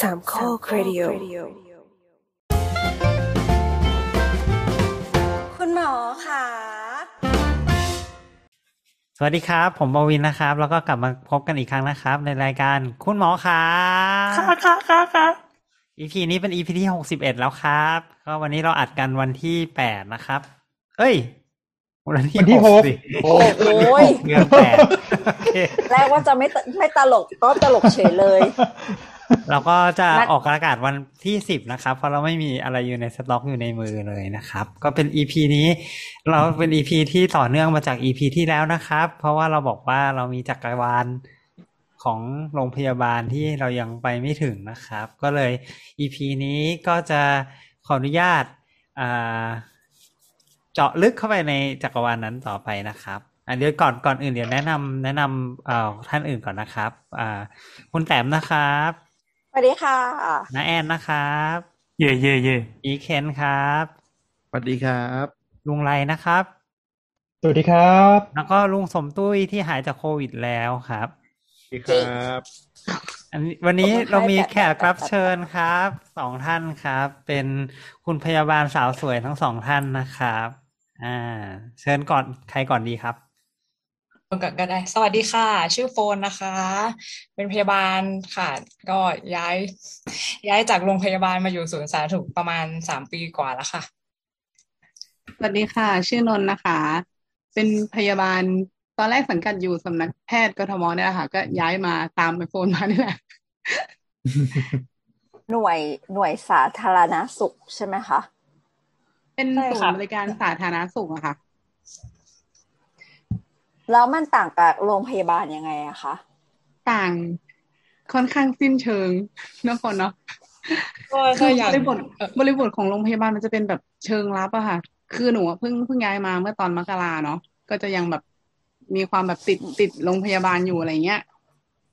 สามข้อครดิโอคุณหมอค่ะ สวัสดีครับ ผมบวินนะครับ แล้วก็กลับมาพบกันอีกครั้งนะครับ ในรายการคุณหมอขาค่ะค่ะค่ะค่ะ EP นี้เป็น EP ที่หกสิบเอ็ดแล้วครับ ก็วันนี้เราอัดกันวันที่แปดนะครับ เอ้ย วันที่วันที่หหกกสิโอ้ยเดือนแปดโอเคแรกว่าจะไม่ตไม่ตลกก็ตลกเฉยเลย เราก็จะนัดออกอากาศวันที่สิบนะครับ เพราะเราไม่มีอะไรอยู่ในสต็อกอยู่ในมือเลยนะครับ ก็เป็น EP นี้ เราเป็น EP ที่ต่อเนื่องมาจาก EP ที่แล้วนะครับ เพราะว่าเราบอกว่าเรามีจักรวาลของโรงพยาบาลที่เรายังไปไม่ถึงนะครับ ก็เลย EP นี้ก็จะขออนุญาตอ่าเจาะลึกเข้าไปในจักรวาลนั้นต่อไปนะครับอันเดี๋ยวก่อนก่อนอื่นเดี๋ยวแนะนำแนะนำเอ่อท่านอื่นก่อนนะครับ อ่า คุณแต้มนะครับส วัสดีค่ะน้าแอนนะครับ เย่เย่เย่อีเคนครับสวัสดีครับ ลุงไรนะครับ สวัสดีครับ แล้วก็ลุงสมตุ้ยที่หายจากโควิดแล้วครับสวัสดีครับอันนี้วันนี้ขอบคุณค่ะเรามีแขกแบบรับเชิญครับสองท่านครับ เป็นคุณพยาบาลสาวสวยทั้งสองท่านนะครับ อ่า เชิญก่อนใครก่อนดีครับ ก่อนก็ได้สวัสดีค่ะ ชื่อโฟนนะคะ เป็นพยาบาลค่ะ ก็ย้าย ย้ายจากโรงพยาบาลมาอยู่ศูนย์สาธารณสุขประมาณสามปีกว่าแล้วค่ะ สวัสดีค่ะ ชื่อนนท์นะคะ เป็นพยาบาลตอนแรกสังกัดอยู่สำนักแพทย์กทมเนี่ยแหละค่ะ ก็ย้ายมาตามไปโฟนมานี่แหละหน่วยหน่วยสาธารณสุขใช่ไหมคะเป็นใช่ศูนค่ะย์บริการสาธารณสุขอะค่ะ แล้วมันต่างกับโรงพยาบาลยังไงอะคะต่างค่อนข้างสิ้นเชิงเนอะคนเนาะก็คืก็ออย่างบริบทเอ่อบริบทของโรงพยาบาลมันจะเป็นแบบเชิงลับอะค่ะ คือหนูอะเพิ่งเพิ่งย้ายมาเมื่อตอนมกราเนาะก็จะยังแบบมีความแบบติดติดโรงพยาบาลอยู่อะไรเงี้ย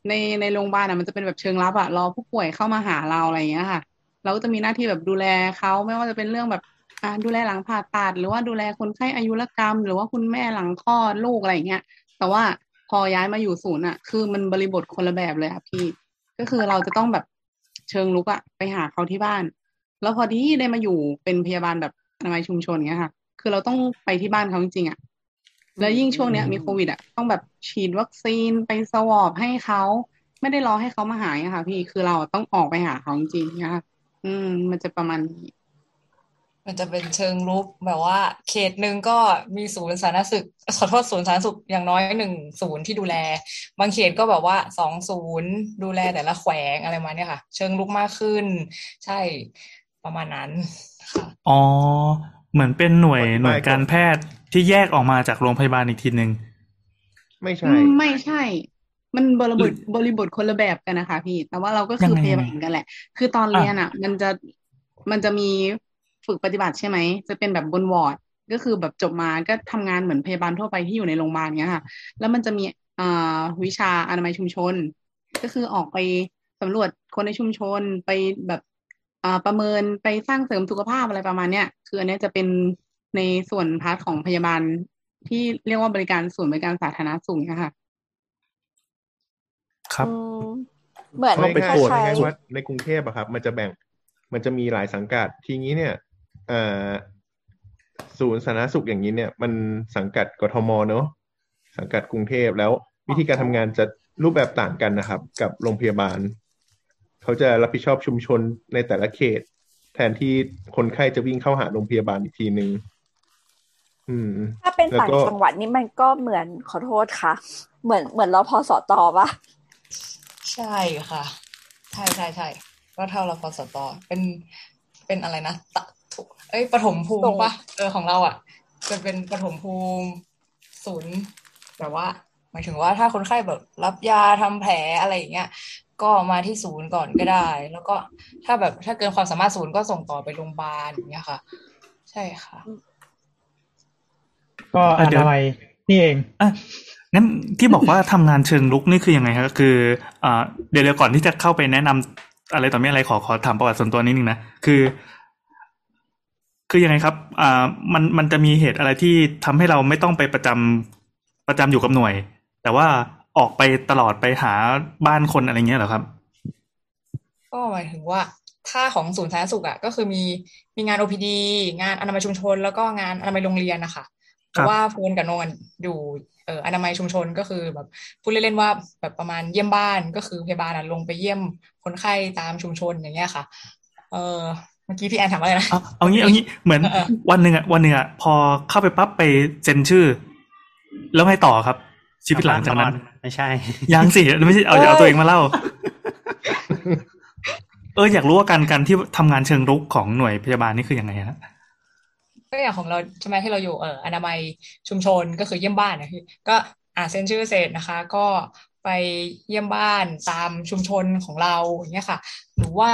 ในในโรงพยาบาลอะมันจะเป็นแบบเชิงลับอะรอผู้ป่วยเข้ามาหาเราอะไรเงี้ยค่ะ เราก็จะมีหน้าที่แบบดูแลเขาไม่ว่าจะเป็นเรื่องแบบอ่า ดูแลหลังผ่าตัดหรือว่าดูแลคนไข้อายุรกรรม หรือว่าคุณแม่หลังคลอดลูกอะไรเงี้ย แต่ว่าพอย้ายมาอยู่ศูนย์อะคือมันบริบทคนละแบบเลยค่ะพี่ ก็คือเราจะต้องแบบเชิงลุกอะไปหาเขาที่บ้าน แล้วพอที่ได้มาอยู่เป็นพยาบาลแบบอนามัยชุมชนเงี้ยค่ะ คือเราต้องไปที่บ้านเขาจริงๆอะแล้วยิ่งช่วงเนี้ยมีโควิดอะต้องแบบฉีดวัคซีนไปสวอปให้เขาไม่ได้รอให้เขามาหาอะค่ะ พี่คือเราต้องออกไปหาเขาจริงๆนะคะอืม มันจะประมาณนี้ มันจะเป็นเชิงรุกแบบว่า เขตหนึ่งก็มีศูนย์สาธารณสุขขอโทษศูนย์สาธารณสุขอย่างน้อยหนึ่งศูนย์ที่ดูแล บางเขตก็แบบว่าสองศูนย์ดูแลแต่ละแขวงอะไรมาเนี่ยค่ะ เชิงลุกมากขึ้น ใช่ประมาณนั้นค่ะอ๋อเหมือนเป็นหน่วยอธิบายหน่วยการแพทย์ที่แยกออกมาจากโรงพยาบาลอีกทีหนึ่งไม่อืใช่มไม่ใช่ มันบริบทหรือบริบทคนละแบบกันนะคะ พี่ แต่ว่าเราก็คือยังไงพยาบาลกันแหละ คือตอนเรียนอะ มันจะมันจะมี ฝึกปฏิบัติใช่ไหม จะเป็นแบบบนวอร์ดก็คือแบบจบมาก็ทำงานเหมือนพยาบาลทั่วไปที่อยู่ในโรงพยาบาลเงี้ยค่ะ แล้วมันจะมีอ่าวิชาอนามัยชุมชน ก็คือออกไปสำรวจคนในชุมชนไปแบบอ่าประเมินไปสร้างเสริมสุขภาพอะไรประมาณเนี้ยคืออันเนี้ยจะเป็นในส่วนพาร์ทของพยาบาลที่เรียกว่าบริการส่วนย์บริการสาธารณสุขเนี่ยค่ะครับอืมเหมือนไม่คไปตรวจล้ายง่ายๆว่าในกรุงเทพอะครับ มันจะแบ่ง มันจะมีหลายสังกัดทีนี้เนี่ยเอ่อ ศูนย์สาธารณสุขอย่างนี้เนี่ย มันสังกัดกทมเนอะสังกัดกรุงเทพแล้ววิธีการทำงานจะรูปแบบต่างกันนะครับ กับโรงพยาบาล เขาจะรับผิดชอบชุมชนในแต่ละเขต แทนที่คนไข้จะวิ่งเข้าหาโรงพยาบาลอีกทีนึงอืมๆถ้าเป็นแล้วต่างก็จังหวัดนี่มันก็เหมือนขอโทษค่ะ เหมือนเหมือนรพสตปะใช่ค่ะ ใช่ใช่ใช่ก็เท่าเราพอสตเป็นเป็นอะไรนะตะถูก เอ้ยปฐมภูมิปะเออของเราอะ จะเป็นปฐมภูมิศูนย์แบบว่าหมายถึงว่าถ้าคนไข้แบบรับยาทำแผลอะไรอย่างเงี้ยก็มาที่ศูนย์ก่อนก็ได้ แล้วก็ถ้าแบบถ้าเกินความสามารถศูนย์ก็ส่งต่อไปโรงพยาบาลอย่างเงี้ยค่ะ ใช่ค่ะ ก็อะอเดี๋ยวนามัยนี่เองอะงั้นที่บอกว่าทำงานเชิงลุกนี่คือยังไงครับคืออ่าเดี๋ยวเดี๋ยวก่อนที่จะเข้าไปแนะนำอะไรต่อมีอะไรขอขอถามประวัติส่วนตัวนิดนึงนะคือ คือยังไงครับ อ่า มันมันจะมีเหตุอะไรที่ทำให้เราไม่ต้องไปประจำประจำอยู่กับหน่วย แต่ว่าออกไปตลอดไปหาบ้านคนอะไรเงี้ยเหรอครับ ก็หมายถึงว่าถ้าของศูนย์สาธารณสุขอะก็คือมีมีงาน OPD งานอนามัยชุมชน แล้วก็งานอนามัยโรงเรียนนะคะเพราะว่าโฟนกับโนนอยู่เอ่ออนามัยชุมชนก็คือแบบพูดเล่นๆว่าแบบประมาณเยี่ยมบ้านก็คือพยาบาลอะลงไปเยี่ยมคนไข้ตามชุมชนอย่างเงี้ยค่ะ เออ เมื่อกี้พี่แอนถามว่าอะไรนะเอาเอางี้เอางี้เหมือนเออวันหนึ่งอะวันหนึ่งอะพอเข้าไปปั๊บไปเซ็นชื่อ แล้วไงต่อครับ ชีวิตหลังจากนั้น ไม่ใช่ ยังสิไม่ใช่เอาเอาตัวเองมาเล่า เอออยากรู้ว่าการการที่ทำงานเชิงรุกของหน่วยพยาบาลนี่คือยังไงฮะก็อย่างของเราใช่ไหมที่เราอยู่เอ่ออนามัยชุมชนก็คือเยี่ยมบ้านนะคือก็อ่าเซ็นชื่อเสร็จนะคะ ก็ไปเยี่ยมบ้านตามชุมชนของเราอย่างเงี้ยค่ะ หรือว่า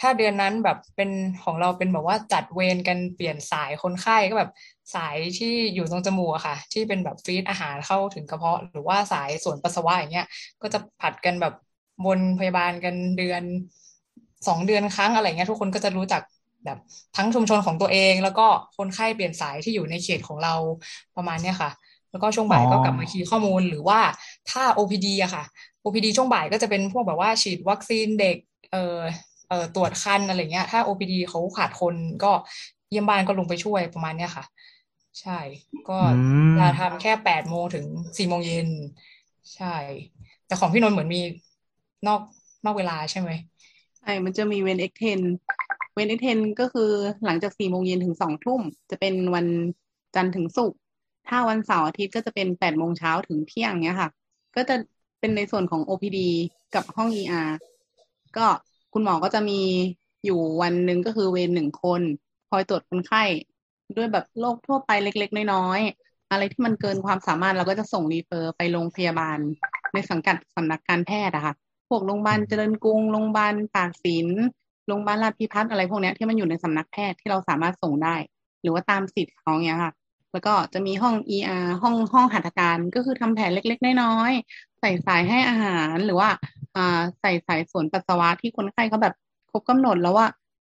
ถ้าเดือนนั้นแบบเป็นของเราเป็นแบบว่าจัดเวรกันเปลี่ยนสายคนไข้ก็แบบสายที่อยู่ตรงจมูกอะค่ะ ที่เป็นแบบฟีดอาหารเข้าถึงกระเพาะ หรือว่าสายส่วนปัสสาวะอย่างเงี้ยก็จะผัดกันแบบบนพยาบาลกันเดือนสองเดือนครั้งอะไรเงี้ยทุกคนก็จะรู้จักแบบทั้งชุมชนของตัวเอง แล้วก็คนไข้เปลี่ยนสายที่อยู่ในเขตของเราประมาณเนี้ยค่ะ แล้วก็ช่วงบ่ายก็กลับมาคีย์ข้อมูลหรือว่าถ้า OPD อะค่ะ OPD ช่วงบ่ายก็จะเป็นพวกแบบว่าฉีดวัคซีนเด็ก เอ่อเอ่อตรวจคันอะไรเงี้ย ถ้า OPD เขาขาดคนก็เยี่ยมบ้านก็ลงไปช่วยประมาณเนี้ยค่ะ ใช่ ก็อืมจะทำแค่แปดโมงถึงสี่โมงเย็น ใช่ แต่ของพี่นนท์เหมือนมีนอกนอกเวลาใช่ไหมใช่ มันจะมีเวร extend เวร extend ก็คือหลังจากสี่โมงเย็นถึงสองทุ่ม จะเป็นวันจันทร์ถึงศุกร์ ถ้าวันเสาร์อาทิตย์ก็จะเป็นแปดโมงเช้าถึงเที่ยงเนี้ยค่ะ ก็จะเป็นในส่วนของ OPD กับห้อง ER ก็คุณหมอก็จะมีอยู่วันหนึ่งก็คือเวรหนึ่งคนคอยตรวจคนไข้ด้วยแบบโรคทั่วไปเล็ก ๆ น้อยๆอะไรที่มันเกินความสามารถเราก็จะส่ง refer ไปโรงพยาบาล ในสังกัดสำนักการแพทย์อะค่ะพวกโรงพยาบาลเจริญกรุงโรงพยาบาลตากสินโรงพยาบาลราชพิพัฒน์อะไรพวกนี้ที่มันอยู่ในสำนักแพทย์ที่เราสามารถส่งได้ หรือว่าตามสิทธิ์เขาเนี้ยค่ะ แล้วก็จะมีห้อง ER ห้องห้องหัตถการก็คือทำแผลเล็กๆน้อยๆใส่สายให้อาหารหรือว่า ใส่สายส่วนปัสสาวะที่คนไข้เขาแบบครบกำหนดแล้วว่า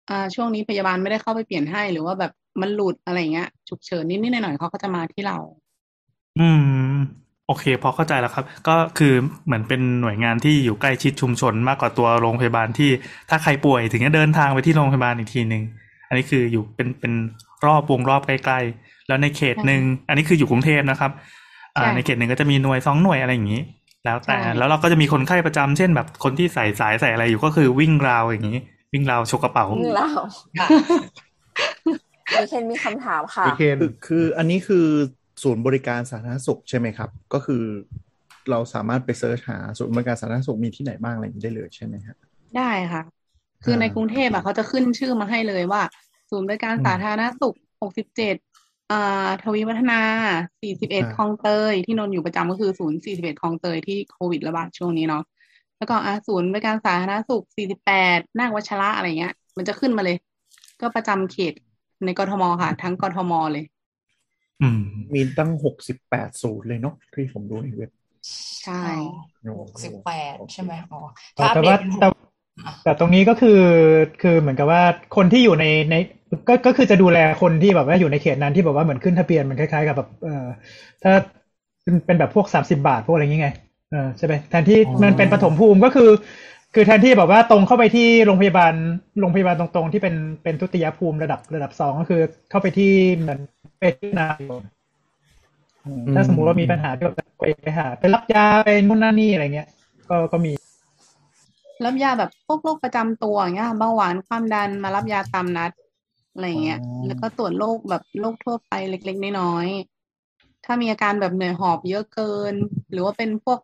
อ่าช่วงนี้พยาบาลไม่ได้เข้าไปเปลี่ยนให้ หรือว่าแบบมันหลุดอะไรเงี้ยฉุกเฉินนิดๆหน่อยๆเขาก็จะมาที่เรา อืม โอเค พอเข้าใจแล้วครับ ก็คือเหมือนเป็นหน่วยงานที่อยู่ใกล้ชิดชุมชนมากกว่าตัวโรงพยาบาลที่ถ้าใครป่วยถึงจะเดินทางไปที่โรงพยาบาลอีกทีหนึ่งอันนี้คืออยู่เป็นเป็นรอบวงรอบใกล้ๆแล้วในเขตหนึ่งอันนี้คืออยู่กรุงเทพนะครับ อ่าใช่ในเขตหนึ่งก็จะมีหน่วยสองหน่วยอะไรอย่างนี้ แล้วแต่ใช่แล้วเราก็จะมีคนไข้ประจำเช่นแบบคนที่ใส่สายใส่อะไรอยู่ก็คือวิ่งราวอย่างนี้ วิ่งราวชกกระเป๋านี่เราค่ะมีเคนมีคำถามค่ะโอเคคือคืออันนี้คือศูนย์บริการสาธารณสุขใช่ไหมครับ ก็คือเราสามารถไปเซิร์ชหาศูนย์บริการสาธารณสุขมีที่ไหนบ้างอะไรอย่างนี้ได้เลยใช่ไหมครับได้ค่ะ คืออ่าในกรุงเทพอะเขาจะขึ้นชื่อมาให้เลยว่า ศูนย์บริการอืมสาธารณสุข 67 อ่าทวีวัฒนาอ่า41 คลองเตย ที่นนท์อยู่ประจำก็คือศูนย์ 41 คลองเตยที่โควิดระบาดช่วงนี้เนาะ แล้วก็อ่าศูนย์บริการสาธารณสุข 48นาควัชระอะไรเงี้ย มันจะขึ้นมาเลย ก็ประจำเขตในกทมค่ะ ทั้งกทมเลย อืม มีตั้งหกสิบแปดศูนย์เลยเนาะที่ผมดูในเว็บ ใช่หกสิบแปดใช่ไหมอ๋อแต่ถ้าอัปเดว่าตเป็นหแต่ก แต่ตรงนี้ก็คือคือเหมือนกับว่าคนที่อยู่ในในก็ก็คือจะดูแลคนที่แบบว่าอยู่ในเขตนั้นที่แบบว่าเหมือนขึ้นทะเบียนมันคล้ายๆ กับแบบเออถ้าเป็นเป็นแบบพวกสามสิบาทพวกอะไรอย่างเงี้ยเออใช่ไหมแทนที่อ๋อมันเป็นปฐมภูมิก็คือ คือแทนที่แบบว่าตรงเข้าไปที่โรงพยาบาลโรงพยาบาลตรงๆ ที่เป็นเป็นทุติยภูมิระดับระดับสองก็คือเข้าไปที่เหมือนเป็นที่นาอืมถ้าสมมุติว่ามีปัญหาก็ไปไปหา ไปรับยาไปนู่นนั่นนี่อะไรเงี้ย ก็ก็มี รับยาแบบพวกโรคประจำตัวอย่างเงี้ยค่ะเบาหวานความดันมารับยาตามนัดอะไรเงี้ยอ๋อแล้วก็ตรวจโรคแบบโรคทั่วไปเล็กๆน้อยๆถ้ามีอาการแบบเหนื่อยหอบเยอะเกิน หรือว่าเป็นพวก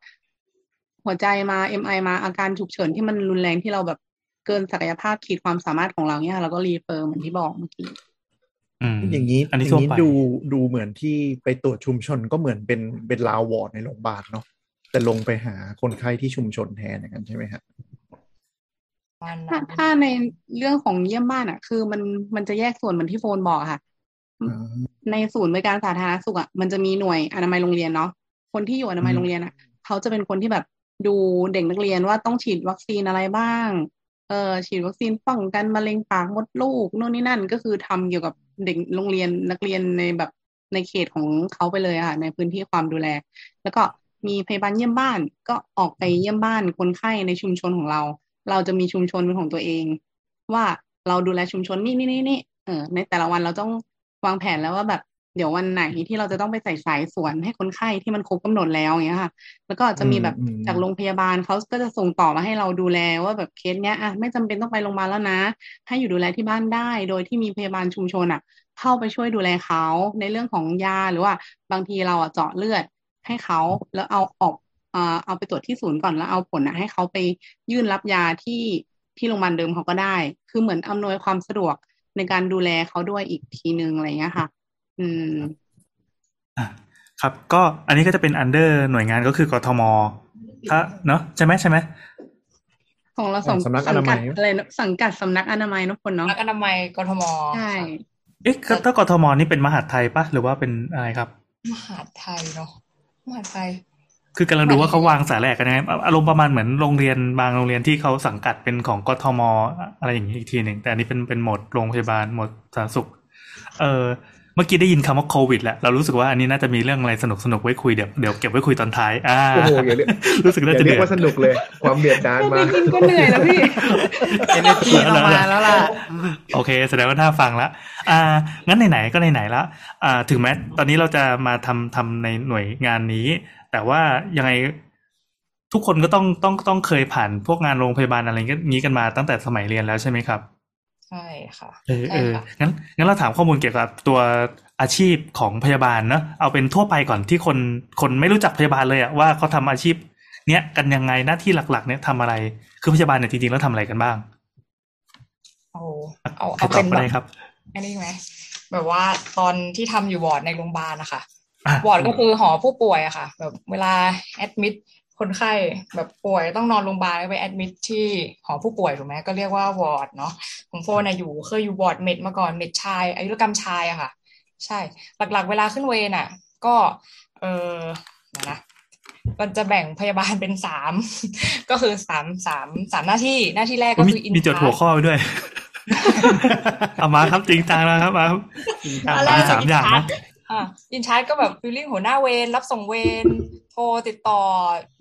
หัวใจมาเอ็มไอมาอาการฉุกเฉินที่มันรุนแรงที่เราแบบเกินศักยภาพขีดความสามารถของเราเนี่ยค่ะเราก็รีเฟอร์เหมือนที่บอกเมื่อกี้อืมอย่างนี้อันนี้อทั่วย่างนี้ไปดูดูเหมือนที่ไปตรวจชุมชนก็เหมือนเป็นเป็นลาววอร์ดในโรงพยาบาลเนาะแต่ลงไปหาคนไข้ที่ชุมชนแทนอย่างนั้นใช่ไหมฮะประมาณ ถ้านั้นถ้าในเรื่องของเยี่ยมบ้านอะ คือมันมันจะแยกส่วนเหมือนที่โฟนบอกอะค่ะอ่าในศูนย์บริการสาธารณสุขอะมันจะมีหน่วยอนามัยโรงเรียนเนาะคนที่อยู่อนามัยอืมโรงเรียนอะ เขาจะเป็นคนที่แบบดูเด็กนักเรียนว่าต้องฉีดวัคซีนอะไรบ้าง เออฉีดวัคซีนป้องกันมะเร็งปากมดลูกนู่นนี่นั่นก็คือทำเกี่ยวกับเด็กโรงเรียนนักเรียนในแบบในเขตของเขาไปเลยอะค่ะในพื้นที่ความดูแล แล้วก็มีพยาบาลเยี่ยมบ้านก็ออกไปเยี่ยมบ้านคนไข้ในชุมชนของเรา เราจะมีชุมชนเป็นของตัวเอง ว่าเราดูแลชุมชนนี่นี่นี่นี่เออในแต่ละวันเราต้องวางแผนแล้วว่าแบบเดี๋ยววันไหนที่เราจะต้องไปใส่สายสวนให้คนไข้ที่มันครบกำหนดแล้วอย่างเงี้ยค่ะ แล้วก็จะมีแบบอืมอืมจากโรงพยาบาลเขาก็จะส่งต่อมาให้เราดูแลว่าแบบเคสเนี้ยอะไม่จำเป็นต้องไปโรงพยาบาลแล้วนะ ให้อยู่ดูแลที่บ้านได้ โดยที่มีพยาบาลชุมชนอะ เข้าไปช่วยดูแลเขาในเรื่องของยาหรือว่าบางทีเราอะเจาะเลือดให้เขาแล้วเอาออกอ่า เอาไปตรวจที่ศูนย์ก่อนแล้วเอาผลอะให้เขาไปยื่นรับยาที่ที่โรงพยาบาลเดิมเขาก็ได้ คือเหมือนอำนวยความสะดวกในการดูแลเขาด้วยอีกทีนึงอะไรเงี้ยค่ะ อืมอะครับก็อันนี้ก็จะเป็นอันเดอร์หน่วยงานก็คือกทมถ้าเนอะใช่ไหมใช่ไหมของเราสังสำนักอนามัยสังกัดอะไรนะสังกัดสำนักอนามัยนุกคนเนาะนักอนามัยกทมใช่เอ๊ะถ้ากทมนี่เป็นมหาดไทยปะหรือว่าเป็นอะไรครับ มหาดไทยเนาะมหาดไทย คือกำลังดูว่าเขาวางสายแหลกกันยังไงอารมณ์ประมาณเหมือนโรงเรียนบางโรงเรียนที่เขาสังกัดเป็นของกทมอะไรอย่างนี้อีกทีหนึ่งแต่อันนี้เป็นเป็นโหมดโรงพยาบาลโหมดสาธารณสุข เออเมื่อกี้ได้ยินคำว่าโควิดแล้วเรารู้สึกว่าอันนี้น่าจะมีเรื่องอะไรสนุกสนุกๆไว้คุยเดี๋ยวเดี๋ยวเก็บไว้คุยตอนท้ายอ่าโอ้โหอย่าเรียกรู้สึกอน่าย่าจะเรีเดืยอกดว่าสนุกเลย ความเบียดดานแค่มาได้ยินก็เหนื่อยแล้วพี่เอเนจีเรามาแล้วล่ะโอเค แสดงว่าน่าฟังละอ่า งั้นไหนๆก็ไหนๆละอ่า ถึงแม้ตอนนี้เราจะมาทำทำในหน่วยงานนี้ แต่ว่ายังไงทุกคนก็ต้องต้องต้องเคยผ่านพวกงานโรงพยาบาลอะไรงี้กันมาตั้งแต่สมัยเรียนแล้วใช่ไหมครับ ใช่ค่ะเออใช่เออค่ะงั้นงั้นเราถามข้อมูลเกี่ยวกับตัวอาชีพของพยาบาลเนอะเอาเป็นทั่วไปก่อนที่คนคนไม่รู้จักพยาบาลเลยอะว่าเขาทำอาชีพ เนี้ยกันยังไงหน้าที่หลัก ๆ เนี่ยทำอะไร คือพยาบาลเนี่ยจริงๆแล้วทำอะไรกันบ้างเอาเอาใครเอาตอเป็บนก็แบได้บครับอันนี้ไหมแบบว่าตอนที่ทำอยู่วอร์ดในโรงพยาบาลนะคะอะ วอร์ดก็คือหอผู้ป่วยอะค่ะ แบบเวลาแอดมิดคนไข้แบบป่วยต้องนอนโรงพยาบาลแล้วไปแอดมิดที่หอผู้ป่วยถูกไหมก็เรียกว่าวอร์ดเนาะของโฟนอะอยู่เคยอยู่วอร์ดเมดมาก่อนเมดชายอายุรกรรมชายอะค่ะ ใช่ หลักๆ เวลาขึ้นเวรอะก็เออเดี๋ยวนะมันจะแบ่งพยาบาลเป็นสามก็คือสามสามสามหน้าที่หน้าที่แรกก็มีคืออินมีจดหัวข้อไว้ด้วยเอามาครับจริงจังแล้วครับมาครับอะไรมีสามอย่างนะ อ่า in charge ก็แบบ feeling หัวหน้าเวรรับส่งเวรโทรติดต่อ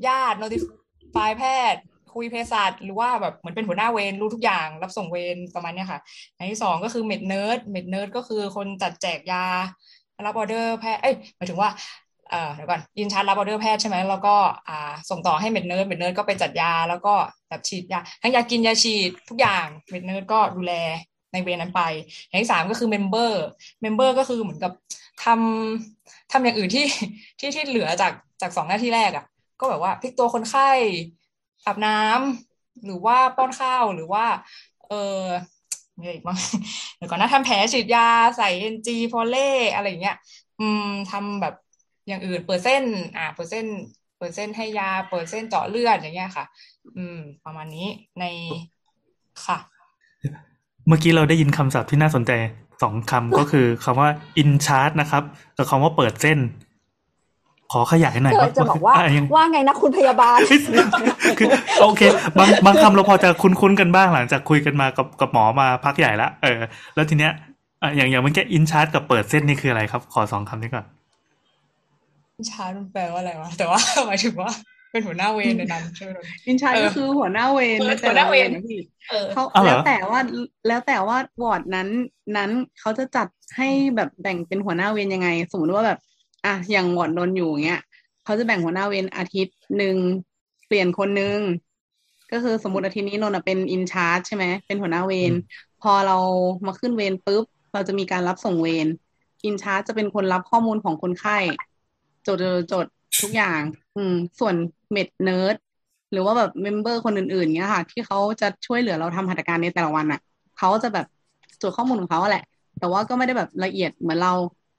ญาติ notify แพทย์คุยเภสัชหรือว่าแบบเหมือนเป็นหัวหน้าเวรรู้ทุกอย่าง รับส่งเวรประมาณนี้ค่ะอันที่สองก็คือ med nurse med nurse ก็คือคนจัดแจกยา รับออเดอร์แพทย์เอ้ยหมายถึงว่าเอ่อเดี๋ยวก่อน in charge รับออเดอร์แพทย์ใช่ไหมแล้วก็อ่าส่งต่อให้ med nurse med nurse ก็ไปจัดยา แล้วก็แบบฉีดยาทั้งยากินยาฉีดทุกอย่าง med nurse ก็ดูแล ในเวรนั้นไป อย่างที่สามก็คือ member member ก็คือเหมือนกับทำทำอย่างอื่นที่ที่ที่เหลือจากจากสองหน้าที่แรกอะ ก็แบบว่าพลิกตัวคนไข้อาบน้ำหรือว่าป้อนข้าวหรือว่า เออมีอะไรอีกบ้างเดี๋ยวก่อนนะทำแผลฉีดยาใส่เอ็นจีพอเล่อะไรอย่างเงี้ย อืมทำแบบอย่างอื่น เปิดเส้น อ่าเปิดเส้น เปิดเส้นให้ยา เปิดเส้นเจาะเลือดอย่างเงี้ยค่ะ อืม ประมาณนี้ในค่ะ เมื่อกี้เราได้ยินคำศัพท์ที่น่าสนใจสองคำก็คือคำว่า in charge นะครับกับคำว่าเปิดเส้น ขอขยายหน่อยเธครัอบจะบอกว่าะยังว่าไงนะคุณพยาบาลคือโอเค บางบางคำเราพอจะคุ้นๆกันบ้างหลังจากคุยกันมากับกับหมอมาพักใหญ่ละเออ แล้วทีเนี้ยอะอย่างอย่างเมื่อกี้ in charge กับเปิดเส้นนี่คืออะไรครับ ขอสองคำนี้ก่อนชาร์จมันแปลว่าอะไรวะแต่ว่าหมายถึงว่า เป็นหัวหน้าเวรในนั้นใช่ไหม in charge เออก็คือหัวหน้าเวรเออในแต่ละเวรนะพี่หัวหน้าเวรเออเขาเอาเหรอแล้วแต่ว่าแล้วแต่ว่าวอร์ดนั้น นั้นเขาจะจัดให้แบบแบ่งเป็นหัวหน้าเวรยังไง สมมติว่าแบบ อะอย่างวอร์ดนนท์อยู่อย่างเงี้ยเขาจะแบ่งหัวหน้าเวรอาทิตย์หนึ่งเปลี่ยนคนนึงก็คือสมมติอาทิตย์นี้นนท์อะเป็น in charge ใช่ไหมเป็นหัวหน้าเวรพอเรามาขึ้นเวรปุ๊บ เราจะมีการรับส่งเวร in charge จะเป็นคนรับข้อมูลของคนไข้ จดจดจดทุกอย่าง อืม ส่วน med nurse หรือว่าแบบ member คนอื่นๆเงี้ยค่ะ ที่เขาจะช่วยเหลือเราทำหัตถการในแต่ละวันอะเขาจะแบบจดข้อมูลของเขาแหละ แต่ว่าก็ไม่ได้แบบละเอียดเหมือนเรา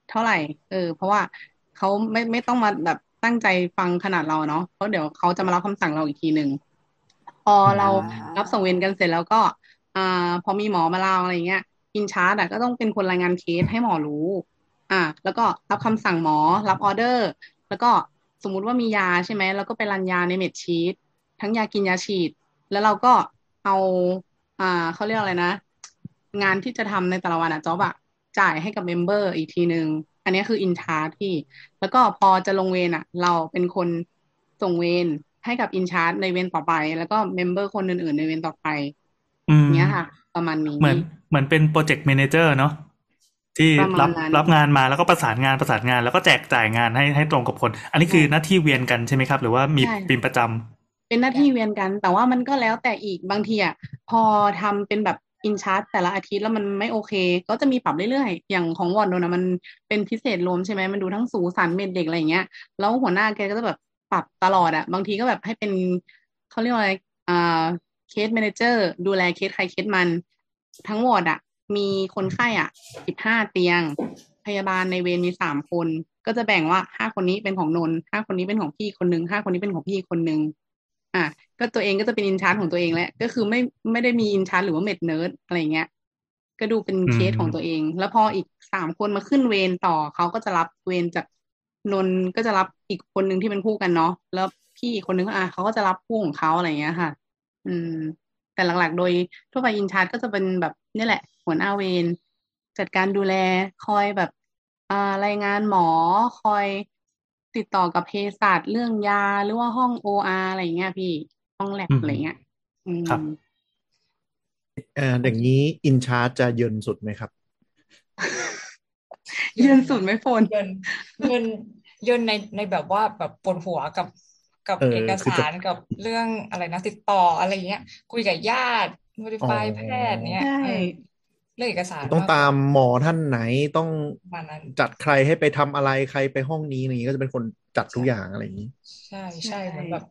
เท่าไหร่ เออ เพราะว่าเขาไม่ไม่ต้องมาแบบตั้งใจฟังขนาดเราเนาะเพราะเดี๋ยวเขาจะมารับคำสั่งเราอีกทีหนึ่งพอเรารับส่งเวรกันเสร็จแล้วก็ อ่า พอมีหมอมาเล่าอะไรเงี้ยอินชาร์ดก็ต้องเป็นคนรายงานเคสให้หมอรู้ อ่า แล้วก็รับคำสั่งหมอรับออเดอร์ แล้วก็ สมมุติว่ามียาใช่ไหมแล้วก็ไปรันยาในเม็ดชีตทั้งยากินยาฉีด แล้วเราก็เอาอ่าเขาเรียกอะไรนะ งานที่จะทำในแต่ละวันอะจ๊อบอะจ่ายให้กับ member อีกทีหนึ่งอันนี้คือ in charge ที่ แล้วก็พอจะลงเวรอะเราเป็นคนส่งเวรให้กับ in charge ในเวรต่อไป แล้วก็ member คนอื่นๆในเวรต่อไปอืมเนี้ยค่ะ ประมาณนี้เหมือนเหมือนเป็นโปรเจกต์ a ม a เจอร์เนาะ ที่ประมาณรับนั้นรับงานมาแล้วก็ประสานงานประสานงาน แล้วก็แจกจ่ายงานให้ให้ตรงกับคน อันนี้คือหน้าที่เวียนกันใช่ไหมครับ หรือว่ามีใช่เป็นประจำเป็นหน้าที่เวียนกัน แต่ว่ามันก็แล้วแต่อีกบางทีอะพอทำเป็นแบบ in charge แต่ละอาทิตย์แล้วมันไม่โอเค ก็จะมีปรับเรื่อยๆ อย่างของวอะมันเป็นพิเศษรวมใช่ไหมมันดูทั้งสู ศัลย์ med เด็กอะไรอย่างเงี้ยแล้วหัวหน้าแกก็จะแบบปรับตลอดอะบางทีก็แบบให้เป็นเขาเรียกว่าอะไรอ่า case manager ดูแลเคสใครเคสมันทั้งวอร์ดอะ มีคนไข้อะสิบห้าเตียง พยาบาลในเวรมีสามคน ก็จะแบ่งว่าห้าคนนี้เป็นของนนท์ห้าคนนี้เป็นของพี่คนหนึ่งห้าคนนี้เป็นของพี่คนหนึ่งอะก็ตัวเองก็จะเป็น in charge ของตัวเองแหละก็คือไม่ไม่ได้มี in charge หรือว่า med nurse อะไรเงี้ย ก็ดูเป็นเคสของตัวเอง แล้วพออีกสามคนมาขึ้นเวรต่อเขาก็จะรับเวรจากนนท์ก็จะรับอีกคนหนึ่งที่เป็นคู่กันเนาะแล้วพี่อีกคนนึงอะเขาก็จะรับคู่ของเขาอะไรเงี้ยค่ะ อืม แต่หลักๆ โดยทั่วไป in charge ก็จะเป็นแบบนี่แหละ หัวหน้าเวรจัดการดูแลคอยแบบอ่ารายงานหมอคอยติดต่อกับเภสัชเรื่องยาหรือว่าห้องโออาร์อะไรเงี้ยพี่ห้องแลบอืมอะไรเงี้ยอืมครับเอ่ออย่างนี้อินชาร์จจะเยินสุดไหมครับ เยืนสุดไม่โฟนเยินเยินเยินในในแบบว่าแบบปวดหัวกับกับเออเอกคือจะสารกับเรื่องอะไรนะติดต่ออะไรเงี้ย คุยกับญาติอ๋ notify อแพทย์เนี้ยใช่ เออเรื่องเอกสารต้องมากกตาว่ามหมอท่านไหนต้องประมาณนั้นจัดใครให้ไปทำอะไรใครไปห้องนี้อะไรอย่างนี้ก็จะเป็นคนจัดทุกอย่างอะไรอย่างนี้ใช่ใช่ใช่เหมือนแบบ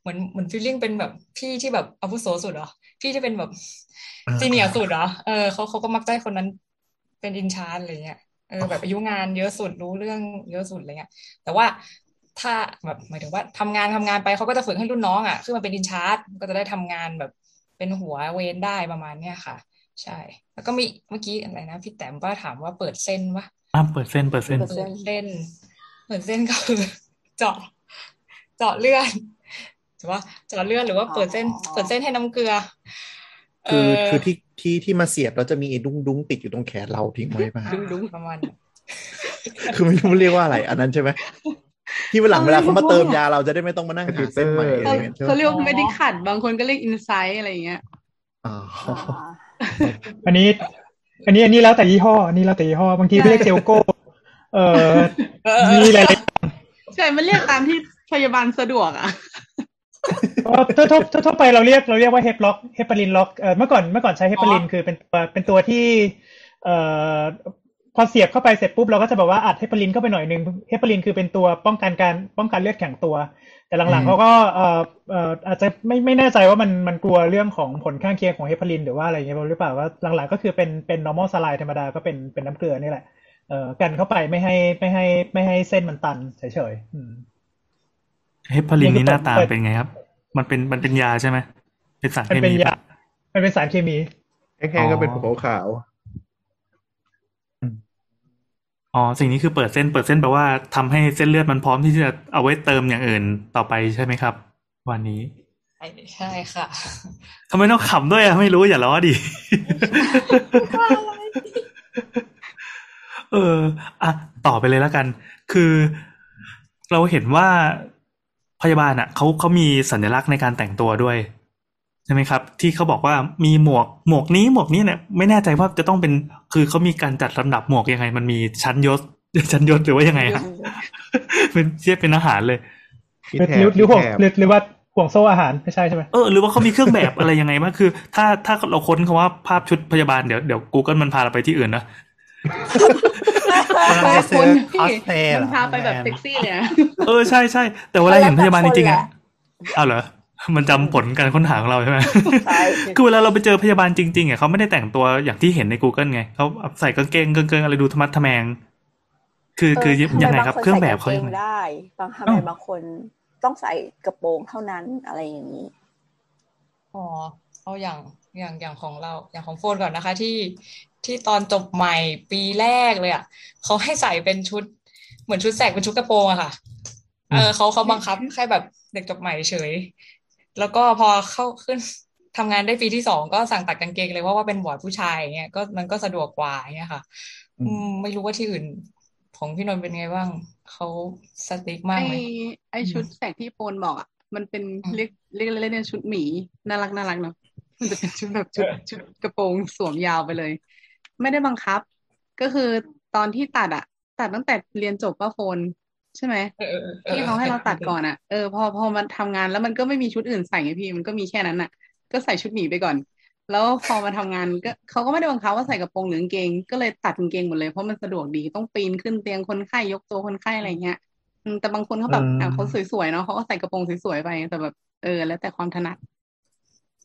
เหมือนเหมือน feeling เป็นแบบพี่ที่แบบอาวุโสสุดเหรอพี่ที่เป็นแบบอ่า senior สุดเหรอเออเขาเขาก็มักจะให้คนนั้นเป็น in charge อะไรเงี้ยเออแบบอายุงานเยอะสุดรู้เรื่องเยอะสุดอะไรเงี้ยแต่ว่าถ้าแบบหมายถึงว่าทำงานทำงานไปเขาก็จะฝึกให้รุ่นน้องอะขึ้นมาเป็น in charge ก็จะได้ทำงานแบบเป็นหัวเวรได้ประมาณเนี้ยค่ะ ใช่ แล้วก็มีเมื่อกี้อะไรนะพี่แต้มว่าถามว่าเปิดเส้นวะอะเปิดเส้นเปิดเส้นเปิดเปิดเส้นเปิดเส้นก็คือเจาะเจาะเลือดถือว่าเจาะเลือดหรือว่าเปิดเส้นอ๋อเปิดเส้นให้น้ำเกลือเอคืออคือที่ที่ที่มาเสียบแล้วจะมีไอ้ดุ้งดุ้งติดอยู่ตรงแขนเราทิ้งไว้ป่ะอ่าประมาณนั้นคือไม่รู้เรียกว่าอะไร อันนั้นใช่ไหมที่เวลาเวลาเขามาเติมยาเราจะได้ไม่ต้องมานั่งหาเส้นใหม่อะไรเขาอย่างเงี้ยใช่ไหมเขาเรียกว่าไม่ได้ขัดบางคนก็เรียก in site อะไรอย่างเงี้ย อ๋ออ่าอันนี้ อันนี้อันนี้แล้วแต่ยี่ห้ออันนี้แล้วแต่ยี่ห้อบางทีก็เรียก Jelco เอ่อเออเออมีหลายใช่ มันเรียกตามที่พยาบาลสะดวกอะๆเพราะทั่วทั่วทั่วทั่วไปเราเรียกเราเรียกว่า hep lock heparin lock เอ่อเมื่อก่อนเมื่อก่อนใช้เฮปารินอ๋อคือเป็นตัวเป็นตัวที่ เอ่อพอเสียบเข้าไปเสร็จปุ๊บเราก็จะแบบว่าอัดเฮปารินเข้าไปหน่อยนึงเฮปารินคือเป็นตัวป้องกันการป้องกันเลือดแข็งตัว แต่หลังๆเขาก็เอ่อเอ่ออาจจะไม่ไม่แน่ใจว่ามันมันกลัวเรื่องของผลข้างเคียงของเฮปารินหรือว่าอะไรอย่างเงี้ยหรือเปล่าว่าหลังๆก็คือเป็นเป็น normal saline ธรรมดาก็เป็นเป็นน้ำเกลือนี่แหละเอ่อกันเข้าไปไม่ให้ไม่ให้ไม่ให้เส้นมันตันเฉยๆอืมเฮปารินนี่หน้าตาเปิดเป็นไงครับ มันเป็นมันเป็นยาใช่ไหมเป็นสารมันเคเป็นมียาปะมันเป็นสารเคมีแห้งๆก็เป็นขาว อ๋อ สิ่งนี้คือเปิดเส้น เปิดเส้นแปลว่าทำให้เส้นเลือดมันพร้อมที่จะเอาไว้เติมอย่างอื่นต่อไปใช่ไหมครับ วันนี้ ใช่ใช่ค่ะทำไมต้องขำด้วยอะไม่รู้อย่าล้อดิเอออะต่อไปเลยแล้วกัน คือ เราเห็นว่าพยาบาลอะเขาเขามีสัญลักษณ์ในการแต่งตัวด้วยใช่ไหมครับ ที่เขาบอกว่ามีหมวกหมวกนี้หมวกนี้เนี่ยไม่แน่ใจว่าจะต้องเป็นคือเขามีการจัดลำดับหมวกยังไง มันมีชั้นยศชั้นยศหรือว่ายังไงครับเป็นเทียบเป็นอาหารเลยๆมีหรือแถหรืบอหรือมีห่วงแถบหรือหรือว่าห่วงโซ่อาหารไม่ใช่ใช่ไหมเออหรือว่าเขามีเครื่องแบบอะไรยังไงบ้างคือ ถ้าถ้าเราค้นคำว่าภาพชุดพยาบาลเดี๋ยวเดี๋ยว Google มันพาเราไปที่อื่นนะกำลังจะซื้อคุณคอสเพลย์เหรมันพาไปแบบเซ็กซี่เลยอะเออใช่ใช่แต่เวลาเห็นพยาบาลจริงๆอะแล้วแต่คนแหละอ้าวเหรอ มันจำผลการค้นหาของเราใช่ไหมใช่คือเวลาเราไปเจอพยาบาลจริงๆอะเขาไม่ได้แต่งตัวอย่างที่เห็นใน Google ไงเขาใส่กางเกงกางเกงอะไรดูธรรมะทะแมง คือคือเทำยังไงบาครับนเครื่องแบบใส่เขากยังงไงได้บางทำไมอ้าวบางคนต้องใส่กระโปรงเท่านั้นอะไรอย่างนี้อ๋อเอาอย่างอย่างอย่างของเราอย่างของโฟนก่อนนะคะ ที่ที่ตอนจบใหม่ปีแรกเลยอะเขาให้ใส่เป็นชุด เหมือนชุดแสกเป็นชุดกระโปรงอะค่ะเออเขาเขาบังคับแค่แบบเด็กจบใหม่เฉย แล้วก็พอเข้าขึ้นทำงานได้ปีที่สองก็สั่งตัดกางเกงเลยว่าว่าเป็นวอร์ดผู้ชายอย่างเงี้ยก็มันก็สะดวกกว่าอย่างเงี้ยค่ะอืมอืมไม่รู้ว่าที่อื่นของพี่นนท์เป็นไงบ้างเขาสติ๊กไอมากไหมไอชุดแสกที่โปนบอกอะมันเป็นอืมเรียกเรียกเล่นๆชุดหมีน่ารักน่ารักเนาะมันจะเป็นชุดแบบชุดชุดกระโปรงสวมยาวไปเลย ไม่ได้บังคับ ก็คือตอนที่ตัดอะตัดตั้งแต่เรียนจบป้าโฟน ใช่ไหมเออเออออที่เขาให้เราตัดก่อนอะเออพอพอมันทำงานแล้วมันก็ไม่มีชุดอื่นใส่ไงพี่มันก็มีแค่นั้นอะก็ใส่ชุดหมีไปก่อน แล้วพอมาทำงานก็เขาก็ไม่ได้บังคับว่าใส่กระโปรงหรือกางเกง ก็เลยตัดกางเกงหมดเลยเพราะมันสะดวกดีต้องปีนขึ้นเตียงคนไข้ยกตัวคนไข้อะไรเงี้ยอืมแต่บางคนเขาแบบอืมอะเขาสวยๆเนาะเขาก็ใส่กระโปรงสวยๆไปแต่แบบเออ แล้วแต่ความถนัด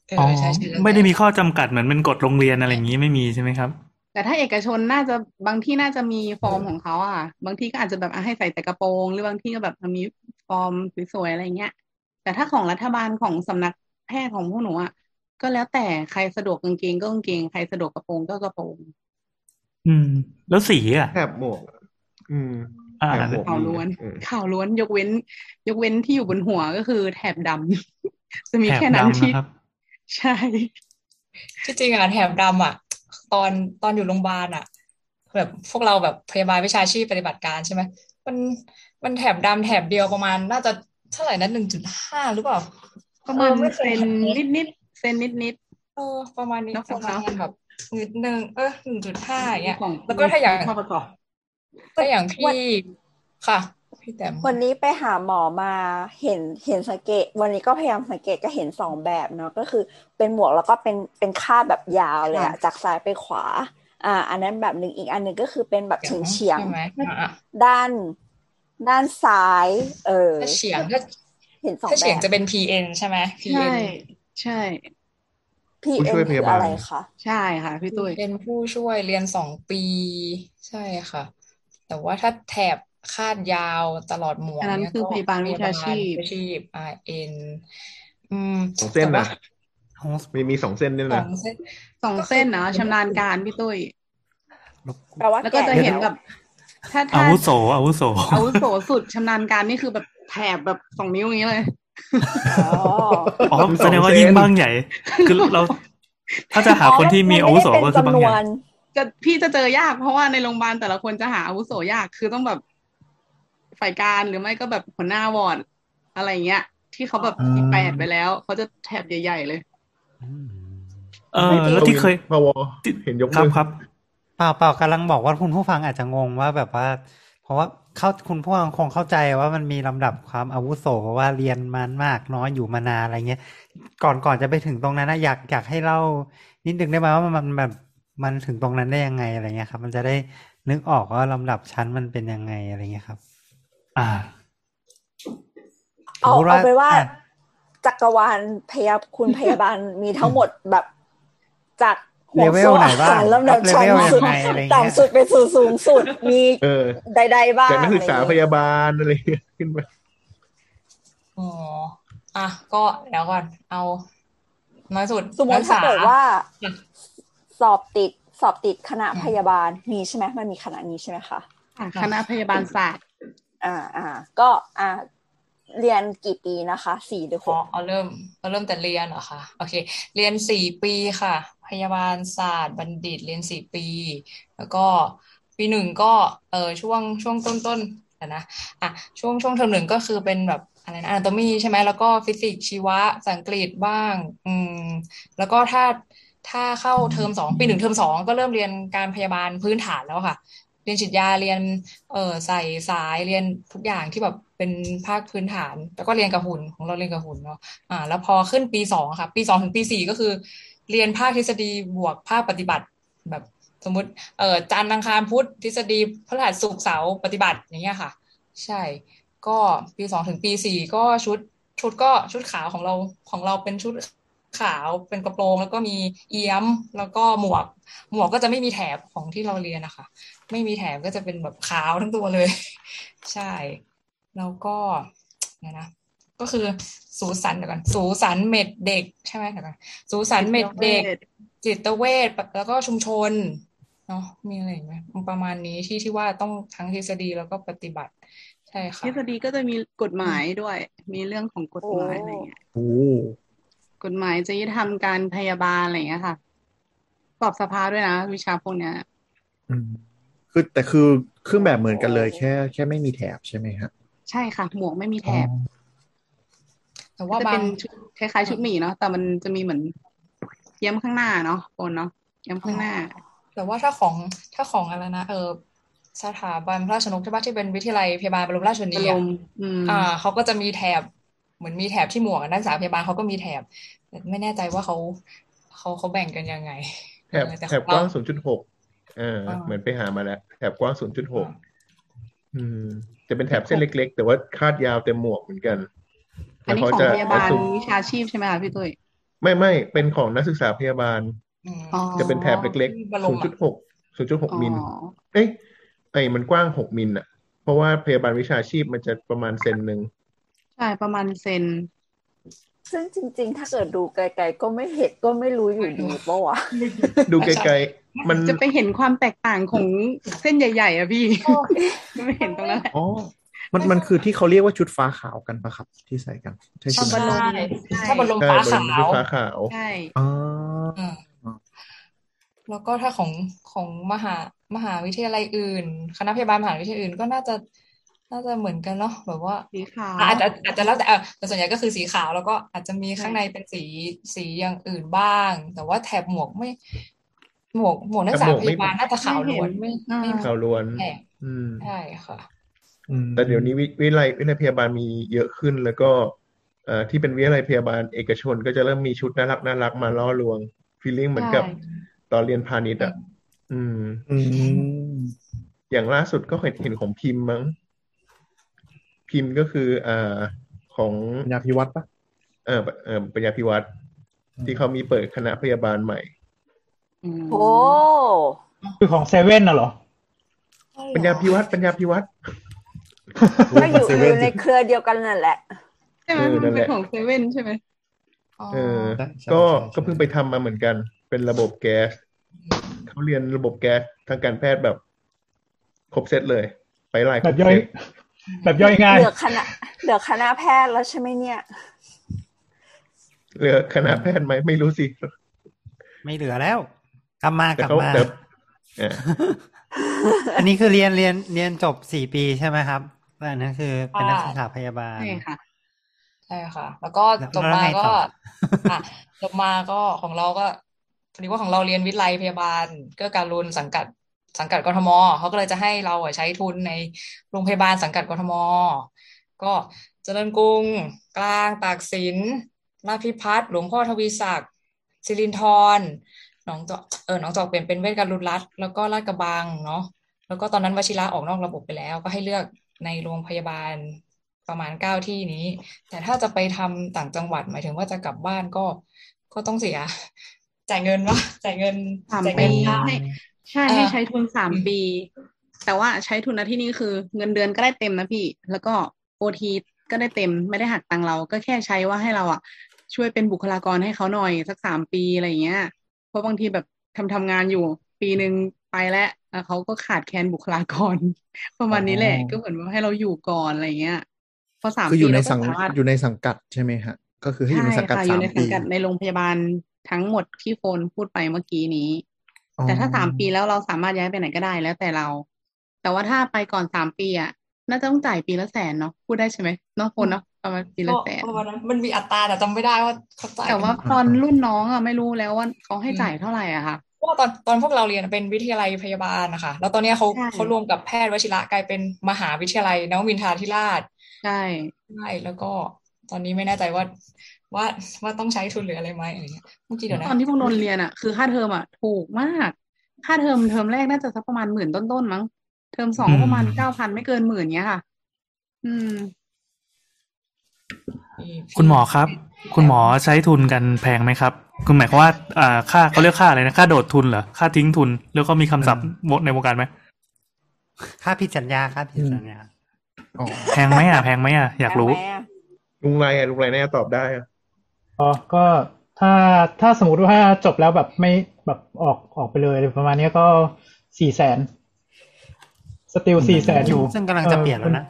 เออ๋ออใช่ใช่แล้วไม่ได้แต่มีข้อจำกัดเหมือนเป็นกฎโรงเรียนอะไรอย่างนี้ไม่มีใช่ไหมครับ แต่ถ้าเอกชนน่าจะบางที่น่าจะมีฟอร์มของเขาอะ บางที่ก็อาจจะแบบอะให้ใส่แต่กระโปรง หรือบางที่ก็แบบมีฟอร์มสวยๆอะไรเงี้ย แต่ถ้าของรัฐบาลของสำนักแพทย์ของพวกหนูอะก็แล้วแต่ใครสะดวกกางเกงก็กางเกงใครสะดวกกระโปรงก็กระโปรง อืม แล้วสีอะแถบหมวก อืมอ่าแถบหมวกขาวล้วนอืมขาวล้วนยกเว้น ยกเว้นที่อยู่บนหัวก็คือแถบดำจะมีแถบแค่นั้นดำที่นะครับใช่ที่จริงอะแถบดำอะ ตอนตอนอยู่โรงพยาบาลอะแบบพวกเราแบบพยาบาลวิชาชีพปฏิบัติการใช่ไหมมันมันแถบดำแถบเดียวประมาณน่าจะเท่าไหร่นะหนึ่งจุดห้าหรือเปล่า ประมาณเออไม่เคเซยนเห็นนิดๆเซนนิดเออประมาณนี้เนอะประมาณเนอะแบบนิดนึงเออหนึ่งจุดห้าอย่างเงี้ยของแล้วก็ถ้าอย่างข้อประกอบถ้าอย่างพี่ค่ะ พี่แต้มวันนี้ไปหาหมอมาเห็นเห็นสังเกต วันนี้ก็พยายามสังเกตก็เห็นสองแบบเนาะก็คือเป็นหมวกแล้วก็เป็นเป็นคาดแบบยาวเลยอะจากซ้ายไปขวา อ่า อันนั้นแบบหนึ่งอีกอันหนึ่งก็คือเป็นแบบเฉียงเฉียงใช่ไหมอะอะๆด้านด้านซ้าย เออถ้าเฉียงถ้าเห็นสองถ้าแบเฉียงบจะเป็น PN ใช่ไหมใช่ PN ใช่พี่ผู้เอ็ช่วยนพคืยาอบาลอะไรคะใช่ค่ะพี่ตุ้ยเป็นผู้ช่วยเรียนสองปี ใช่ค่ะ แต่ว่าถ้าแถบ คาดยาวตลอดหมวกอันนั้นเนี่ยคือก็พยาบาลวิชาชีพพยาบาลวิชาชีพ RN อืมสองเส้นแต่นะว่ามีมีสองเส้นด้วยสอนะงเส้นสองก็คือเส้นนะชำนาญการพี่ตุ้ย แปลว่าแล้วก็จะแก่เห็นแล้วแบบ ถ้าอาถ้าวุโสอาวุโส อาวุโสสุดชำนาญการนี่คือแบบแถบแบบสองนิ้วอย่างนี้เลย อ๋ออ๋อมีสแสองดงว่าเส้นยิ่งบ้างใหญ่ คือเรา ถ้าจะหาคนที่มีอาวุโสก็คือบางจำนใหวญ่นจะพี่จะเจอยากเพราะว่าในโรงพยาบาลแต่ละคนจะหาอาวุโสยากคือต้องแบบ ฝ่ายการหรือไม่ก็แบบหัวหน้าวอร์ดอะไรเงี้ย ที่เขาแบบมีแปดไปแล้ว เขาจะแถบใหญ่ ๆ เลย เออแล้วที่เคยพวเห็นยกครับมือครับเปล่าเปล่ากำลังบอกว่าคุณผู้ฟังอาจจะงงว่าแบบว่า เพราะว่าเข้าคุณผู้ฟังคงเข้าใจว่ามันมีลำดับความอาวุโสเพราะว่าเรียนมามากน้อยอยู่มานานอะไรเงี้ย ก่อนก่อนจะไปถึงตรงนั้นนะอยากอยากให้เล่านิดนึงได้ไหมว่ามันแบบมันถึงตรงนั้นได้ยังไงอะไรเงี้ยครับ มันจะได้นึกออกว่าลำดับชั้นมันเป็นยังไงอะไรเงี้ยครับ อ่าเอาสมมุติว่าเอาไปนว่าอะจักรวาลพยาคุณพยาบาลมีทั้งหมดแบบจากหัเลวเวโซ่ลไหนบ้างอาหารลำดับเลชั้นเวลยัสุดงไงอะไรเงี้ยต่ำสุดไปสู่สูงสุดมีเออใดๆบ้างจากนักศึกษาอะไรพอย่างเงี้ยยาบาลอะไรเงี้ยขึ้นไปอ๋ออะก็เดี๋ยวก่อน เอาน้อยสุดสมมนักติศึกถ้าษาเกิดว่าอืมสอบติดสอบติดคณะอืมพยาบาลมีใช่ไหมมันมีคณะนี้ใช่ไหมคะอะคณะพยาบาลศาสตร์ อ่าอ่าก็อ่าเรียนกี่ปีนะคะสี่หรือหขอกเอาเริ่มเอาเริ่มแต่เรียนเหรอคะโอเค เรียนสี่ปีค่ะ พยาบาลศาสตร์บัณฑิตเรียนสี่ปี แล้วก็ปีหนึ่งก็เออช่วงช่วงต้นต้นนะอะช่วงช่วงเทอมหนึ่งก็คือเป็นแบบอะไรนะ anatomy ใช่ไหมแล้วก็ฟิสิกส์ชีวะภาษาอังกฤษบ้าง อืม แล้วก็ถ้าถ้าเข้าเทอมสองปีหนึ่งเทอมสองก็เริ่มเรียนการพยาบาลพื้นฐานแล้วค่ะ เรียนฉีดยาเรียน เออใส่สายเรียนทุกอย่างที่แบบเป็นภาคพื้นฐาน แล้วก็เรียนกับหุ่นของเราเรียนกับหุ่นเนาะอ่า แล้วพอขึ้นปีสองค่ะ ปีสองถึงปีสี่ก็คือ เรียนภาคทฤษฎีบวกภาคปฏิบัติแบบสมมติเออจันทร์อังคารพุธทฤษฎีพฤหัสศุกร์เสาร์ปฏิบัติอย่างเงี้ยค่ะ ใช่ ก็ปีสองถึงปีสี่ก็ชุดชุดก็ชุดขาวของเราของเราเป็นชุดขาวเป็นกระโปรง แล้วก็มีเอี้ยมแล้วก็หมวก หมวกก็จะไม่มีแถบของที่เราเรียนนะคะ ไม่มีแถบก็จะเป็นแบบขาวทั้งตัวเลย ใช่ แล้วก็ไงนะก็คือสูสันเดี๋ยวก่อนสูสันเม็ดเด็กใช่ไหมเดี๋ยวก่อนสูสันเม็ดเด็ก จิตเวชแล้วก็ชุมชนเนาะมีอะไรอีกไหมประมาณนี้ที่ที่ว่าต้องทั้งทฤษฎีแล้วก็ปฏิบัติใช่ค่ะทฤษฎีก็จะมีกฎหมายด้วย มีเรื่องของกฎหมายอะไรเงี้ยโอ้กฎหมายจริยธรรมการพยาบาลอะไรเงี้ยค่ะสอบสภาด้วยนะ วิชาพวกเนี้ยอืม คือแต่คือเครื่องแบบเหมือนกันเลยแค่แค่ไม่มีแถบใช่ไหมครับใช่ค่ะ หมวกไม่มีแถบอ๋อแต่แต่ว่าจะบาเป็งนชุดคล้ายๆชุดหมี่เนาะแต่มันจะมีเหมือนเย้มข้างหน้าเนาะปนเนาะเย้มข้างหน้า แต่ว่าถ้าของถ้าของอะไรนะเออสถาบันพระราชนกใช่ปะที่เป็นวิทยาลัยพยาบาลบรมราชชนอารนีอะมณ์อืมอ่าเขาก็จะมีแถบเหมือนมีแถบที่หมวกอะนักศึกษาพยาบาลเขาก็มีแถบแต่ไม่แน่ใจว่าเขาเขาเขาแบ่งกันยังไงแถบเออแต่แถขอบงกว้างเราศูนย์จุดหก เอออ่าเหมือนไปหามาแล้ว แถบกว้างศูนย์จุดหกอืม จะเป็นแถบเส้นเล็ก ๆ แต่ว่าคาดยาวเต็มหมวกเหมือนกัน อันนี้แล้วของจะพยาบาลสุ่มวิชาชีพใช่ไหมคะพี่ตุ้ยไม่ไม่เป็นของนักศึกษาพยาบาลอืมอ๋อจะเป็นแถบเล็กที่ๆบรศูมนย์จุอะดหกศูนย์จุดหกอ๋อมิลเอ้ยไอ้มันกว้างหกมิลอะเพราะว่าพยาบาลวิชาชีพมันจะประมาณเซนหนึ่งใช่ประมาณเซน ซึ่งจริง ๆ ถ้าเกิดดูไกลๆก็ไม่เห็นก็ไม่รู้อยู่ดีปะวะดูไกลๆมันจะไปเห็นความแตกต่างของเส้นใหญ่ ๆอะพี่ไม่เห็นตรงนั้นแหละอ๋อมันมันคือที่เขาเรียกว่าชุดฟ้าขาวกันปะครับ ที่ใส่กันใช่เอาใช่ไหมบอลลใช่มใช่ถ้าบรมใช่ฟ้าบนขาชุดวฟ้าขาวใช่อ๋ออืมแล้วก็ถ้าของของมหามหาวิทยาลัยอื่น คณะพยาบาลมหาวิทยาลัยอื่น ก็น่าจะ น่าจะเหมือนกันเนาะแบบว่าสีขาวอาจจะอาจจะแล้วแต่เออแต่ส่วนใหญ่ก็คือสีขาวแล้วก็อาจจะมีข้างในเป็นสีสีอย่างอื่นบ้าง แต่ว่าแถบหมวกไม่ หมวกหมวกนักศึกษาแต่หมวกพไม่ยาบาลน่าจะขาวล้วนไม่ไม่ขาวล้วนแถบอืมใช่ค่ะอืมแต่เดี๋ยวนี้วิวิทยาลัยวิทยาลัยพยาบาลมีเยอะขึ้นแล้วก็เอ่อที่เป็นวิทยาลัยพยาบาลเอกชนก็จะเริ่มมีชุดน่ารักน่ารักมาล่อลวงฟีลลิ่งเหมือนกับใช่ตอนเรียนพาณิชย์อะอืมอืมอย่างล่าสุดก็เห็นเห็นของพิมพ์มั้ง พิมพ์ก็คืออ่าของปัญญาพิวัตรปะเออเออปัญญาพิวัตรที่เขามีเปิดคณะพยาบาลใหม่อืมโอ้คือของเซเว่นน่ะเหรอ ปัญญาพิวัตรปัญญาพิวัตรก็อยู่อยู่ในเครือเดียวกันนั่นแหละใช่ไหมเออนั่มันนแหเป็นละของเซเว่นใช่ไหมเออใช่ใช่ก็ใช่ก็เพิ่งไปทำมาเหมือนกัน เป็นระบบแก๊สเขาเรียนระบบแก๊สทางการแพทย์แบบครบเซตเลย ไปไล่คแบรบบย่อยเซต แบบย่อยง่ายเหลือคณะเหลือคณะแพทย์แล้วใช่ไหมเนี่ย เหลือคณะแพทย์ไหมไม่รู้สิ ไม่เหลือแล้วกลับมากแต่ลับเขามาแต่เอออันนี้คือเรียนเรียนเรียนจบสี่ปีใช่ไหมครับแล้วอันนั้นคือเป็นนักศึกษาพยาบาลใช่ค่ะใช่ค่ะ แล้วก็แล้วจบแล้วมาไงก็ต่ออะจบมาก็ของเราก็พอดีว่าของเราเรียนวิทยาลัยพยาบาลเกื้อการุณสังกัด สังกัดกทมเขาก็เลยจะให้เราอะใช้ทุนในโรงพยาบาลสังกัดกทม ก็เจริญกรุง กลางตากสินราชพิพัฒน์หลวงพ่อทวีศักดิ์สิรินธรหนองจอกเออหนองจอกเปลี่ยนเป็นเวชการุณรัฐแล้วก็ลาดกระบังเนาะแล้วก็ตอนนั้นวชิระออกนอกระบบไปแล้ว ก็ให้เลือกในโรงพยาบาลประมาณเก้าที่นี้ แต่ถ้าจะไปทำต่างจังหวัดหมายถึงว่าจะกลับบ้านก็ก็ต้องเสีย จ่ายเงินวะจ่ายเงินสามจ่ายปีเงินค่า ให้ใช่อ่าให้ใช้ทุนสามอืมปี แต่ว่าใช้ทุนนะที่นี่คือเงินเดือนก็ได้เต็มนะพี่ แล้วก็โอทีก็ได้เต็มไม่ได้หักตังค์เรา ก็แค่ใช้ว่าให้เราอะ ช่วยเป็นบุคลากรให้เขาหน่อยสักสามปีอะไรอย่างเงี้ย เพราะบางทีแบบทำทำงานอยู่ ปีหนึ่งไปแล้วแล้วเขาก็ขาดแคลนบุคลากร ประมาณนี้แหละอ๋อก็เหมือนว่าให้เราอยู่ก่อนอะไรเงี้ยพอสามคืออปียู่ในเราก็สังสามารถอยู่ในสังกัดใช่ไหมฮะ ก็คือให้อยู่ในสังกัดใช่ค่ะอสายู่มในสัปีงกัดในโรงพยาบาลทั้งหมดที่โฟนพูดไปเมื่อกี้นี้อ๋อ แต่ถ้าสามปีแล้วเราสามารถย้ายไปไหนก็ได้แล้วแต่เรา แต่ว่าถ้าไปก่อนสามปีอะน่าจะต้องจ่ายปีละแสนเนาะพูดได้ใช่ไหมเนาะคนเนาะประมาณปีละก็แสนประมาณนั้นมันมีอัตราแต่จำไม่ได้ว่าเขาจ่ายแต่ว่ากันตอนรุ่นน้องอะไม่รู้แล้วว่าเขาให้จ่ายเท่าไหร่อะค่ะเพราะว่าตอนตอนพวกเราเรียนเป็นวิทยาลัยพยาบาลนะคะ แล้วตอนเนี้ยเขาใช่เขารวมกับแพทย์วชิระกลายเป็นมหาวิทยาลัยนวมินทราธิราช ใช่ ใช่ แล้วก็ตอนนี้ไม่แน่ใจว่า ว่าว่าต้องใช้ทุนหรืออะไรไหมอะไรเงี้ยเมื่อกี้เดี๋ยวนะตอนที่พวกนนท์เรียนอะคือค่าเทอมอะถูกมากค่าเทอมเทอมแรกน่าจะสักประมาณหมื่นต้นๆมั้งเทอมสองอืมประมาณเก้าพันไม่เกินหมื่นเนี้ยค่ะ อืม คุณหมอครับ คุณหมอใช้ทุนกันแพงไหมครับ คุณหมายความว่าอ่าค่าเขาเรียกค่าอะไรนะค่าโดดทุนเหรอค่าทิ้งทุนแล้วก็มีคำศัพท์ในวงการไหมค่าผิดสัญญาค่าผิดสัญญาอ๋อแพงไหมอะแพงไหมอะอยากรู้แม่ลุงไรอะลุงไรน่าจะตอบได้อะ อ๋อก็ถ้าถ้าสมมติว่าจบแล้วแบบไม่แบบออกออกไปเลยประมาณเนี้ยก็สี่แสนสติลสี่แสนอยู่ ซึ่งกำลังจะเปลี่ยนแล้วนะ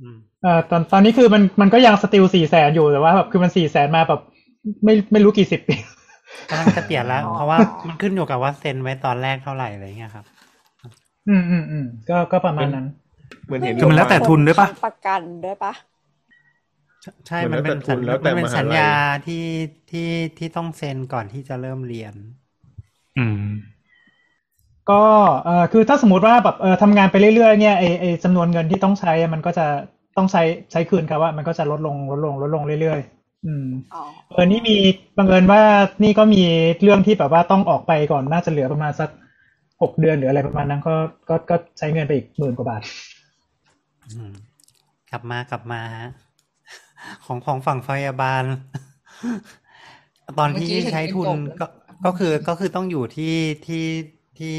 อืมเอ่อตอนตอนนี้คือมันมันก็ยังสติลสี่แสนอยู่แต่ว่าแบบคือมันสี่แสนมาแบบไม่ไม่รู้กี่สิบปีกำลังจะเปลี่ยนแล้ว เพราะว่ามันขึ้นอยู่กับว่าเซ็นไว้ตอนแรกเท่าไหร่อะไรเงี้ยครับ อืมอืมอืมก็ก็ประมาณนั้น เหมือนเห็นคือมันแล้วแต่ทุนด้วยปะประกันด้วยปะ ใช่เหมืมัอนนเป็นแล้วแต่ทุนแล้วแต่มันเป็นมหาลัยสัญญาที่ที่ที่ต้องเซ็นก่อนที่จะเริ่มเรียน อืม ก็เอ่อคือถ้าสมมติว่าแบบเออทำงานไปเรื่อยๆเนี่ยไอไอจำนวนเงินที่ต้องใช้อะมันก็จะต้องใช้ใช้คืนครับว่า มันก็จะลดลงลดลงลดลงเรื่อยๆ อืมอ๋อเออนี่มีบังเอิญว่านี่ก็มีเรื่องที่แบบว่าต้องออกไปก่อนน่าจะเหลือประมาณสักหกเดือนหรืออะไรประมาณนั้นก็ก็ก็ใช้เงินไปอีกหมื่นกว่าบาทอืมกลับมากลับมาฮะ ของของฝั่งพยาบาล ตอนที่เมื่อกี้เห็นใช้ทุนเป็นจบก็ก็คือก็คือต้องอยู่ที่ที่ที่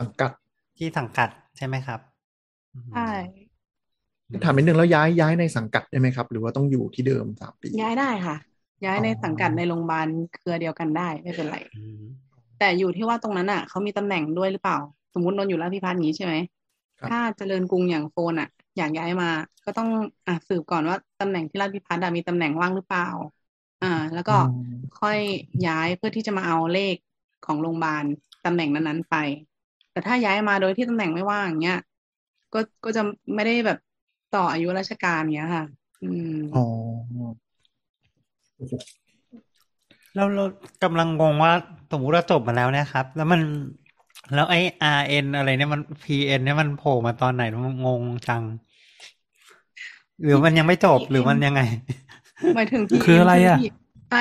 สังกัดที่สังกัดใช่ไหมครับใช่ถามนิดนึงแล้วย้ายย้ายในสังกัดได้ไหมครับ หรือว่าต้องอยู่ที่เดิมสามปี ย้ายได้ค่ะ ย้ายในอ๋อสังกัดในโรงพยาบาลเครือเดียวกันได้ไม่เป็นไรอืมแต่อยู่ที่ว่าตรงนั้นอะเขามีตำแหน่งด้วยหรือเปล่า สมมตินนท์อยู่ราชพิพัฒน์นี้ใช่ไหมครับถ้าเจริญกรุงอย่างโฟนอะ อยากย้ายมา ก็ต้องอะสืบก่อนว่าตำแหน่งที่ราชพิพัฒน์อะมีตำแหน่งว่างหรือเปล่า อ่า แล้วก็ค่อยย้ายเพื่อที่จะมาเอาเลขของโรงพยาบาลตำแหน่งนั้นๆไป แต่ถ้าย้ายมาโดยที่ตำแหน่งไม่ว่างอย่างเงี้ยก็ก็จะไม่ได้แบบต่ออายุราชการเงี้ยค่ะ อืมอ๋อแล้วเรากำลังงงว่าสมมติเราจบมาแล้วเนี่ยครับ แล้วมันแล้วไอ้ RN อะไรเนี่ยมัน PN เนี่ยมันโผล่มาตอนไหนมันงงจัง หรือมันยังไม่จบหรือมันยังไง หมายถึง PN คืออะไรอะใช่หมพี่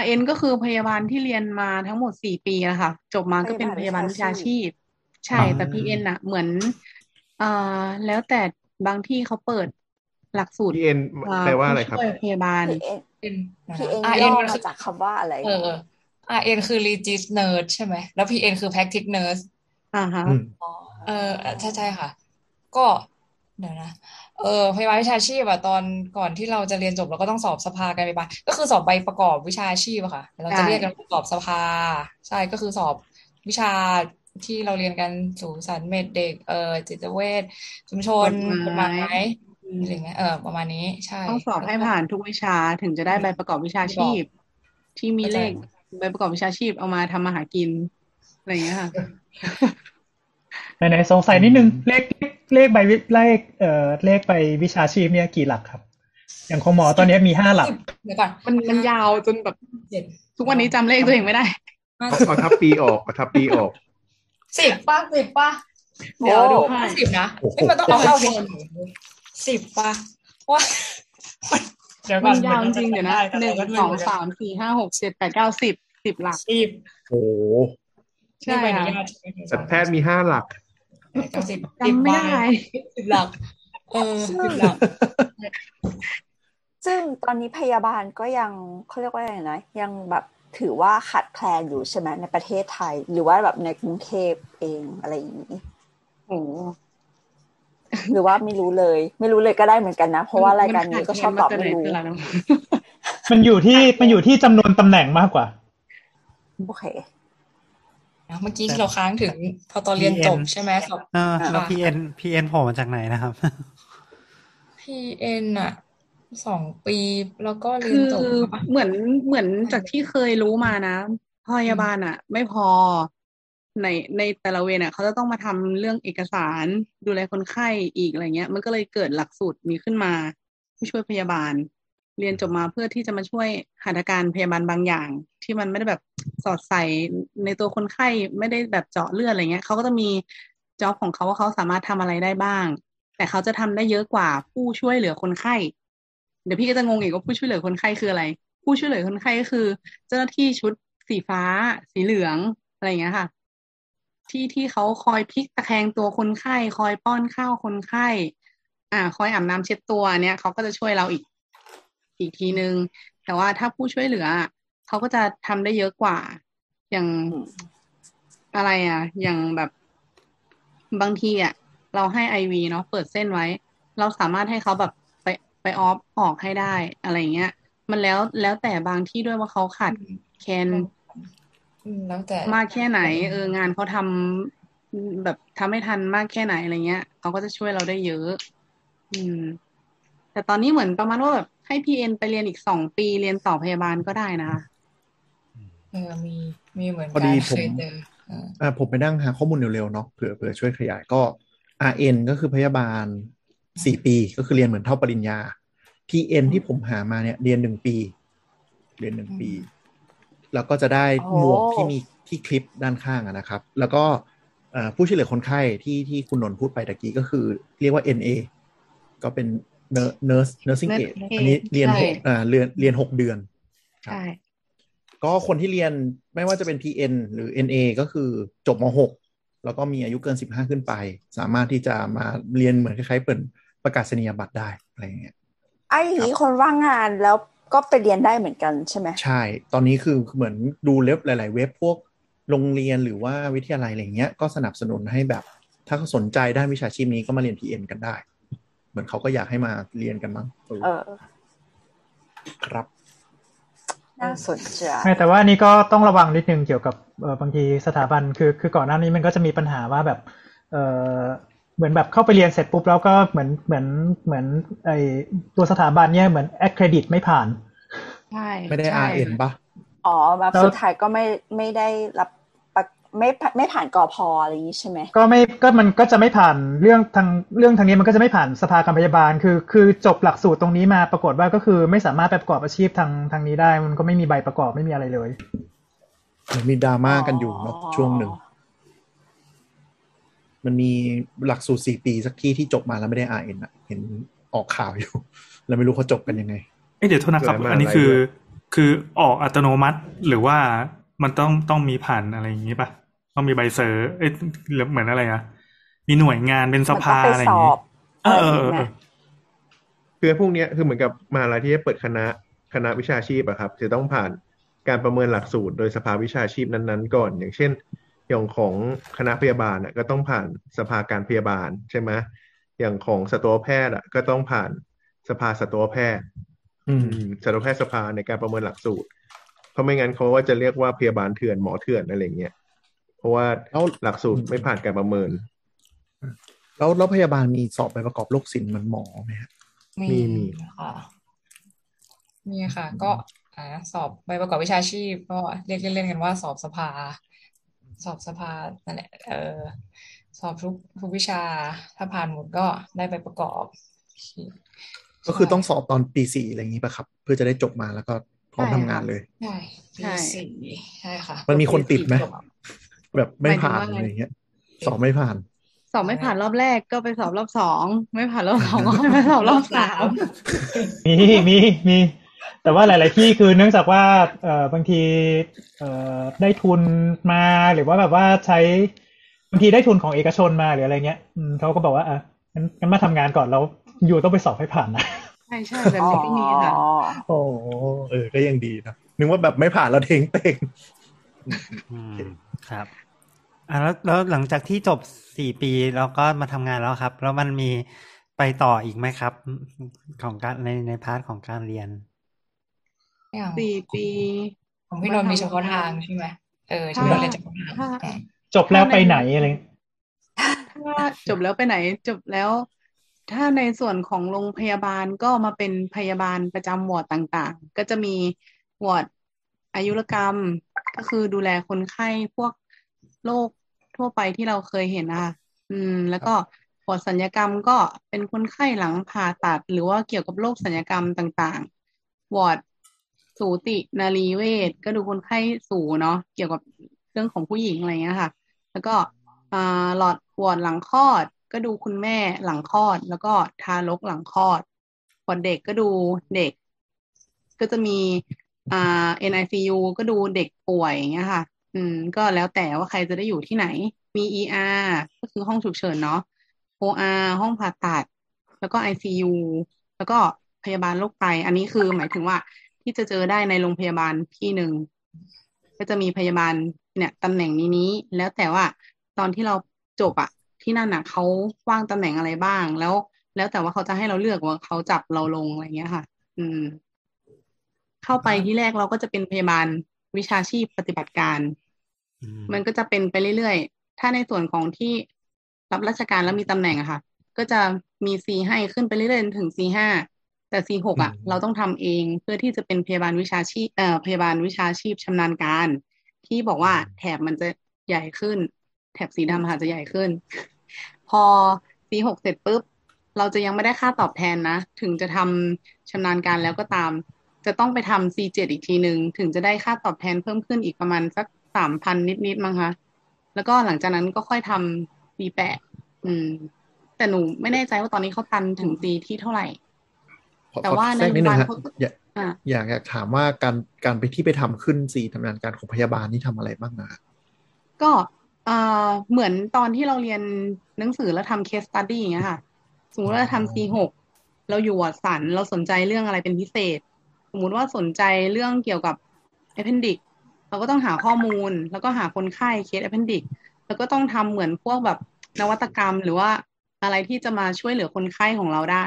RN ก็คือพยาบาลที่เรียนมาทั้งหมดสี่ปีนะคะจบมาก็เป็นพยาบาลวิชาชีพ ใช่แต่ PN อะเหมือนเอ่อแล้วแต่บางที่เขาเปิดหลักสูตรพีเอ็นอ่แปลว่าอะไรครับผู้ช่วยพยาบาล PN เป็น PN อ่าย่อมันมาคือจากคำว่าอะไรเออ RN คือ Regis Nurse ใช่ไหมแล้ว PN คือ Practice Nurse อ่าฮะอืมเออใช่ใช่ค่ะ ก็เดี๋ยวนะ เออพยาบาลวิชาชีพอะตอนก่อนที่เราจะเรียนจบเราก็ต้องสอบสภาการพยาบาลก็คือสอบใบประกอบวิชาชีพอะค่ะ เราจะเรียกกันว่าสอบสภา ใช่ก็คือสอบวิชาที่เราเรียนกันสู่สารเมดเด็กเออจิตเวชชุมชนกฎหมายกฎหมายอะไรอย่างเงี้ยเออประมาณนี้ใช่ต้องสอบให้ผ่านทุกวิชาถึงจะได้ใบประกอบวิชาชีพ ที่มีเลขใบประกอบวิชาชีพเอามาทำมาหากินอะไรอย่างเงี้ยค่ะ ไหนๆสงสัยนิดนึงเลขเลขใบวิเลขเอ่อเลขใบวิชาชีพเนี่ยกี่หลักครับ อย่างของหมอตอนนี้มีห้าหลักเดี๋ยวก่อนมันมันยาวจนแบบเจ็ดทุกวันนี้จำเลขตัวเองไม่ได้ห้าเอาเอาทับปีออกเอาทับปีออกสิบป่ะสิบป่ะเดี๋ยวดูให้สิบนะโอ้โหเฮ้ยมันต้องเอาเข้าสิสิบป่ะว่าเดี๋ยวก่มัอนนยาวจริงๆเดี๋ยวนะหนึ่งสองสามสี่ห้าหกเจ็ดแปดเก้าสิบสิบหลักสิบโอ้โหใช่นี่ใบอค่ะนุญาตใช่ไหมแต่แพทย์มีห้าหลัก เก้าสิบจำไม่ได้สิบหลักเออสิบหลักซึ่งตอนนี้พยาบาลก็ยังเขาเรียกว่าอะไรนะ ยังแบบถือว่าขาดแคลนอยู่ใช่ไหมในประเทศไทย หรือว่าแบบในกรุงเทพเองอะไรอย่างนี้โอ้โหหรือว่าไม่รู้เลย ไม่รู้เลยก็ได้เหมือนกันนะ เพราะว่ารายการนี้ก็ชอบตอบไม่รู้นขาดแคลนมาแต่ไหนแต่ไรแล้วมันอยู่ที่มันอยู่ที่จำนวนตำแหน่งมากกว่าโอเคนะ เมื่อกี้ที่เราค้างถึงพอตอนเรียนจบใช่ไหมสอบเออแล้ว PN PN โผล่มาจากไหนนะครับ PN อะสองปีแล้วก็เรียคืนอจบปะเหมือนเหมือนจากที่เคยรู้มานะพยาบาลอะ ไม่พอในในแต่ละเวรอะเขาจะต้องมาทำเรื่องเอกสารดูแลคนไข้อีกอะไรเงี้ย มันก็เลยเกิดหลักสูตรนี้ขึ้นมาผู้ช่วยพยาบาล เรียนจบมาเพื่อที่จะมาช่วยหัตถการพยาบาลบางอย่าง ที่มันไม่ได้แบบสอดใส่ในตัวคนไข้ไม่ได้แบบเจาะเลือดอะไรเงี้ยเขาก็จะมีจ็อบของเขาว่าเขาสามารถทำอะไรได้บ้าง แต่เขาจะทำได้เยอะกว่าผู้ช่วยเหลือคนไข้ เดี๋ยวพี่ก็จะงงอีกว่าผู้ช่วยเหลือคนไข้คืออะไร ผู้ช่วยเหลือคนไข้ก็คือ เจ้าหน้าที่ชุดสีฟ้า สีเหลืองอะไรเงี้ยค่ะ ที่ที่เขาคอยพลิกตะแคงตัวคนไข้ คอยป้อนข้าวคนไข้ อ่า คอยอาบน้ำเช็ดตัวเนี่ยเขาก็จะช่วยเราอีก อีกทีนึง แต่ว่าถ้าผู้ช่วยเหลืออะเขาก็จะทำได้เยอะกว่า อย่างอะไรอะ อย่างแบบบางทีอะ เราให้ไอวีเนาะเปิดเส้นไว้ เราสามารถให้เขาแบบไปไปออฟออกให้ได้อะไรเงี้ย มันแล้วแล้วแต่บางที่ด้วยว่าเขาขาดแคลนอืมแล้วแต่มากแค่ไหน เอองานเขาทำแบบทำให้ทันมากแค่ไหนอะไรเงี้ยเขาก็จะช่วยเราได้เยอะ อืม แต่ตอนนี้เหมือนประมาณว่าแบบ ให้พีเอ็นไปเรียนอีกสองปีเรียนต่อพยาบาลก็ได้นะคะเออมีมีเหมือนพอกัดีนผมเคยเจอเอออ่าผมไปนั่งหาข้อมูลเร็วๆเนาะเผื่อเผื่อช่วยขยายก็ RN ก็คือพยาบาลสี่ปีก็คือเรียนเหมือนเท่าปริญญา PN ที่ผมหามาเนี่ยเรียนหนึ่งปี เรียนหนึ่งปี แล้วก็จะได้โอ้หมวกที่มีที่คลิปด้านข้างอะนะครับ แล้วก็เอ่อผู้ช่วยเหลือคนไข้ที่ที่คุณนนท์พูดไปตะกี้ก็คือ เรียกว่า NA ก็เป็น nurse nursing aid อันนี้เรียนหกอ่าเรียนเรียนหกเดือนใช่ก็คนที่เรียนไม่ว่าจะเป็น PN หรือ NA ก็คือจบม .6 แล้วก็มีอายุเกิน 15 ขึ้นไป สามารถที่จะมาเรียนเหมือนคล้ายๆเปิดประกาศนียบัตรได้อะไรอย่างเงี้ยไอ้อย่างนี้คนว่างงานแล้วก็ไปเรียนได้เหมือนกันใช่ไหมใช่ ตอนนี้คือเหมือนดูเว็บหลาย ๆ เว็บพวกโรงเรียนหรือว่าวิทยาลัยอะไรเงี้ยก็สนับสนุนให้แบบ ถ้าเขาสนใจด้านวิชาชีพนี้ก็มาเรียน PN กันได้ เหมือนเขาก็อยากให้มาเรียนกันมั้งเออเออครับน่าสนใจไม่แต่ว่านี่ก็ต้องระวังนิดนึงเกี่ยวกับเออบางทีสถาบันคือคือก่อนหน้านี้มันก็จะมีปัญหาว่าแบบเออเหมือนแบบเข้าไปเรียนเสร็จปุ๊บแล้วก็เหมือนเหมือนเหมือนไอตัวสถาบันเนี่ยเหมือนแอคเครดิตไม่ผ่านใช่ไม่ได้ใช่ RN ปะอ๋อแบบแล้วสุดท้ายก็ไม่ไม่ได้รับปะ ไม่ไม่ผ่านกอพออะไรอย่างนี้ใช่ไหมก็ไม่ก็มันก็จะไม่ผ่านเรื่องทางเรื่องทางนี้มันก็จะไม่ผ่านสภาการพยาบาล คือ คือจบหลักสูตรตรงนี้มาปรากฏว่าก็คือไม่สามารถไปประกอบอาชีพทางทางนี้ได้ มันก็ไม่มีใบประกอบไม่มีอะไรเลยมีดราม่ากันอยู่เนาะช่วงหนึ่ง มันมีหลักสูตรสี่ปีสักที่ที่จบมาแล้วไม่ได้ RN อะเห็นออกข่าวอยู่ แล้วไม่รู้เขาจบกันยังไงเอ้ยเดี๋ยวโทษนะครับเกิดมาอันนี้อะไรคือด้วยคือออกอัตโนมัติหรือว่ามันต้องต้องมีผ่านอะไรอย่างนี้ปะ ต้องมีใบเซอร์เอ้ยหรือเหมือนอะไรอะมีหน่วยงานเป็นสมันต้อภางไปอะไรอสย่างอนี้บเออเอออะไรเออย่างอเงี้ยคือพวกเนี้ยคือเหมือนกับมหาลัยที่จะเปิดคณะคณะวิชาชีพอะครับ จะต้องผ่านการประเมินหลักสูตร โดยสภาวิชาชีพนั้นๆ ก่อน อย่างเช่น อย่างของคณะพยาบาลอะก็ต้องผ่านสภาการพยาบาลใช่ไหมอย่างของสัตวแพทย์อะก็ต้องผ่านสภาสัตวแพทย์ อืมอืมสัตวแพทย์สภาในการประเมินหลักสูตร เพราะไม่งั้นเขาว่าจะเรียกว่าพยาบาลเถื่อนหมอเถื่อนอะไรเงี้ยเพ ราะว่าแล้วหลักสูตรไม่ผ่านการประเมิน แล้วแล้วพยาบาลมีสอบใบประกอบโรคศิลป์เหมือนหมอไหมฮะมีมีมีค่ะมีค่ะ ก็อ่าสอบใบประกอบวิชาชีพ ก็เรียกเล่นๆกันว่าสอบสภา สอบสภานั่นแหละเออสอบทุกทุกวิชาถ้าผ่านหมดก็ได้ใบประกอบ ก็คือต้องสอบตอนปีสี่อะไรอย่างนี้ป่ะครับ เพื่อจะได้จบมาแล้วก็พร้อมใช่ทำงานค่ะเลยใช่ใช่ปีสี่ใช่ค่ะ มันมีคนติดไหมจบ แบบไม่ผ่านหมายถึงว่าอะไรอย่างเงี้ยสอบไม่ผ่าน สอบไม่ผ่านรอบแรกก็ไปสอบรอบสองไม่ผ่านรอบสองก็ไปสอบรอบสามมีมีมีแต่ว่าหลาย ๆ ที่คือเนื่องจากว่าเอ่อบางทีเอ่อได้ทุนมาหรือว่าแบบว่าใช้บางทีได้ทุนของเอกชนมาหรืออะไรเงี้ยอืมเขาก็บอกว่าอะงั้นงั้นมาทำงานก่อนแล้วอยู่ต้องไปสอบให้ผ่านนะใช่ใช่แบบนี้ก็มีค่ะอ๋อโอ้เออก็ยังดีนะนึกว่าแบบไม่ผ่านแล้วเทงเต็งอืมครับ อะแล้วแล้วหลังจากที่จบสี่ปีแล้วก็มาทำงานแล้วครับ แล้วมันมีไปต่ออีกไหมครับ ของการในใน part ของการเรียนอย่างสี่ปีของพี่นนท์มีเฉพาะทางใช่ไหมเออที่พี่นนท์เรียนเฉพาะทางถ้าอืมจบแล้วไปไหนอะไรถ้าจบแล้วไปไหน จบแล้ว ถ้าในส่วนของโรงพยาบาลก็มาเป็นพยาบาลประจำวอร์ดต่างๆ ก็จะมีวอร์ดอายุรกรรม ก็คือดูแลคนไข้พวก โรคทั่วไปที่เราเคยเห็นนะคะอืม แล้วก็วอร์ดศัลยกรรมก็เป็นคนไข้หลังผ่าตัด หรือว่าเกี่ยวกับโรคศัลยกรรมต่างๆ วอร์ดสูตินารีเวชก็ดูคนไข้สูฯ เนาะเกี่ยวกับเรื่องของผู้หญิงอะไรเงี้ยค่ะ แล้วก็อ่าหลอดวอร์ดหลังคลอด ก็ดูคุณแม่หลังคลอด แล้วก็ทารกหลังคลอดวอร์ดเด็กก็ดูเด็ก ก็จะมีอ่า NICU ก็ดูเด็กป่วยอย่างเงี้ยค่ะ อืม ก็แล้วแต่ว่าใครจะได้อยู่ที่ไหน มี ER ก็คือห้องฉุกเฉินเนาะ OR ห้องผ่าตัด แล้วก็ ICU แล้วก็พยาบาลโรคไต อันนี้คือหมายถึงว่าที่จะเจอได้ในโรงพยาบาลที่หนึ่งก็จะมีพยาบาลเนี่ยตำแหน่งนี้นี้ แล้วแต่ว่าตอนที่เราจบอะที่นั่นอะเขาว่างตำแหน่งอะไรบ้าง แล้ว แล้วแต่ว่าเขาจะให้เราเลือกว่าเขาจับเราลงอะไรเงี้ยค่ะ อืม เข้าไปที่แรกเราก็จะเป็นพยาบาลวิชาชีพปฏิบัติการ มมันก็จะเป็นไปเรื่อยๆ ถ้าในส่วนของที่รับราชการแล้วมีตำแหน่งอะค่ะ ก็จะมี C ให้ขึ้นไปเรื่อยๆถึง C ห้าแต่ C หกอะอืมเราต้องทำเองเพื่อที่จะเป็นพยาบาลวิชาชีพเอ่อพยาบาลวิชาชีพชำนาญการ ที่บอกว่าแถบมันจะใหญ่ขึ้น แถบสีดำค่ะจะใหญ่ขึ้น พอ C หกเสร็จปุ๊บเราจะยังไม่ได้ค่าตอบแทนนะ ถึงจะทำชำนาญการแล้วก็ตาม จะต้องไปทำ C7 อีกทีหนึ่งถึงจะได้ค่าตอบแทนเพิ่มขึ้นอีกประมาณสัก สามพันนิดๆมั้งคะ แล้วก็หลังจากนั้นก็ค่อยทำ C8 อืม แต่หนูไม่แน่ใจว่าตอนนี้เขาตันถึง C ที่เท่าไหร่ขอแต่ขอว่าในแทรกนิดนึงฮะโรงพยาบาลเขาก็อยากอ่าอยากอยากถามว่าการการไปที่ไปทำขึ้นซีทำงานการของพยาบาลนี่ทำอะไรบ้างอะก็เอ่อเหมือนตอนที่เราเรียนหนังสือแล้วทำ case study อย่างเงี้ยค่ะ สมมติว่าเราทำ C6 เราอยู่วอร์ดสัน เราสนใจเรื่องอะไรเป็นพิเศษ สมมุติว่าสนใจเรื่องเกี่ยวกับ appendix เราก็ต้องหาข้อมูล แล้วก็หาคนไข้เคส appendix แล้วก็ต้องทำเหมือนพวกแบบนวัตกรรมหรือว่าอะไรที่จะมาช่วยเหลือคนไข้ของเราได้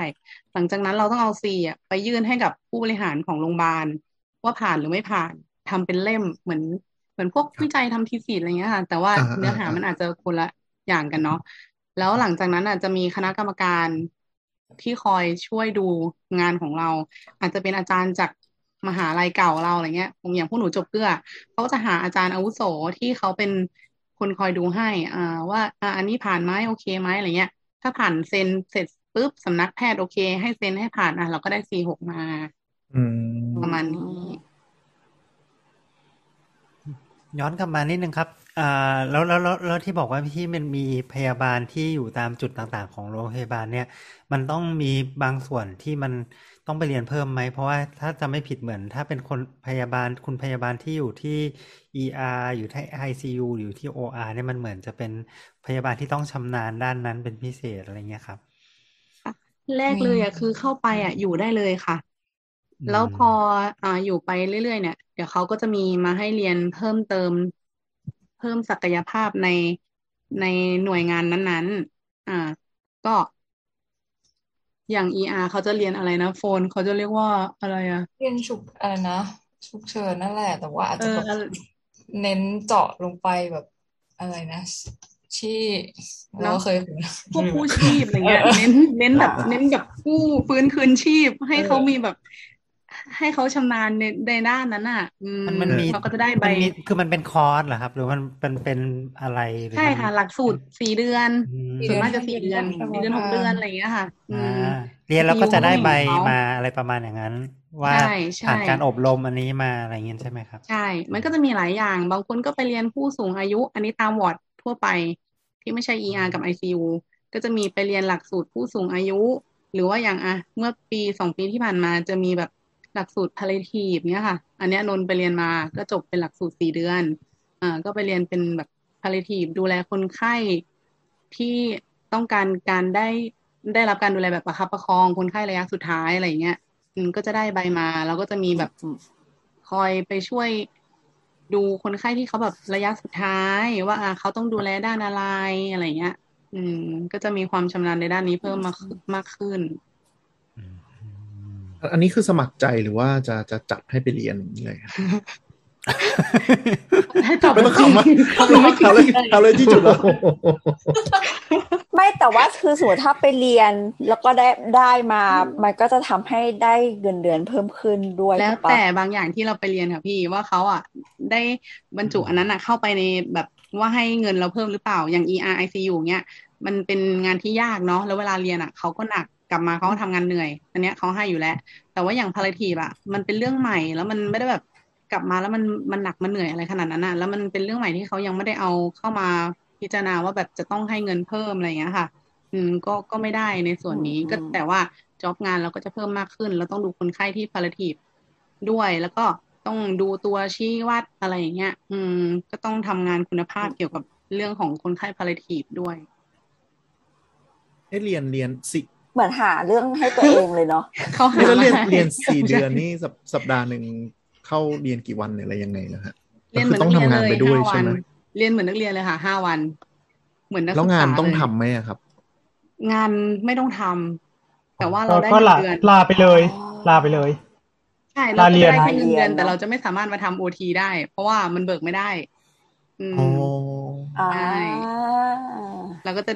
หลังจากนั้นเราต้องเอา C อะไปยื่นให้กับผู้บริหารของโรงพยาบาล ว่าผ่านหรือไม่ผ่านทำเป็นเล่มเหมือนเหมือนพวกวิจัยทำทีสีอะไรเงี้ยค่ะ แต่ว่าเนื้อหาอ่ามันอาจจะคนละอย่างกันเนาะแล้วหลังจากนั้นอาจจะมีคณะกรรมการที่คอยช่วยดูงานของเรา อาจจะเป็นอาจารย์จาก มหาลัยเก่าเราอะไรเงี้ยอย่างพวกหนูจบเกลือเขาก็จะหาอาจารย์อาวุโสที่เขาเป็นคนคอยดูให้ อ่า ว่าอ่าอันนี้ผ่านไหมโอเคไหมอะไรเงี้ย ถ้าผ่านเซ็นเสร็จปุ๊บสำนักแพทย์โอเค ให้เซ็นให้ผ่านอะเราก็ได้ซีหกมาอืมประมาณนี้ ย้อนกลับมานิดนึงครับอ่าแล้วแล้วแล้วแล้วที่บอกว่าที่มันมีพยาบาลที่อยู่ตามจุดต่างๆ ของโรงพยาบาลเนี่ย มันต้องมีบางส่วนที่มัน ต้องไปเรียนเพิ่มไหม เพราะว่าถ้าจะไม่ผิดเหมือน ถ้าเป็นคนพยาบาลคุณพยาบาลที่อยู่ที่ ER อยู่ที่ ICU อยู่ที่ OR เนี่ยมันเหมือนจะเป็นพยาบาลที่ต้องชำนาญด้านนั้นเป็นพิเศษอะไรเงี้ยครับแรกเลยอะคือเข้าไปอะอยู่ได้เลยค่ะอืมแล้วพออ่าอยู่ไปเรื่อยๆเนี่ย เดี๋ยวเขาก็จะมีมาให้เรียนเพิ่มเติม เพิ่มศักยภาพในในหน่วยงานนั้นๆ อ่า ก็ อย่าง ER เขาจะเรียนอะไรนะโฟนเขาจะเรียกว่าอะไรอะเรียนฉุกอะไรนะฉุกเฉินนั่นแหละ แต่ว่าอาจเอจะอแบบอะไรเน้นเจาะลงไปแบบอะไรนะที่เราเคยเห็นพวกกู้ชีพอะไรเงี้ยเออเน้นเน้นแบบเน้นแบบกู้ฟื้นคืนชีพให้เขามีแบบ ให้เขาชำนาญในในด้านนั้นอะอืมมันมันมีเขาก็จะได้ใบมันมีคือมันเป็นคอร์สเหรอครับ หรือมันเป็นเป็นอะไรหรือใช่มันค่ะ หลักสูตรสี่เดือนอืมส่วนมากจะสี่เดือนใช่ไหมสี่เดือนหกเดือนอะไรอย่างเงี้ยค่ะอือ่ามเรียนแล้วก็จะได้ใบมาอะไรประมาณอย่างนั้น ว่าใช่ใช่ผ่านการอบรมอันนี้มาอะไรเงี้ยใช่ไหมครับ ใช่ มันก็จะมีหลายอย่าง บางคนก็ไปเรียนผู้สูงอายุ อันนี้ตามวอร์ดทั่วไป ที่ไม่ใช่ ER กับ ICU ก็จะมีไปเรียนหลักสูตรผู้สูงอายุ หรือว่าอย่างอะเมื่อปีสองปีที่ผ่านมาจะมีแบบ หลักสูตร palliative เนี้ยค่ะ อันเนี้ยนนท์ไปเรียนมาก็จบเป็นหลักสูตรสี่เดือนอ่าก็ไปเรียนเป็นแบบ palliative ดูแลคนไข้ที่ต้องการการได้ได้รับการดูแลแบบประคับประคองคนไข้ระยะสุดท้ายอะไรเงี้ยอืมก็จะได้ใบมาแล้วก็จะมีแบบคอยไปช่วยดูคนไข้ที่เขาแบบระยะสุดท้าย ว่าอ่าเขาต้องดูแลด้านอะไรอะไรเงี้ย อืม ก็จะมีความชำนาญในด้านนี้เพิ่มมากมากขึ้น อันนี้คือสมัครใจหรือว่าจะจะจัดให้ไปเรียนอย่างนี้เลยครับให้ตอบไม่ต้องขำมาเอาเลยเอาเลยที่จุดแล้วไม่แต่ว่าคือสมมติถ้าไปเรียนแล้วก็ได้ได้มา มันก็จะทำให้ได้เงินเดือนเพิ่มขึ้นด้วยแล้วถูกปะแต่บางอย่างที่เราไปเรียนค่ะพี่ว่าเขาอะ ได้บรรจุอันนั้นอะเข้าไปในแบบว่าให้เงินเราเพิ่มหรือเปล่าอย่าง ER ICU เนี้ยมันเป็นงานที่ยากเนาะแล้วเวลาเรียนอะเขาก็หนัก กลับมาเขาก็ทำงานเหนื่อย อันเนี้ยเขาให้อยู่แล้ว แต่ว่าอย่าง palliative อะมันเป็นเรื่องใหม่แล้วมันไม่ได้แบบกลับมาแล้วมันมันหนักมันเหนื่อยอะไรขนาดนั้นอะแล้วมันเป็นเรื่องใหม่ที่เขายังไม่ได้เอาเข้ามาพิจารณาว่าแบบจะต้องให้เงินเพิ่มอะไรอย่างเงี้ยค่ะ อืมก็ก็ไม่ได้ในส่วนนี้ก็แต่ว่าจ็อบงานเราก็จะเพิ่มมากขึ้นแล้วต้องดูคนไข้ที่ palliative ด้วยแล้วก็ต้องดูตัวชี้วัดอะไรอย่างเงี้ย อืม ก็ต้องทำงานคุณภาพเกี่ยวกับเรื่องของคนไข้ palliative ด้วยให้เรียนเรียนสิ เหมือนหาเรื่องให้ตัวเองเลยเนาะเขาหาแล้วเรียนมาให้เรียนสี่ใช่เดือนนี่สัปสัปดาห์หนึ่งเข้าเรียนกี่วันเนี่ยอะไรยังไงนะฮะเรียนเหมือนต้นัอกงเรียนทำงานเลยไปด้วยห้าใช่วันไหมเรียนเหมือนนักเรียนเลยค่ะห้าวัน เหมือนนักแล้วศึกงานษาต้องเลยทำไหมอะครับ งานไม่ต้องทำแต่ว่าเราได้ก็เงิลานเดือนลาไปเลย ลาไปเลยใช่เราลาก็เรียจะนได้แค่เงินเดือนลาเรียนแต่เราจะไม่สามารถมาทำโอทีได้ เพราะว่ามันเบิกไม่ได้ อืมอ๋ออ่าใช่เราก็จะ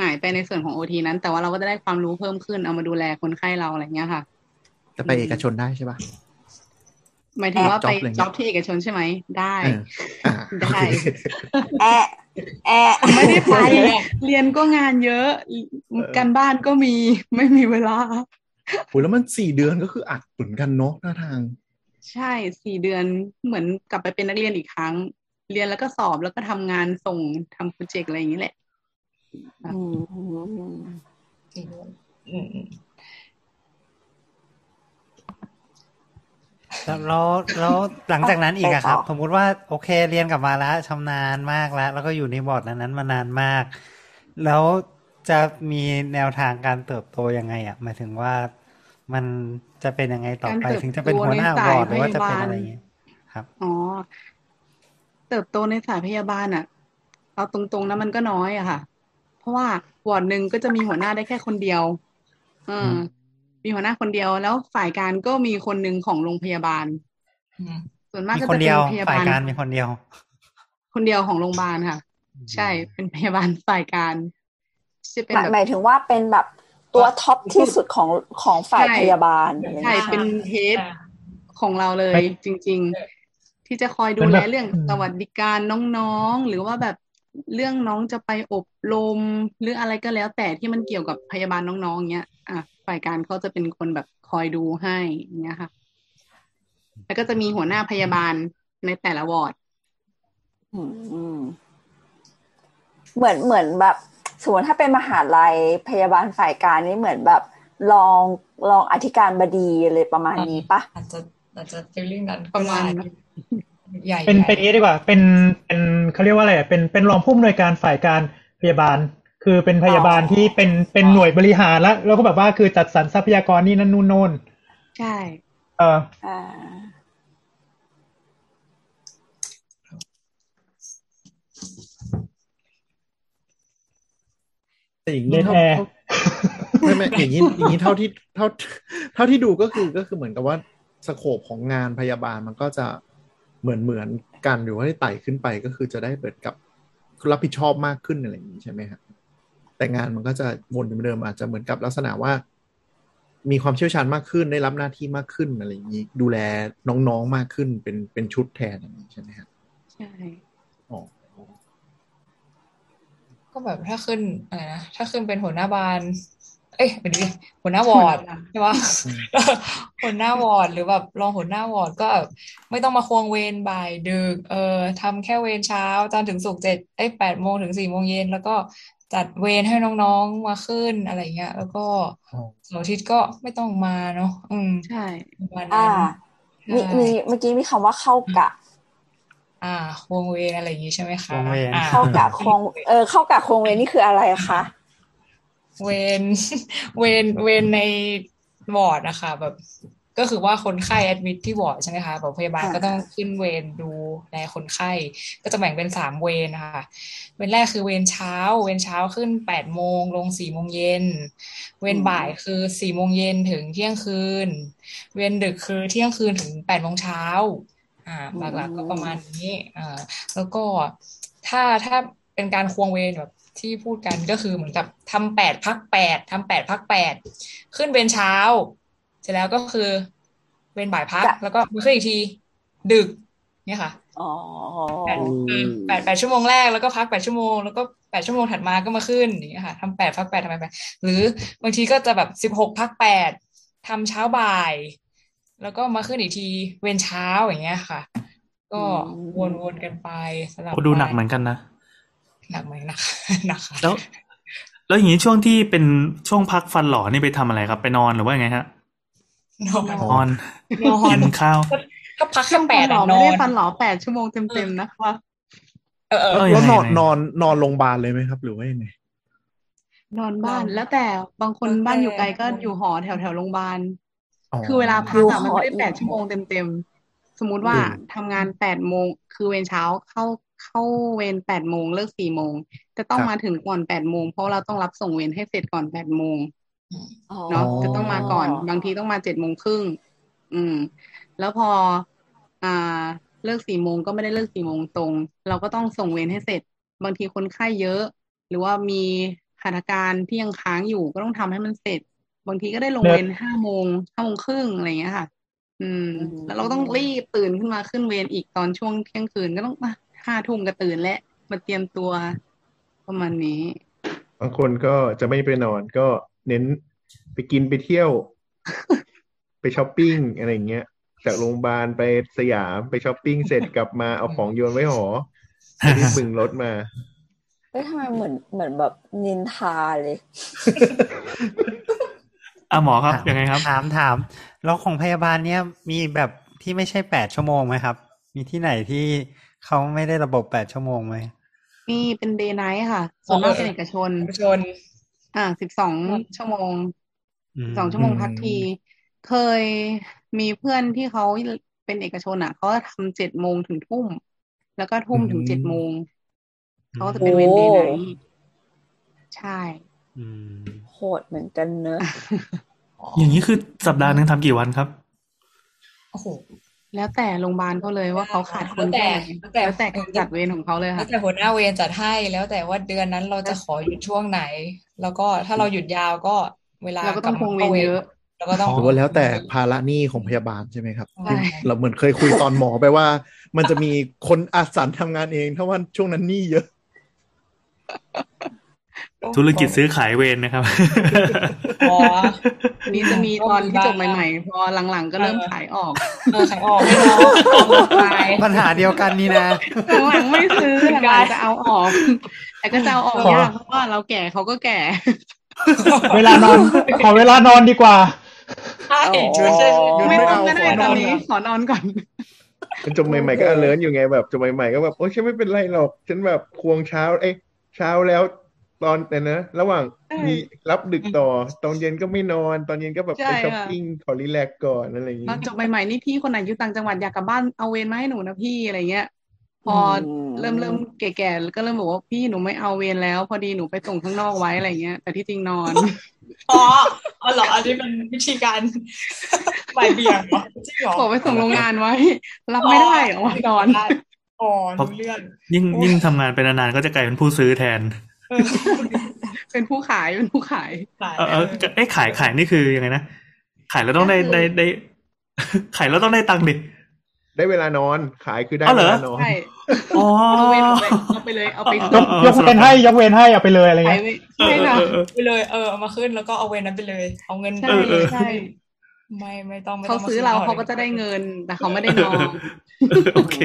หายไปในส่วนของโอทีนั้น แต่ว่าเราก็จะได้ความรู้เพิ่มขึ้นเอามาดูแลคนไข้เราอะไรเงี้ยค่ะแต่ไปเอกชนได้ใช่ปะหมายถึงว่าไปจ็อบอะไรเงี้ยจ็อบที่เอกชนใช่ไหมได้เอออ่าได้โอเคแอะแอะไม่ได้ไปเรียนก็งานเยอะการบ้านก็มีไม่มีเวลาโอ้ยแล้วมันสี่เดือนก็คืออัดเหมือนกันเนาะหน้าทาง ใช่สี่เดือนเหมือนกลับไปเป็นนักเรียนอีกครั้ง เรียนแล้วก็สอบแล้วก็ทำงานส่งทำโปรเจกต์อะไรอย่างนี้แหละ อืมสี่เดือนอืมอืมแล้วแล้วแล้วหลังจากนั้นอีกอะครับไปต่อสมมุติว่าโอเคเรียนกลับมาแล้วชำนาญมากแล้ว แล้วก็อยู่ในบอร์ดนั้นๆมานานมาก แล้วจะมีแนวทางการเติบโตยังไงอะหมายถึงว่ามันจะเป็นยังไงต่อไปการเติบโตถึงจะเป็นหัวหน้าในบสายอร์ดหรือว่าจะเป็นพยาบาลอะไรอย่างเงี้ยครับอ๋อเติบโตในสายพยาบาลอะเอาตรงๆนะมันก็น้อยอะค่ะ เพราะว่าวอร์ดหนึ่งก็จะมีหัวหน้าได้แค่คนเดียวเอออมีหัวหน้าคนเดียวแล้วฝ่ายการก็มีคนหนึ่งของโรงพยาบาลอืมส่วนมากมีก็คนจะเป็เดีนยวพยาฝ่ายบาลการมีคนเดียว คนเดียวของโรงพยาบาลค่ะ ใช่เป็นพยาบาลฝ่ายการจะเป็นหมายแบบหมายถึงว่าเป็นแบบตัวท็อปที่สุดของของฝ่ายใช่พยาบาลอย่างใช่เงี้ยเป็นเฮดของเราเลยไปจริง ๆ ที่จะคอยดูเป็นแลแบบเรื่องอืมสวัสดิการน้องๆ หรือว่าแบบ เรื่องน้องจะไปอบรมหรืออะไรก็แล้ว แต่ที่มันเกี่ยวกับพยาบาลน้องๆเงี้ยอะฝ่ายการเขาจะเป็นคนแบบคอยดูให้อย่างเงี้ยค่ะ แล้วก็จะมีหัวหน้าพยาบาลในแต่ละวอร์ดอืมเหมือนเหมือนแบบสมมติถ้าเป็นมหาลัยพยาบาลฝ่ายการนี่เหมือนแบบรองรองอธิการบดีเลยประมาณนี้ปะอาจจะอาจจะฟีลลิ่งนั้นประมาณก็ได้ ใหญ่เป็นใหญ่เป็นอย่างนี้ดีกว่า เป็นเป็นเขาเรียกว่าอะไรอะเป็นเป็นรองผู้อำนวยการฝ่ายการพยาบาล คือเป็นพยาบาลที่เป็นเป็นหน่วยบริหารแล้วแล้วก็แบบว่าคือจัดสรรทรัพยากรนี่นั่นนู่นโน่นใช่ เอออ่าแต่อย่างเล่นี้นเท่าแอร์ไม่ไม่อย่างนี้อย่างนี้เท่าที่เท่าเท่าที่ดูก็คือก็คือเหมือนกับว่าสโคปของงานพยาบาลมันก็จะ เหมือนเหมือนกันอยู่ว่าที่ไต่ขึ้นไปก็คือจะได้เปิดกับรับผิดชอบมากขึ้นอะไรอย่างนี้ใช่ไหมครับแต่งานมันก็จะวนอยู่เหมือนเดิมอาจจะเหมือนกับลักษณะว่า มีความเชี่ยวชาญมากขึ้นได้รับหน้าที่มากขึ้นอะไรอย่างนี้ดูแลน้องๆมากขึ้นเป็นเป็นชุดแทนอย่างนี้ใช่ไหมครับใช่อ๋อก็แบบถ้าขึ้นอะไรนะถ้าขึ้นเป็นหัวหน้าบาน เอ้ยเป็นดิหัวหน้าวอร์ดใช่ปะหัวหน้าวอร์ดหรือแบบรองหัวหน้าวอร์ดก็แบบไม่ต้องมาควงเวรบ่ายดึก เออทำแค่เวรเช้าจันทร์ถึงศุกร์เจ็ดเอ้ยแปดโมงถึงสี่โมงเย็นแล้วก็จัดเวรให้น้องๆมาขึ้นอะไรเงี้ย แล้วก็อ๋อเสาร์อาทิตย์ก็ไม่ต้องมาเนาะอืมใช่ประมาณอ่านั้นมีใช่มีเมื่อกี้มีคำว่าเข้ากะ อ่าควงเวรอะไรอย่างงี้ใช่ไหมคะควงเวรอ่าเข้ากะควงเออเข้ากะควงเวรนี่คืออะไรคะ เวรเวรเวรในวอร์ดนะคะแบบก็คือว่าคนไข้ admit ที่วอร์ดใช่ไหมคะแบบพยาบาลอ่าก็ต้องขึ้นเวรดูแลคนไข้ ก็จะแบ่งเป็นสามเวรนะคะเวรแรกคือเวรเช้า เวรเช้าขึ้นแปดโมงลงสี่โมงเย็น เวรบ่ายคือสี่โมงเย็นถึงเที่ยงคืน เวรดึกคือเที่ยงคืนถึงแปดโมงเช้าอ่าหลักๆก็ประมาณนี้อ่าแล้วก็ถ้าถ้าเป็นการควงเวรแบบ ที่พูดกันก็คือเหมือนกับทำแปดพักแปดทำแปดพักแปดขึ้นเวรเช้า เสร็จแล้วก็คือเวรบ่ายพักจะแล้วก็มาขึ้นอีกที ดึก เนี่ยค่ะอ๋อแปดแปดแปดชั่วโมงแรกแล้วก็พักแปดชั่วโมงแล้วก็แปดชั่วโมงถัดมาก็มาขึ้นอย่างเงี้ยค่ะทำแปดพักแปดทำแปดแปดหรือบางทีก็จะแบบสิบหกพักแปดทำเช้าบ่าย แล้วก็มาขึ้นอีกทีเวรเช้าอย่างเงี้ยค่ะ ก็วนๆกันไปสลับโอ้ดูหนักไปเหมือนกันนะ หนักไหมหนักหนักค่ะแล้วแล้วอย่างนี้ช่วงที่เป็นช่วงพักฟันหล่อนี่ไปทำอะไรครับ ไปนอนหรือว่าไงฮะ นอนนอนนอนกินข้าวถ้าพักแค่แปดหลอะอนไม่อได้นฟันหลอแปดชั่วโมงเต็มๆนะคะเออเออเออแล้วนอนยังไงนอนนอนโรงพยาบาลเลยไหมครับ หรือว่ายังไงนอนบ้านนอนแล้วแต่บางคนแล้วแต่บ้านอยู่ไกลก็อยู่หอแถวแถวๆโรงพยาบาลอ๋อคือเวลาพัอกยู่อะมันหอไม่ได้อีกแปดชั่วโมงเต็มๆสมมุติว่าอืมทำงานแปดโมงคือเวรเช้าเข้า เข้าเวรแปดโมงเลิกสี่โมงจะต้องมาถึงก่อนแปดโมงเพราะเราต้องรับส่งเวรให้เสร็จก่อนแปดโมงอ๋อเนาะจะต้องมาก่อนบางทีต้องมาเจ็ดโมงครึ่งอืม แล้วพอ อ่า เลิกสี่โมงก็ไม่ได้เลิกสี่โมงตรง เราก็ต้องส่งเวรให้เสร็จ บางทีคนไข้เยอะ หรือว่ามีหัตถการที่ยังค้างอยู่ก็ต้องทำให้มันเสร็จ บางทีก็ได้ลงเลิเวกรห้าโมงห้าโมงครึ่งอะไรอย่างเงี้ยค่ะ อืม แล้วเราก็ต้องรีบตื่นขึ้นมาขึ้นเวรอีกตอนช่วงเที่ยงคืนก็ต้อง ห้าทุ่มก็ตื่นแล้วมาเตรียมตัวประมาณนี้ บางคนก็จะไม่ไปนอนก็เน้นไปกินไปเที่ยว ไปช้อปปิ้งอะไรอย่างเงี้ย จากโรงพยาบาลไปสยามไปช้อปปิ้งเสร็จกลับมาเอาของโยนไว้หอรีบบึงรถมาเฮ้ยทำไมเหมือนเหมือนแบบนินทาเลยอะหมอครับยังไงครับ ถามถามแล้วของพยาบาลเนี้ยมีแบบที่ไม่ใช่แปดชั่วโมงไหมครับ มีที่ไหนที่ เขาไม่ได้ระบบแปดชั่วโมงไหมมีเป็น day night ค่ะ ส่วนมากเป็นเอกชนเอกชน อ่าสิบสองชั่วโมงอืมสองชั่วโมงพักที เคยมีเพื่อนที่เขาเป็นเอกชนอะเขาจะทำเจ็ดโมงถึงทุ่ม แล้วก็ทุ่มถึงเจ็ดโมงเขาก็จะเป็นเวร day nightใช่อืมโหดเหมือนกันเนอะอย่างนี้คือสัปดาห์หนึ่งทำกี่วันครับ โอ้โห แล้วแต่โรงพยาบาลเขาเลยว่าเขาขาดคนแล้วแต่แค่ไหนแล้วแต่แล้วแต่การจัดเวรของเขาเลยแล้ค่ะวแต่หัวหน้าเวรจัดให้แล้วแต่ว่าเดือนนั้นเราจะขอหยุดช่วงไหน แล้วก็ถ้าเราหยุดยาวก็เวลาเราก็ต้องบมาคงเวรเยอะเราก็ต้องหรือว่าแล้วแต่ภาระหนี้ของพยาบาลใช่ไหมครับใช่เราเหมือนเคยคุยตอนหมอไปว่า มันจะมีคนอาสันทำงานเอง ถ้าว่าช่วงนั้นหนี้เยอะ ธุรกิจซื้อขายเวรนะครับ อ๋ออันนี้จะมีตอนที่จบใหม่ๆ พอหลังๆ ก็เริ่มขายออก เออขายออกให้น้องออกไปปัญหาเดียวกันนี่นะ หลังๆไม่ซื้อหลังๆจะเอาออก แต่ก็จะเอาออกขอยากเพราะว่าเราแก่เขาก็แก่ เวลานอน ขอเวลานอนดีกว่าใช่อ๋อใช่ใช่ยุนไม่ไม่ต้องเอาก็ได้ขอนตออนนนี้ขอนอนก่อนเป็นจบใหม่ๆก็อเลิร์อยู่ไงแบบจบใหม่ๆก็แบบโอ้ยฉันไม่เป็นไรหรอก ฉันแบบควงเช้า เอ้ยเช้าแล้ว ตอนแต่นะ ระหว่างใช่มีรับดึกต่อ ตอนเย็นก็ไม่นอน ตอนเย็นก็แบบใช่ไปช้อปค่ะปิ้งขอรีแลกซ์ก่อนอะไรอย่างตอนงี้จบใหม่ๆนี่พี่คนไหนอยู่ต่างจังหวัดอยากกลับบ้านเอาเวรมาให้หนูนะพี่อะไรเงี้ย พออมเริ่มเริ่มแก่ๆก็เริ่มบอกว่าพี่หนูไม่เอาเวรแล้ว พอดีหนูไปส่งข้างนอกไว้อะไรเงี้ย แต่ที่จริงนอน อ๋ออ๋อเหรออันนี้เป็นวิธีการบ่ายเบี่ยงเหรอจริงเหรอบอกไปส่งโรงงานไว้ รับไม่ได้เหรอวะนอนอ๋อรู้เรื่องยิ่งยิ่งทำงานไปนานๆก็จะกลายเป็นผู้ซื้อแทน เออเป็นผู้ขายเป็นผู้ขายขายเออเออเอ้ยขายขายนี่คือยังไงนะขายแล้วต้องได้ก็คือได้ได้ขายแล้วต้องได้ตังค์ดิได้เวลานอนขายคือได้อ๋อเหรเวอลานอนใช่อ๋อเอาเวรออกไปเอาไปเลยเอาไปยขึ้นกยกเว้นให้ยกเว้นให้เอาไปเลยอะไรขายเงี้ยเวรใช่ค่ะเออเออไปเลยเออเอามาขึ้นแล้วก็เอาเวรนั้นไปเลย เอาเงินใช่เออเออใช่ ไม่ไม่ต้องไม่เขาต้องมซื้อเราคืนเขาก็จะได้เงินแต่เขาไม่ได้นอนโอเค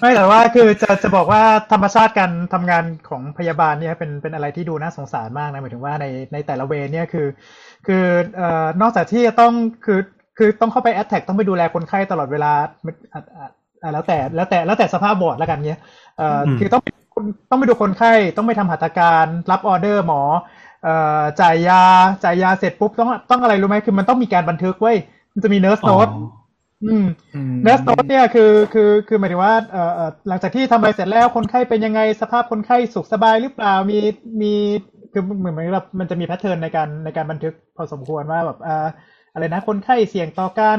ไม่แต่ว่าคือจะจะบอกว่าธรรมชาติการทำงานของพยาบาลเนี่ยเป็นเป็นอะไรที่ดูน่าสงสารมากนะหมายถึงว่าในในแต่ละเวรเนี่ยคือ คือเอ่อนอกจากที่จะต้องคือคือต้องเข้าไป attack ต้องไปดูแลคนไข้ตลอดเวลามันอะอะอะแล้วแต่แล้วแต่แล้วแต่สภาพวอร์ดแล้วกันเนี่ยเอ่ออมคือต้องต้องไปดูคนไข้ต้องไปทำหัตถการ รับออเดอร์หมอเอ่อ จ่ายยาจ่ายยาเสร็จปุ๊บต้องต้องอะไรรู้ไหมคือมันต้องมีการบันทึกเว้ยมันจะมี nurse note อืม nurse note เนี่ยคือคือคือหมายถึงว่าเอ่อเอ่อหลังจากที่ทำอะไรเสร็จแล้วคนไข้เป็นยังไงสภาพคนไข้สุขสบายหรือเปล่ามีมีคือเหมือนเหมือนแบบมันจะมี pattern ในการในการบันทึกพอสมควรว่าแบบอ่าอะไรนะคนไข้เสี่ยงต่อการ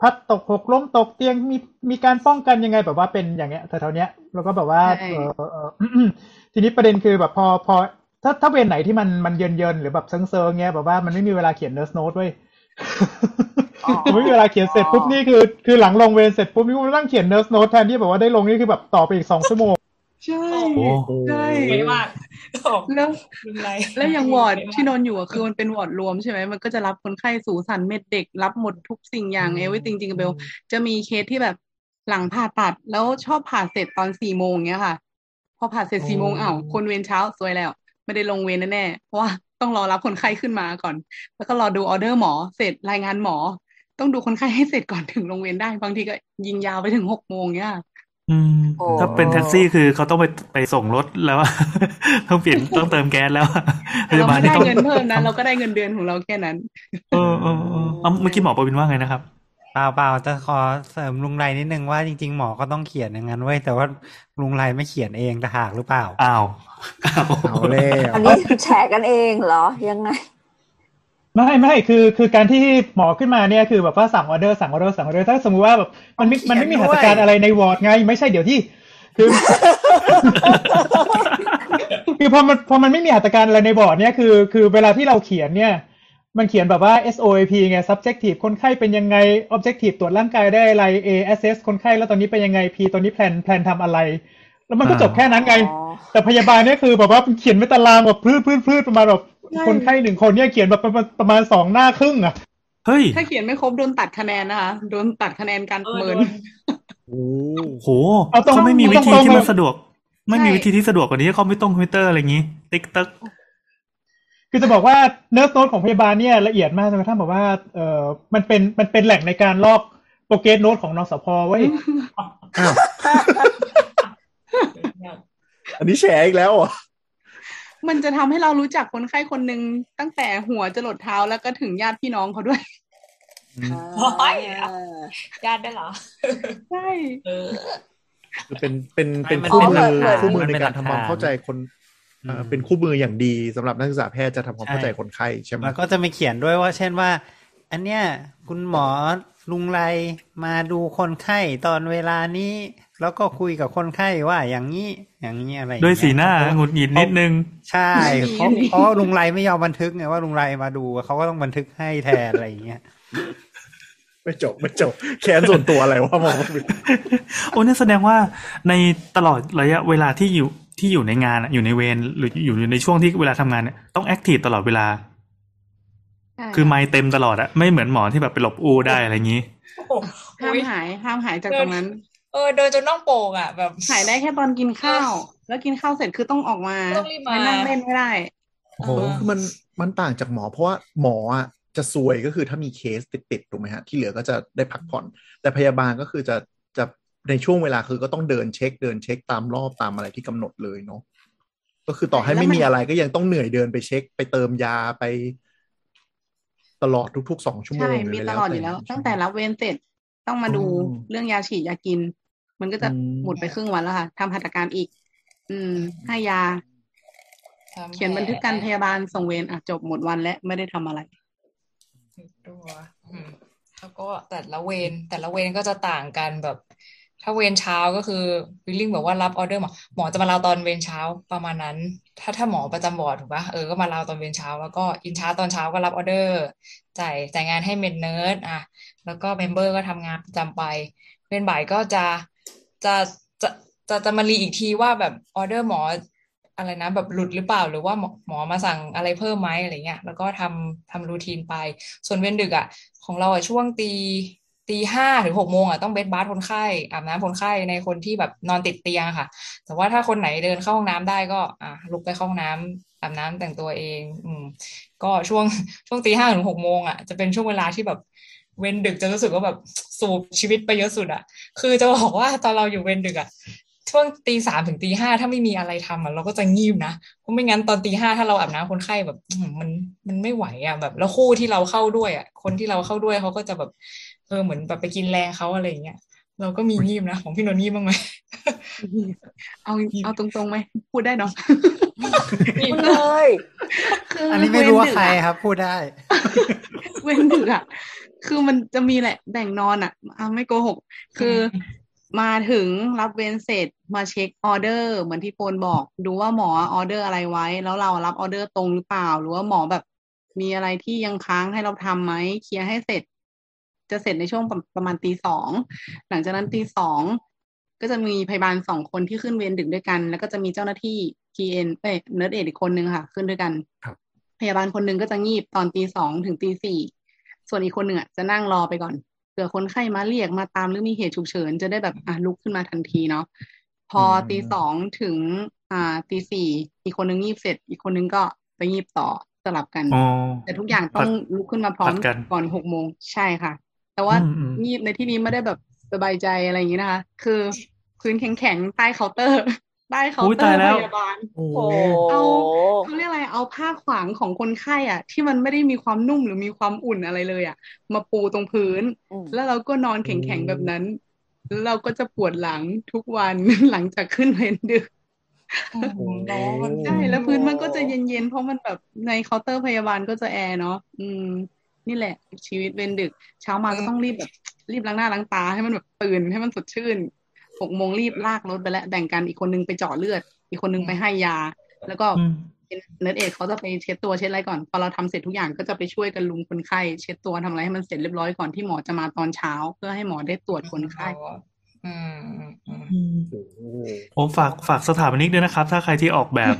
พัดตกหกล้มตกเตียงมีมีการป้องกันยังไงแบบว่าเป็นอย่างเงี้ยแต่เท่าเนี้ยแล้วก็แบบว่าใช่เออเออเอออืมทีนี้ประเด็นคือแบบพอพอ ถ้าถ้าเวรไหนที่มันมันเยินเยินๆหรือแบบเซิงเซิงเงี้ยแบบว่ามันไม่มีเวลาเขียน nurse note เว้ยอ๋อไม่มีเวลาเขียนเสร็จปุ๊บนี่คือคือหลังลงเวรเสร็จปุ๊บนี่กูนั่งเขียน nurse note แทนที่แบบว่าได้ลงนี่คือแบบต่อไปอีกสองชั่วโมงใช่โอ้โหใช่ไม่มากโอ้แล้วรุนแรงแล้วอย่างวอร์ดที่นอนอยู่อะคือมันเป็นวอร์ดรวมใช่ไหมมันก็จะรับคนไข้สูศัลย์ med เด็ก รับหมดทุกสิ่งอย่าง everything jingle bell จะมีเคสที่แบบหลังผ่าตัดแล้วชอบผ่าเสร็จตอนสี่โมงเงี้ยค่ะ พอผ่าเสร็จสี่โมงอ้าวคนเวรเช้าซวยแล้ว ไม่ได้ลงเวรแน่ๆเพราะว่าต้องรอรับคนไข้ขึ้นมาก่อน แล้วก็รอดูออเดอร์หมอเสร็จรายงานหมอ ต้องดูคนไข้ให้เสร็จก่อนถึงลงเวรได้บางทีก็ยิงยาวไปถึงหกโมงเงี้ยอืมโอ้ถ้าเป็นแท็กซี่คือเขาต้องไปไปส่งรถแล้วอะต้องเปลี่ยนต้องเติมแก๊สแล้วอะพแต่เรายาบาลไม่นี่ได้ต้องเงินเพิ่มนะเราก็ได้เงินเดือนของเราแค่นั้นเออเออเออเอ้าเมื่อกี้หมอประวินว่าไงนะครับ เปล่าเปล่าจะขอเสริมลุงไรนิดนึงว่าจริง ๆ หมอก็ต้องเขียนอย่างนั้นเว้ยแต่ว่าลุงไรไม่เขียนเองต่างหากหรือเปล่าอ้าวอ้าวเอาแล้วอันนี้แชร์กันเองเหรอยังไงไม่ไม่คือคือการที่หมอขึ้นมาเนี่ยคือแบบว่าสั่งออเดอร์สั่งออเดอร์สั่งออเดอร์ถ้าสมมติว่าแบบมันไม่มันไม่มีหัตถการอะไรในวอร์ดไง ไม่ใช่เดี๋ยวที่ คือคือพอมันพอมันไม่มีหัตถการอะไรในวอร์ดเนี่ยคือ คือเวลาที่เราเขียนเนี่ย มันเขียนแบบว่า SOAP ไง subjective คนไข้เป็นยังไง objective ตรวจร่างกายได้อะไร A assess คนไข้แล้วตอนนี้เป็นยังไง P ตอนนี้ plan plan ทำอะไร แล้วมันก็อ่าจบแค่นั้นไงอ๋อแต่พยาบาลเนี่ยคือแบบว่าเขียนเป็นตารางแบบพืดพืดพืดประมาณแบบใช่คนไข้หนึ่งคนเนี่ยเขียนแบบประมาณประมาณสองหน้าครึ่งอะเฮ้ยถ้าเขียนไม่ครบโดนตัดคะแนนนะคะโดนตัดคะแนนการประเมินโอ้โหเอาตรงเขาไม่มีวิธีตรงๆที่มันเลยสะดวก ไม่มีวิธีที่สะดวกกว่านี้คอมพิวตงคอมพิวเตอร์อะไรอย่างงี้ ติ๊กตึก คือจะบอกว่า nurse note ของพยาบาลเนี่ยละเอียดมากจนกระทั่งแบบว่าเออมันเป็นมันเป็นแหล่งในการลอกโปรเกรสโน้ตของนสพไว้ยอ้าวอันนี้แชร์อีกแล้วเหรอมันจะทำให้เรารู้จักคนไข้คนหนึ่งตั้งแต่หัวจรดเท้าแล้วก็ถึงญาติพี่น้องเขาด้วยโอ้ยญาติได้เหรอ ใช่เออคือเป็นเป็นเป็นมันคู่เป็นมือหลักฐานคู่มือมันในเป็นการหลักทำความฐานเข้าใจคน เอ่อเป็นคู่มืออย่างดีสำหรับนักศึกษาแพทย์จะทำความเข้าใจคนไข้ใช่ไหมแล้วก็จะมีเขียนด้วยว่า เช่นว่า อันเนี้ยคุณหมอลุงไรมาดูคนไข้ตอนเวลานี้ แล้วก็คุยกับคนไข้ว่าอย่างนี้อย่างนี้อะไรอย่างเงี้ย สีหน้าเพราะหงุดหงิดนิดนึง ใช่เพราะเพราะว่าลุงไรไม่ยอมบันทึกไงว่าลุงไรมาดูเขาก็ต้องบันทึกให้แทนอะไรอย่างเงี้ยไม่จบไม่จบแค้นส่วนตัวอะไรวะมองโอ้เนี่ยแสดงว่าในตลอดระยะเวลาที่อยู่ ที่อยู่ในงานอะอยู่ในเวรหรืออยู่ในช่วงที่เวลาทำงานเนี่ยต้อง active ตลอดเวลาใช่คือไมค์เต็มตลอดอะไม่เหมือนหมอที่แบบไปหลบอูได้อะไรอย่างนี้โอ้โหห้ามหายห้ามหายจากตรงนั้น เออเดินจนน่องโป่งอะแบบหายได้แค่ตอนกินข้าว แล้วกินข้าวเสร็จคือต้องออกมาต้องรีบมานั่งเล่นไม่ได้โอ้โหคือมันมันต่างจากหมอเพราะว่าหมออะจะซวยก็คือถ้ามีเคสติดๆถูกไหมฮะที่เหลือก็จะได้พักผ่อน แต่พยาบาลก็คือจะจะ ในช่วงเวลาคือก็ต้องเดินเช็คเดินเช็คตามรอบตามอะไรที่กำหนดเลยเนาะก็คือต่อให้ไม่มีอะไรก็ยังต้องเหนื่อยเดินไปเช็ค ไปเติมยาไป ตลอดทุกๆสองชั่วโมใช่งหรืมีะไรตลอดอยู่แล้ว ตั้งแต่รับเวรเสร็จต้องมาดูอืมเรื่องยาฉีดยากิน มันก็จะอืมหมดไปครึ่งวันแล้วค่ะทำหัตถการอีก อืมให้ยาทำเขียนบันทึกการพยาบาลส่งเวรอะจบหมดวันและไม่ได้ทำอะไรตัวอืมแล้วก็แต่ละเวรแต่ละเวรก็จะต่างกันแบบ ถ้าเวรเช้าก็คือวิลลิ่งบอกว่ารับออเดอร์หมอหมอจะมาลาตอนเวรเช้าประมาณนั้น ถ้าถ้าหมอประจำวอร์ดถูกปะเออก็มาลาตอนเวรเช้า แล้วก็อินเช้าตอนเช้าก็รับออเดอร์ จ่ายจ่ายงานให้เมดเนิร์ดอะแล้วก็เมมเบอร์ก็ทำงานประจำไปเวรบ่ายก็จะจะจะจะจะมารีอีกทีว่าแบบออเดอร์หมออะไรนะ แบบหลุดหรือเปล่าหรือว่าหมอหมอมาสั่งอะไรเพิ่มไหมอะไรเงี้ยแล้วก็ทำทำรูทีนไป ส่วนเวรดึกอะ ของเราอะช่วงตี ตีห้าถึงหกโมงอะต้องเบดบาร์คนไข้อาบน้ำคนไข้ในคนที่แบบนอนติดเตียงค่ะ แต่ว่าถ้าคนไหนเดินเข้าห้องน้ำได้ก็ อะลุกไปเข้าห้องน้ำอาบน้ำแต่งตัวเอง อืม ก็ช่วงช่วงตีห้าถึงหกโมงอะจะเป็นช่วงเวลาที่แบบเว้นดึกจะรู้สึกว่าแบบสูบชีวิตไปเยอะสุดอะ คือจะบอกว่าตอนเราอยู่เว้นดึกอะช่วงตีสามถึงตีห้าถ้าไม่มีอะไรทำอะเราก็จะงีบนะเพราะไม่งั้นตอนตีห้าถ้าเราอาบน้ำคนไข้แบบมันมันไม่ไหวอะแบบ แล้วคู่ที่เราเข้าด้วยอะคนที่เราเข้าด้วยเขาก็จะแบบ เออเหมือนแบบไปกินแรงเขาอะไรอย่างเงี้ยเราก็มีงีบนะของพี่นนท์งีบบ้างไหมเอาเอาตรงๆไหมพูดได้เนาะงีบเลยคืออัอันนี้ไม่รู้ว่าใครครับ พูดได้ เว้นดึกอะ คือมันจะมีแหละแบ่งนอนอะอะไม่โกหก คือมาถึงรับเวรเสร็จมาเช็คออเดอร์ เหมือนที่โฟนบอก ดูว่าหมอออเดอร์อะไรไว้ แล้วเรารับออเดอร์ตรงหรือเปล่า หรือว่าหมอแบบมีอะไรที่ยังค้างให้เราทำไหมเคลียร์ให้เสร็จ จะเสร็จในช่วงประประมาณตีสองหลังจากนั้นตีสองก็จะมีพยาบาลสองคนที่ขึ้นเวรดึกด้วยกัน แล้วก็จะมีเจ้าหน้าที่ PN เอ้ย nurse aide อีกคนนึงค่ะ ขึ้นด้วยกันครับพยาบาลคนหนึ่งก็จะงีบตอนตีสองถึงตีสี่ส่วนอีกคนหนึ่งอะจะนั่งรอไปก่อนเผื่อคนไข้มาเรียกมาตามหรือมีเหตุฉุกเฉิน จะได้แบบอะลุกขึ้นมาทันทีเนาะพอตีสองถึงอ่าตีสี่อีกคนนึงงีบเสร็จ อีกคนนึงก็ไปงีบต่อสลับกันอ๋อแต่ทุกอย่างต้องลุกขึ้นมาพร้อมผัดกันก่อนหกโมงใช่ค่ะ แต่ว่าอืมอืมงีบในที่นี้ไม่ได้แบบสบายใจอะไรอย่างนี้นะคะ คือพื้นแข็งๆใต้เคาน์เตอร์ใต้เคาอุ๊น์ยเตอตายร์แล้วพยาบาลโอ้โอ้เอาเขาเรียกอะไรเอาผ้าขวางของคนไข้อะ ที่มันไม่ได้มีความนุ่มหรือมีความอุ่นอะไรเลยอะ มาปูตรงพื้นอืมแล้วเราก็นอนแข็งๆแบบนั้น แล้วเราก็จะปวดหลังทุกวันหลังจากขึ้นเวรดึกอืมเนาะมันใช่แล้วพื้นมันก็จะเย็นๆเพราะมันแบบในเคาน์เตอร์พยาบาลก็จะแอร์เนาะอืม นี่แหละ ชีวิตเวรดึก เช้ามาก็ต้องรีบแบบรีบล้างหน้าล้างตาให้มันแบบตื่นให้มันสดชื่นหกโมงรีบลากรถไปแล้วแบ่งกันอีกคนนึงไปเจาะเลือด อีกคนนึงไปให้ยา แล้วก็อืม nurse aide เขาจะไปเช็ดตัวเช็ดอะไรก่อนพอเราทำเสร็จทุกอย่างก็จะไปช่วยกันรุมคนไข้เช็ดตัวทำอะไรให้มันเสร็จเรียบร้อยก่อนที่หมอจะมาตอนเช้า เพื่อให้หมอได้ตรวจคนไข้อืมอืมโอ้โหผมฝากฝากสถาปนิกด้วยนะครับ ถ้าใครที่ออกแบบ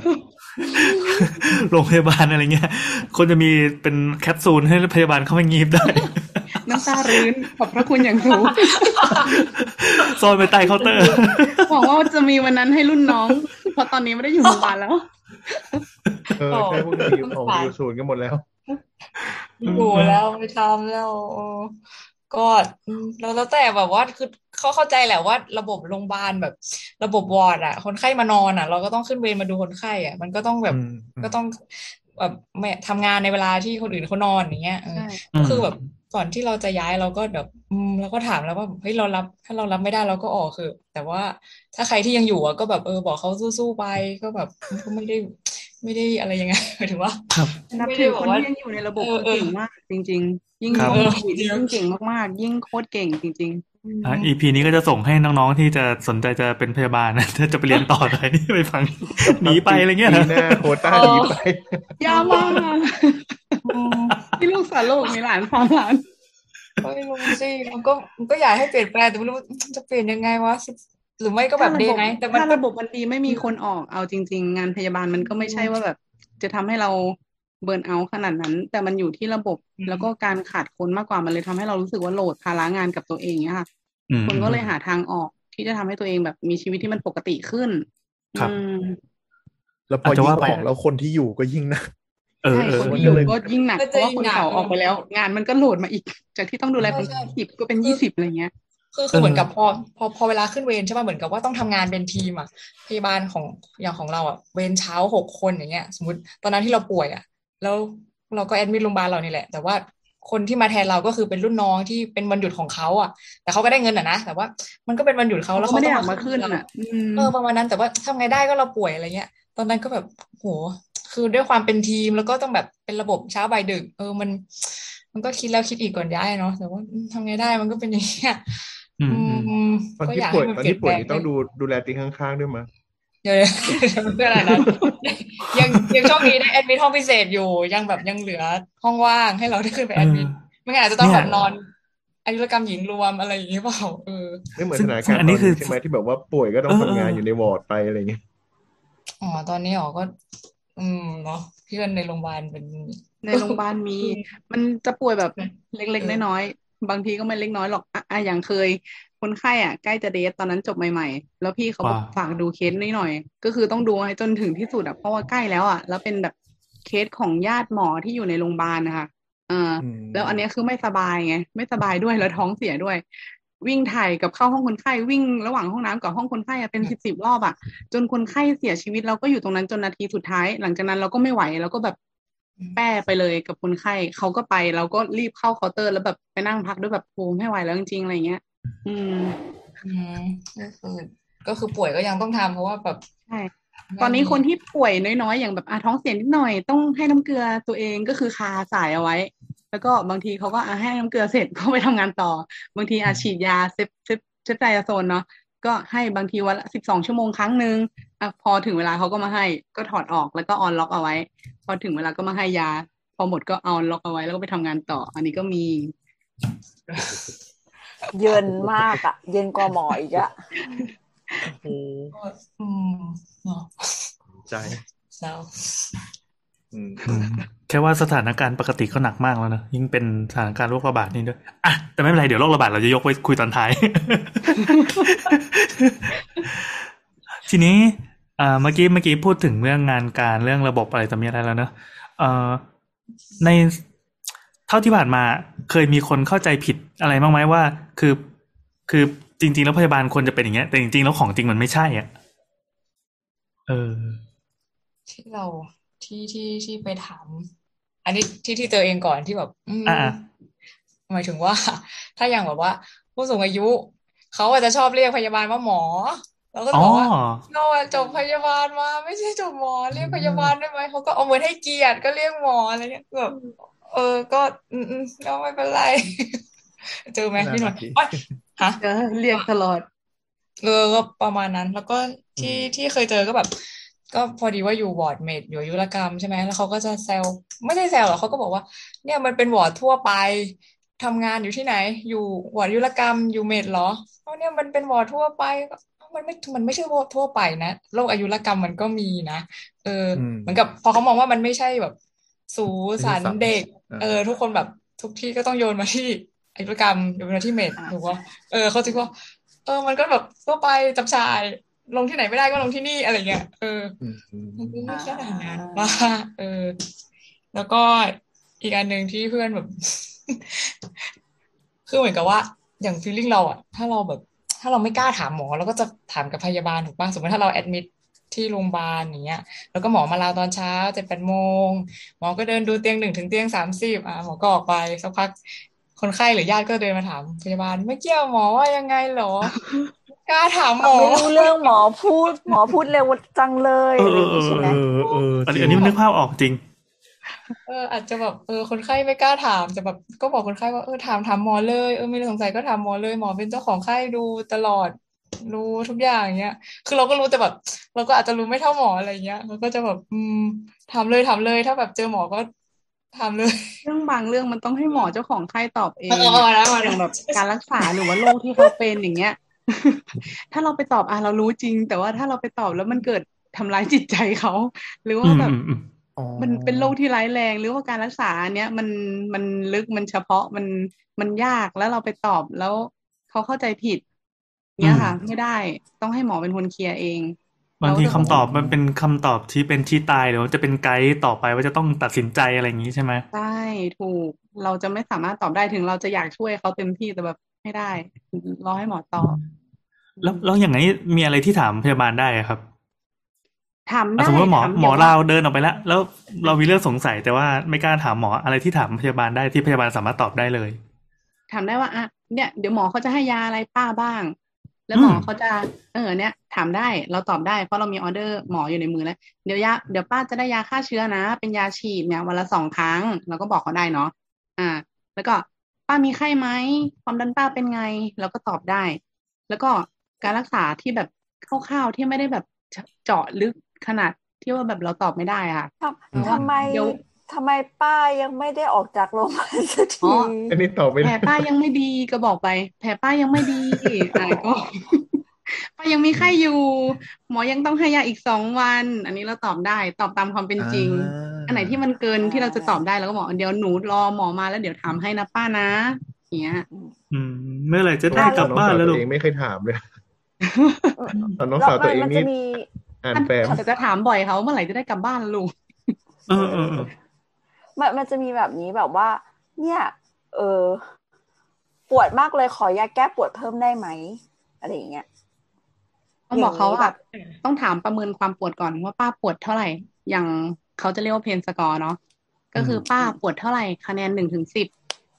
โรงพยาบาลอะไรเงี้ย คนจะมีเป็นแคปซูลให้พยาบาลเข้าไปงีบได้ น้ำตารื้น ขอบพระคุณอย่างสูงซ่อนไปใต้เคาน์เตอร์ หวังว่าจะมีวันนั้นให้รุ่นน้อง เพราะตอนนี้ไม่ได้อยู่โรงพยาบาลแล้ว เออใช่พวกนี้อยู่ของอยู่ศูนย์กันหมดแล้วอยู่แล้วไม่ทำแล้วเออ ก็อืมแล้วแล้วแต่แบบว่าคือเขาเข้าใจแหละว่าระบบโรงพยาบาลแบบ ระบบวอร์ดอะ คนไข้มานอนอะ เราก็ต้องขึ้นเวรมาดูคนไข้อะ มันก็ต้องแบบอืมก็ต้องแบบไม่ทำงานในเวลาที่คนอื่นเขานอนอย่างเงี้ยเออใช่ก็คือแบบก่อนที่เราจะย้ายเราก็แบบอืมเราก็ถามแล้วว่าเฮ้ยเรารับ ถ้าเรารับไม่ได้เราก็ออกคือ แต่ว่าถ้าใครที่ยังอยู่อะก็แบบเออบอกเขาสู้ๆไปก็แบบก็ไม่ได้ไม่ได้อะไรยังไงหมายถึงว่าครับนับไม่ถืได้อบอคกนว่าที่ยังอยู่ในระบบเออเออเก่งมากจริง ๆ ยิ่งครับโควิดยิ่งเก่งมากๆ ยิ่งโคตรเก่งจริงอะ EP นี้ก็จะส่งให้น้องๆที่จะสนใจจะเป็นพยาบาลนะถ้าจะไปเรียนต่ออะไรนี่ไปฟังหนีไปอะไรเงี้ยปีนะ หน้าโควต้าหนีไปๆยาวมากที่ลูกสาวโลกมีหลานสามหลานไม่รู้สิมันก็มันก็อยากให้เปลี่ยนแปลงแต่ไม่รู้ว่าจะเปลี่ยนยังไงวะหรือไม่ก็แบบเดย์ไนท์แต่มันถ้าก็ระบบมันดีไม่มีคนออกเอาจริง ๆ งานพยาบาลมันก็ไม่ใช่ว่าแบบ จะทำให้เรา เบิร์นเอาท์ขนาดนั้น แต่มันอยู่ที่ระบบอืมแล้วก็การขาดคนมากกว่ามันเลยทำให้เรารู้สึกว่าโหลดภาระงานกับตัวเองเนี่ยค่ะอืมคนก็เลยหาทางออกที่จะทำให้ตัวเองแบบมีชีวิตที่มันปกติขึ้นครับอืมแล้วพออาจจะยิ่ว่างไปออกแล้วคนที่อยู่ก็ยิ่งหนะเออใช่เออคนมันที่ก็อยู่เลยก็ยิ่งหนักก็เพจะราะว่ายิ่คงนหนักเก่าออกไปแล้ว งานมันก็โหลดมาอีก จากที่ต้องดูแลคนใช่ใช่สิบก็เป็นยี่สิบอะไรเงี้ยคือคือเหมือนกับพอพอพอเวลาขึ้นเวรใช่ป่ะเหมือนกับว่าต้องทำงานเป็นทีมอะพยาบาลของอย่างของเราอะเวรเช้าหกคนอย่างเงี้ย สมมติตอนนั้นที่เราป่วยอะ แล้วเราก็แอดมิดโรงพยาบาลเรานี่แหละ แต่ว่าคนที่มาแทนเราก็คือเป็นรุ่นน้องที่เป็นวันหยุดของเขาอะ แต่เขาก็ได้เงินอะนะ แต่ว่ามันก็เป็นวันหยุดเขาแล้วเขาเขาไม่ได้ต้องอยากมาขึ้นเราอะอืมเออประมาณนั้น แต่ว่าทำไงได้ก็เราป่วยอะไรเงี้ย ตอนนั้นก็แบบโห คือด้วยความเป็นทีมแล้วก็ต้องแบบเป็นระบบเช้าบ่ายดึก เออมัน มันก็คิดแล้วคิดอีกก่อนย้ายเนาะ แต่ว่าอืมทำไงได้มันก็เป็นอย่างเงี้ยอืมอือืมมตอนก็ที่อยากป่วให้ยมันตอนเปลี่ยที่นป่วยแปลงนี่ต้องดูดูแลตีข้างๆด้วยมั้ย เดี๋ยวเดี๋ยวมันเพื่ออะไรนะยังยังโชคดีได้แอดมิทห้องพิเศษอยู่ยังแบบยังเหลือห้องว่างให้เราได้ขึ้นไปแอดมิทไม่งั้นอาจจะต้องแบบนอนอายุรกรรมหญิงรวมอะไรอย่างเงี้ยเปล่าเออไม่เหมือนซึ่สงถานซึ่การงณ์อันนี้ตคือใช่ไหมที่แบบว่าป่วยก็ต้องเออทำงานเอออยู่ในวอร์ดไปอะไรเงี้ยอ๋อตอนนี้อ๋อก็ อืมเนาะเพื่อนในโรงพยาบาลเป็น ในโรงพยาบาลมี มันจะป่วยแบบเล็กเออๆน้อยๆบางทีก็ไม่เล็กน้อยหรอกอะอะอย่างเคย คนไข้อะใกล้จะเดทตอนนั้นจบใหม่ๆ แล้วพี่เขาบอกว้าวฝากดูเคสนิดหน่อย ก็คือต้องดูให้จนถึงที่สุดอะเพราะว่าใกล้แล้วอะแล้วเป็นแบบเคสของญาติหมอที่อยู่ในโรงพยาบาลนะคะเอออืมแล้วอันเนี้ยคือไม่สบายไงไม่สบายด้วยแล้วท้องเสียด้วย วิ่งถ่ายกับเข้าห้องคนไข้วิ่งระหว่างห้องน้ำกับห้องคนไข้อะเป็นสิบสิบรอบอะ จนคนไข้เสียชีวิตเราก็อยู่ตรงนั้นจนนาทีสุดท้าย หลังจากนั้นเราก็ไม่ไหวเราก็แบบแป้ไปเลยกับคนไข้เขาก็ไปเราก็รีบเข้าเคาน์เตอร์แล้วแบบไปนั่งพักด้วยแบบโหไม่ไหวแล้วจริงๆอะไรเงี้ย อืมอืมก็คือก็คือป่วยก็ยังต้องทำเพราะว่าแบบใช่ตอนนี้คนที่ป่วยน้อยๆ อย่างแบบอะท้องเสียนิดหน่อย ต้องให้น้ำเกลือตัวเองก็คือคาสายเอาไว้ แล้วก็บางทีเขาก็อะให้น้ำเกลือเสร็จก็ไปทำงานต่อ บางทีอาฉีดยา Cef Cef Ceftriaxone เนาะก็ให้บางทีวันละสิบสองชั่วโมงครั้งหนึ่งอะพอถึงเวลาเขาก็มาให้ก็ถอดออกแล้วก็ออนล็อกเอาไว้ พอถึงเวลาก็มาให้ยา พอหมดก็เอาล็อกเอาไว้แล้วก็ไปทำงานต่อ อันนี้ก็มี เย็นมากอะเย็นกว่าหมออีกอะโอ้ก็อืมเนาะใจเศร้าอืมอืมแค่ว่าสถานการณ์ปกติก็หนักมากแล้วนะยิ่งเป็นสถานการณ์โรคระบาดนี่ด้วยอะแต่ไม่เป็นไรเดี๋ยวโรคระบาดเราจะยกไว้คุยตอนท้าย ทีนี้อ่าเมื่อกี้เมื่อกี้พูดถึงเรื่องงานการเรื่องระบบอะไรต่อมีอะไรแล้วเนอะเอ่อในเท่าที่ผ่านมาเคยมีคนเข้าใจผิดอะไรบ้างไหมว่า คือคือจริง ๆ แล้วพยาบาลควรจะเป็นอย่างเงี้ย แต่จริง ๆ แล้วของจริงมันไม่ใช่อะเออ ที่เราที่ที่ที่ไปถาม อันนี้ที่ที่เจอเองก่อนที่แบบ อืมอ่าหมายถึงว่า ถ้าอย่างแบบว่า ผู้สูงอายุเขาอาจจะชอบเรียกพยาบาลว่าหมอเราก็จะอ๋อบอกว่าเราอะจบพยาบาลมา ไม่ใช่จบหมอ เรียกพยาบาลได้ไหมเขาก็เอาเหมือนให้เกียรติก็เรียกหมออะไรเงี้ยแบบ เออ ก็อืมอืมก็ไม่เป็นไรเจอไหมพี่หน่อยน่ารักดีอ๊ยฮะเออเรียกตลอดเออก็ประมาณนั้น แล้วก็ที่ที่เคยเจอก็แบบ ก็พอดีว่าอยู่ ward med อยู่อายุรกรรมใช่ไหมแล้วเขาก็จะแซวไม่ได้แซวหรอกเขาก็บอกว่า เนี่ยมันเป็นวอร์ดทั่วไปทำงานอยู่ที่ไหน อยู่วอายุรกรรมอยู่ med เหรอเพราะเนี่ยมันเป็นวอร์ดทั่วไปมันไม่มันไม่ใช่วอร์ดทั่วไปนะโรคอายุรกรรมมันก็มีนะเอออมเหมือนกับ พอเขามองว่ามันไม่ใช่แบบ สูศัลย์ไม่ใช่สัลย์เด็กอ่าเออ ทุกคนแบบทุกที่ก็ต้องโยนมาที่อายุรกรรมโยนมาที่ med ถูกปะเออเขาคิดว่า เออ มันก็แบบทั่วไปจับชายลงที่ไหนไม่ได้ก็ลงที่นี่อะไรเงี้ยเอออืมอืมมันไม่ใช่ขนาดนั้นว่าเออ แล้วก็อีกอันหนึ่งที่เพื่อนแบบ คือเหมือนกับว่า อย่างฟีลลิ่งเราอะถ้าเราแบบ ถ้าเราไม่กล้าถามหมอเราก็จะถามกับพยาบาลถูกป่ะสมมติถ้าเราแอดมิด ที่โรงพยาบาลอย่างเงี้ย แล้วก็หมอมาลาตอนเช้าเจ็ดแปดโมงหมอก็เดินดูเตียงหนึ่งถึงเตียงสามสิบอะหมอก็ออกไปสักพักคนไข้หรือญาติก็เดินมาถามพยาบาลเมื่อกี้หมอว่ายังไงเหรอกล้าถามหมอไม่รู้เรื่องหมอพูด หมอพูดเร็วจังเลยเออะไรออย่างเองี้อใช่ไหมเออเอออันนี้อันนี้มันนึกภาพออกจริงเอออาจจะแบบเออคนไข้ไม่กล้าถามจะแบบก็บอกคนไข้ว่าเออถามถามหมอเลยเออมีอะไรสงสัยก็ถามหมอเลยหมอเป็นเจ้าของไข้ดูตลอด รู้ทุกอย่างเงี้ย คือเราก็รู้แต่แบบ เราก็อาจจะรู้ไม่เท่าหมออะไรเงี้ยเราก็จะแบบอืมถามเลยถามเลย ถ้าแบบเจอหมอก็ถามเลย เรื่องบางเรื่องมันต้องให้หมอเจ้าของไข้ตอบเองเออมาแล้วมาอแล้ย่าวงแบบการรักษาหรือว่าโรคที่เขาเป็นอย่างเงี้ย ถ้าเราไปตอบอะเรารู้จริง แต่ว่าถ้าเราไปตอบแล้วมันเกิดทำร้ายจิตใจเขาหรืออืว่ามแบบอืมอืมอ๋อมันเป็นโรคที่ร้ายแรง หรือว่าการรักษาอันเนี้ยมันมันลึกมันเฉพาะมันมันยากแล้วเราไปตอบแล้วเขาเข้าใจผิด เนี้ยค่ะไม่ได้ต้องให้หมอเป็นคนเคลียร์เอง บางทีแล้วคำตอบมันเป็นคำตอบที่เป็นที่ตายหรือว่าจะเป็นไกด์ต่อไปว่าจะต้องตัดสินใจอะไรอย่างนี้ใช่ไหมใช่ถูกเราจะไม่สามารถตอบได้ถึงเราจะอยากช่วยเขาเต็มที่แต่แบบไม่ได้รอให้หมอตอบแล้วแล้วอย่างนี้มีอะไรที่ถามพยาบาลได้อะครับถามอะได้สมมติว่าหมอถามหมอเดี๋ยวเราเดินออกไปแล้ว แล้วเรามีเรื่องสงสัยแต่ว่าไม่กล้าถามหมออะไรที่ถามพยาบาลได้ที่พยาบาลสามารถตอบได้เลย ถามได้ว่าอะเนี่ยเดี๋ยวหมอเขาจะให้ยาอะไรป้าบ้าง แล้วหมออมเขาจะเออเนี่ย ถามได้เราตอบได้เพราะเรามีออเดอร์หมออยู่ในมือแล้วเดี๋ยวยาเดี๋ยวป้าจะได้ยาฆ่าเชื้อนะ เป็นยาฉีดเนี่ยวันละสองครั้งเราก็บอกเขาได้เนาะอ่า แล้วก็ป้ามีไข้ไหมความดันป้าเป็นไงเราก็ตอบได้ แล้วก็การรักษาที่แบบคร่าวๆที่ไม่ได้แบบเจาะลึกขนาดที่ว่าแบบเราตอบไม่ได้อะค่ะทำทำไมเดี๋ยว ทำไมป้ายังไม่ได้ออกจากโรงพยาบาลสักอ๋ทีออันนี้ตอบไม่แผลได้ป้ายังไม่ดีก็บอกไป แผลป้ายังไม่ดีอะก็ ป้ายังมีไข้อยู่ หมอยังต้องให้ยาอีกสองวัน อันนี้เราตอบได้ ตอบตามความเป็นจริงาอันไหนที่มันเกินที่เราจะตอบได้เราก็บอกเดี๋ยวหนูรอหมอมาแล้วเดี๋ยวถามให้นะป้านะอย่างเงี้ย อืมเมื่อไหร่จะได้กลับน้องบ้านสาวแล้วตัลูวกเองไม่เคยถามเลยตอนน้องแล้วสาวมัตัวนเองมันนี่จะมี อ่านแฟ้มแต่จะถามบ่อยเขาเมื่อไหร่จะได้กลับบ้านล่ะลูกเออเออเออ มันมันจะมีแบบนี้แบบว่า เนี่ย เออ ปวดมากเลยขอยาแก้ปวดเพิ่มได้ไหมอะไรอย่างเงี้ยต้องบอกเขาอย่างนี้ว่าแบบต้องถามประเมินความปวดก่อนว่าป้าปวดเท่าไหร่ อย่างเขาจะเรียกว่าเพนสกอร์เนาะก็คือป้าปวดเท่าไหร่ คะแนนหนึ่งถึงสิบ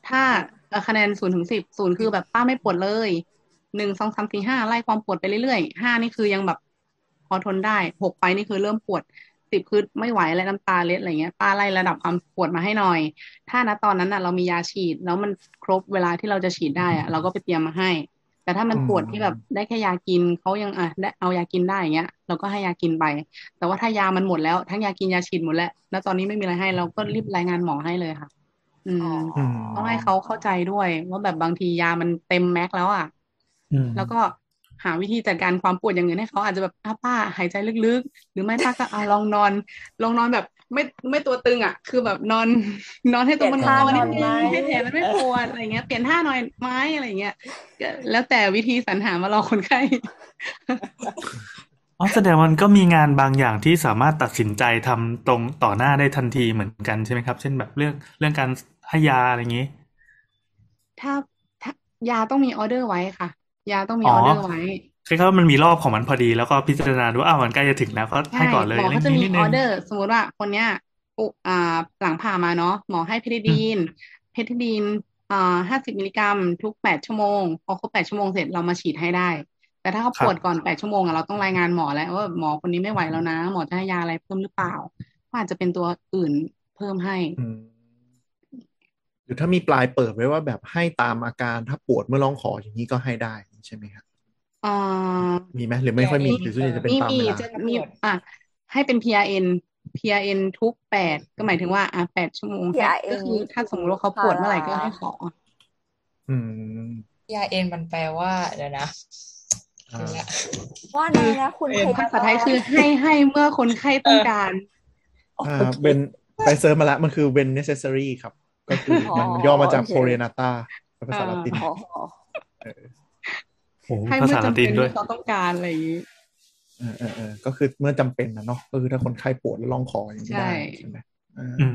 ถ้าเอ่อคะแนนศูนย์ถึงสิบศูนย์คือแบบป้าไม่ปวดเลยหนึ่งสองสามสี่ห้าไล่ความปวดไปเรื่อยๆห้านี่คือยังแบบพอทนได้หกไปนี่คือเริ่มปวด สิบคือไม่ไหวและน้ำตาเล็ดอะไรเงี้ยป้าไล่ระดับความปวดมาให้หน่อย ถ้าณตอนนั้นน่ะ เรามียาฉีดแล้วมันครบเวลาที่เราจะฉีดได้อะเราก็ไปเตรียมมาให้ แต่ถ้ามันปวดที่แบบได้แค่ยากินเขายังอะได้เอายากินได้อย่างเงี้ย เราก็ให้ยากินไป แต่ว่าถ้ายามันหมดแล้ว ทั้งยากินยาฉีดหมดแล้วแล้วตอนนี้ไม่มีอะไรให้เราก็รีบรายงานหมอให้เลยค่ะ อืมอืมต้องให้เขาเข้าใจด้วยว่าแบบบางทียามันเต็มแม็กซ์แล้วอะอืมแล้วก็ หาวิธีจัดการความปวดอย่างอื่นให้เขาอาจจะแบบอะป้าหายใจลึกๆ หรือไม่ป้าก็อะลองนอน ลองนอนแบบไม่ไม่ตัวตึงอะ คือแบบนอน นอนให้ตัวมันเปลี่ยนท่างอนิดนอนนึไหมงให้แผลมันไม่ปวดอะไรเงี้ยเปลี่ยนท่าหน่อยไหมอะไรเงี้ยก็แล้วแต่วิธีสรรหามารอคนไข้อ๋อแสดงมันก็มีงานบางอย่างที่สามารถตัดสินใจทำตรงต่อหน้าได้ทันทีเหมือนกันใช่ไหมครับ เช่นแบบเรื่องเรื่องการให้ยาอะไรอย่างนี้ ถ้าถ้ายาต้องมีออเดอร์ไว้ค่ะ ยาต้องมีอ๋อออเดอร์ไว้คล้ายๆว่ามันมีรอบของมันพอดีแล้วก็พิจารณาดูว่าอ้าวมันใกล้จะถึงแล้วก็ให้ใช่ก่อนเลยหมออะไรอเขาย่างจะนี้มีนิดอนึองเดอร์ สมมติว่าคนเนี้ยอุอ่าหลังผ่ามาเนาะหมอให้ Pethidine Pethidine อ่าห้าสิบมิลลิกรัม ทุกแปดชั่วโมงพอครบแปดชั่วโมงเสร็จเรามาฉีดให้ได้ แต่ถ้าเขาครัปบวดก่อนแปดชั่วโมงอะเราต้องรายงานหมอแล้วว่าหมอคนนี้ไม่ไหวแล้วนะ หมอจะให้ยาอะไรเพิ่มหรือเปล่าก็อาจจะเป็นตัวอื่นเพิ่มให้อืมหรือถ้ามีปลายเปิดไว้ว่าแบบให้ตามอาการถ้าปวดเมื่อร้องขออย่างนี้ก็ให้ได้ ใช่ไหมครับอ่ามีไหมหรือไม่ค่อยมีหรือส่วนใหญ่จะเป็นมีตามมีเวลาจะมีอะให้เป็น PRN PRN ทุกแปดก็หมายถึงว่าอะแปดชั่วโมง PRN ก็คือถ้าสมมติว่าเขาปวดเมื่อไหร่ก็ให้ขอ อืมยาเอ็นมันแปลว่าเดี๋ยวนะอ่าดูละว่าไงนะคุณเออเพชรภาษาไทยคือให้ให้เมื่อคนไข้ต้องการอ่าเป็นไปเซิร์ชมาแล้วมันคือ when necessary ครับ ก็คือมันย่อมาจาก p o r e n a t a เป็นภาษาละตินอ๋อโอ้โห ให้ภาเมื่อษาละจำติเป็นนด้วยที่เขาต้องการอะไรอย่างนี้เออเออเออก็คือเมื่อจำเป็นนะเนาะก็คือถ้าคนไข้ปวดแล้วลองคออย่างนี้ได้ใช่ใช่ไหมอ่าอืม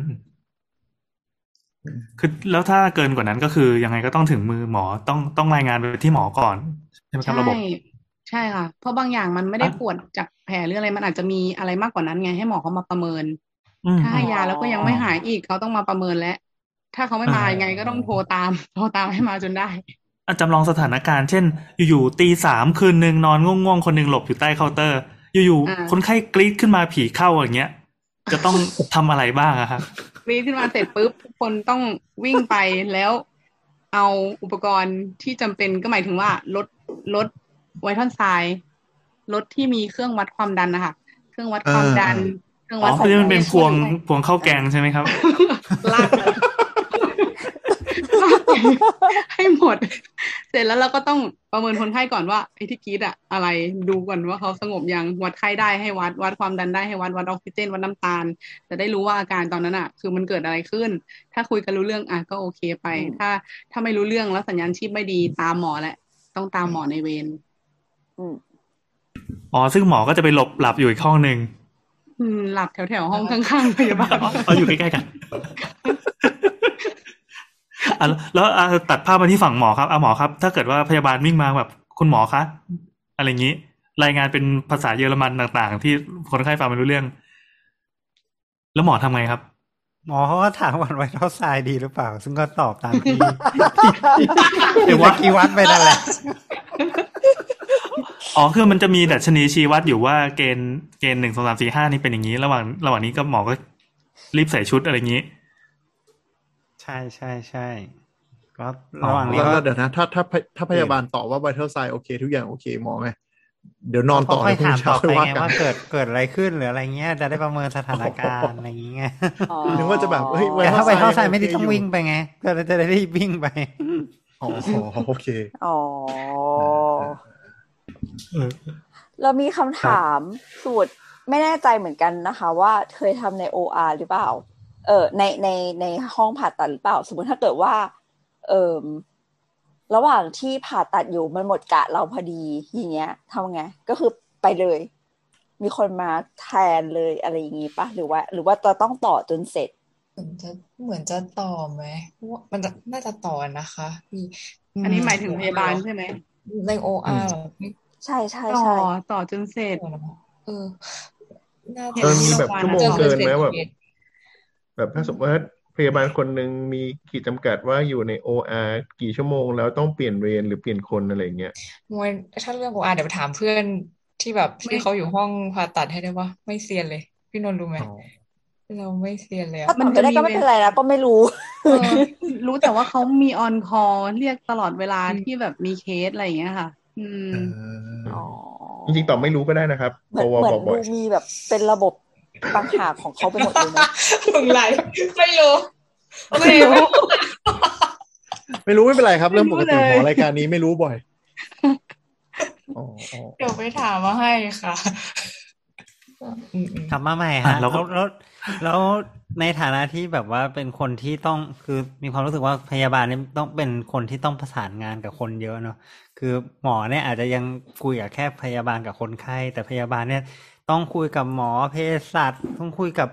คือแล้วถ้าเกินกว่านั้นก็คือยังไงก็ต้องถึงมือหมอต้องต้องรายงานไปที่หมอก่อนใช่ไหมครับใช่ระบบใช่ค่ะ เพราะบางอย่างมันไม่ได้อะปวดจากแผลหรืออะไรมันอาจจะมีอะไรมากกว่านั้นไงให้หมอเขามาประเมินอืมถ้าให้ยาแล้วก็ยังไม่หายอีกเขาต้องมาประเมินแล้วถ้าเขาไม่มาอ่ายังไงก็ต้องโทรตามโทรตามให้มาจนได้อะ จำลองสถานการณ์ เช่น อยู่ๆตีสามคืนหนึ่งนอนง่วงๆ คนหนึ่งหลบอยู่ใต้เคาน์เตอร์ อยู่อ่าๆคนไข้กรี๊ดขึ้นมาผีเข้าอย่างเงี้ย จะต้องทำอะไรบ้างอะครับกรีดขึ้นมาเสร็จปุ๊บทุกคนต้องวิ่งไปแล้วเอาอุปกรณ์ที่จำเป็นก็หมายถึงว่าลดลดไวท์ทอนไซด์ลดที่มีเครื่องวัดความดันนะคะเครื่องวัดความดัน เครื่องอ๋วัอดคือมันเป็นพวงพวงข้าวแกงใช่ไหมครับลากไปลากไป ให้หมด เสร็จแล้วเราก็ต้องประเมินคนไข้ก่อนว่าไอ้ที่กรีดอะอะไรดูก่อนว่าเขาสงบยังวัดไข้ได้ให้วัดวัดความดันได้ให้วัดวัดออกซิเจนวัดน้ำตาล จะได้รู้ว่าอาการตอนนั้นอะคือมันเกิดอะไรขึ้น ถ้าคุยกันรู้เรื่องอะก็โอเคไป ถ้าถ้าไม่รู้เรื่องแล้วสัญญาณชีพไม่ดีตามหมอแหละ ต้องตามหมอในเวรอืมอ๋อซึ่งหมอก็จะไปหลบหลับอยู่อีกห้องหนึ่งอืมหลับแถวแถวๆห้องข้างๆพยาบาลเอาอยู่ใกล้ๆกันอะ แล้วอะตัดภาพมาที่ฝั่งหมอครับอะหมอครับ ถ้าเกิดว่าพยาบาลวิ่งมาแบบคุณหมอคะอะไรอย่างนี้ รายงานเป็นภาษาเยอรมันต่าง ๆ ที่คนไข้ฟังไม่รู้เรื่อง แล้วหมอทำไงครับ หมอเขาก็ถามว่าไวท์เท่าทรายดีหรือเปล่า ซึ่งก็ตอบตามที่เดี๋ยววัดที่วัดไปนั่นแหละอ๋อคือมันจะมีดัชนีชี้วัดอยู่ว่าเกณฑ์เกณฑ์หนึ่งสองสามสี่ห้านี่เป็นอย่างนี้ ระหว่างระหว่างนี้ก็หมอก็รีบใส่ชุดอะไรอย่างนี้ใช่ใช่ใช่ก็อ๋อระหว่างนี้แล้วก็ก็เดี๋ยวนะ ถ้าถ้าถ้าพยาบาลตอบว่า vital sign โอเคทุกอย่างโอเคหมอไงเดี๋ยวนอนต่อค่อยพรุ่งถามนี้เช้าต่อค่อยไปว่าไงกันว่าเกิดเกิดอะไรขึ้นหรืออะไรเงี้ยจะได้ประเมินสถานการณ์อะไรอย่างเงี้ยอ๋อนึกว่าจะแบบเฮ้ยแต่ถ้าไวท์เท่าทรายโอเคไม่ได้ต้องอยู่วิ่งไปไงก็จะได้รีบวิ่งไปอ๋อโอเคอ๋อเออเรามีคำถามสูตรไม่แน่ใจเหมือนกันนะคะ ว่าเคยทำใน OR หรือเปล่า เออในในในห้องผ่าตัดหรือเปล่า สมมติถ้าเกิดว่า เออระหว่างที่ผ่าตัดอยู่มันหมดกะเราพอดีอย่างเงี้ยทำไงก็คือไปเลย มีคนมาแทนเลยอะไรอย่างงี้ปะหรือว่า หรือว่าจะต้องต่อจนเสร็จเหมือนจะเหมือนจะต่อไหมว่ามันจะน่าจะต่อนะคะพี่อันนี้หมายถึงพยาบาลใช่ไหมในโออาร์ไม่ใช่ใช่ต่อใช่ต่อจนเสร็จเออน่าเห็จะนมันมีแบบชั่วโมงจะเกินไหมสร็จแบบ แบบถ้าสมมติว่าพยาบาลคนหนึ่งมีขีดจำกัดว่าอยู่ใน OR กี่ชั่วโมงแล้วต้องเปลี่ยนเวรหรือเปลี่ยนคนอะไรอย่างเงี้ยมวยถ้าเรื่องโออาร์เดี๋ยวไปถามเพื่อนที่แบบไม่ที่เขาอยู่ห้องผ่าตัดให้ได้ว่าไม่เซียนเลย พี่นนท์รู้ไหมอ๋อเราไม่เซียนเลยถ้าอะตอบไม่ได้ก็ไม่เป็นไรนะก็ไม่รู้เออรู้แต่ว่าเขามีออนคอเรียกตลอดเวลาที่แบบมีเคสอะไรอย่างเงี้ยค่ะ อืมเอออ๋อจริงๆตอบไม่รู้ก็ได้นะครับเหมือนพอเหมือนบอกบ่ดูอยมีแบบเป็นระบบ ต่างหาของเขาไปหมดเลยนะมึงไรไม่รู้โอเคไม่รู้ไม่เป็นไรครับ เรื่องปกติไม่รู้เลยหมอรายการนี้ไม่รู้บ่อยเดี๋ยวไปถามมาให้ค่ะอืมมาใหม่ฮะแล้วแล้วแล้วในฐานะที่แบบว่าเป็นคนที่ต้องคือมีความรู้สึกว่าพยาบาลเนี่ยต้องเป็นคนที่ต้องประสานงานกับคนเยอะเนาะคือหมอเนี่ยอาจจะยังคุยกับแค่พยาบาลกับคนไข้แต่พยาบาลเนี่ย ต้องคุยกับหมอเภสัชต้องคุยกับ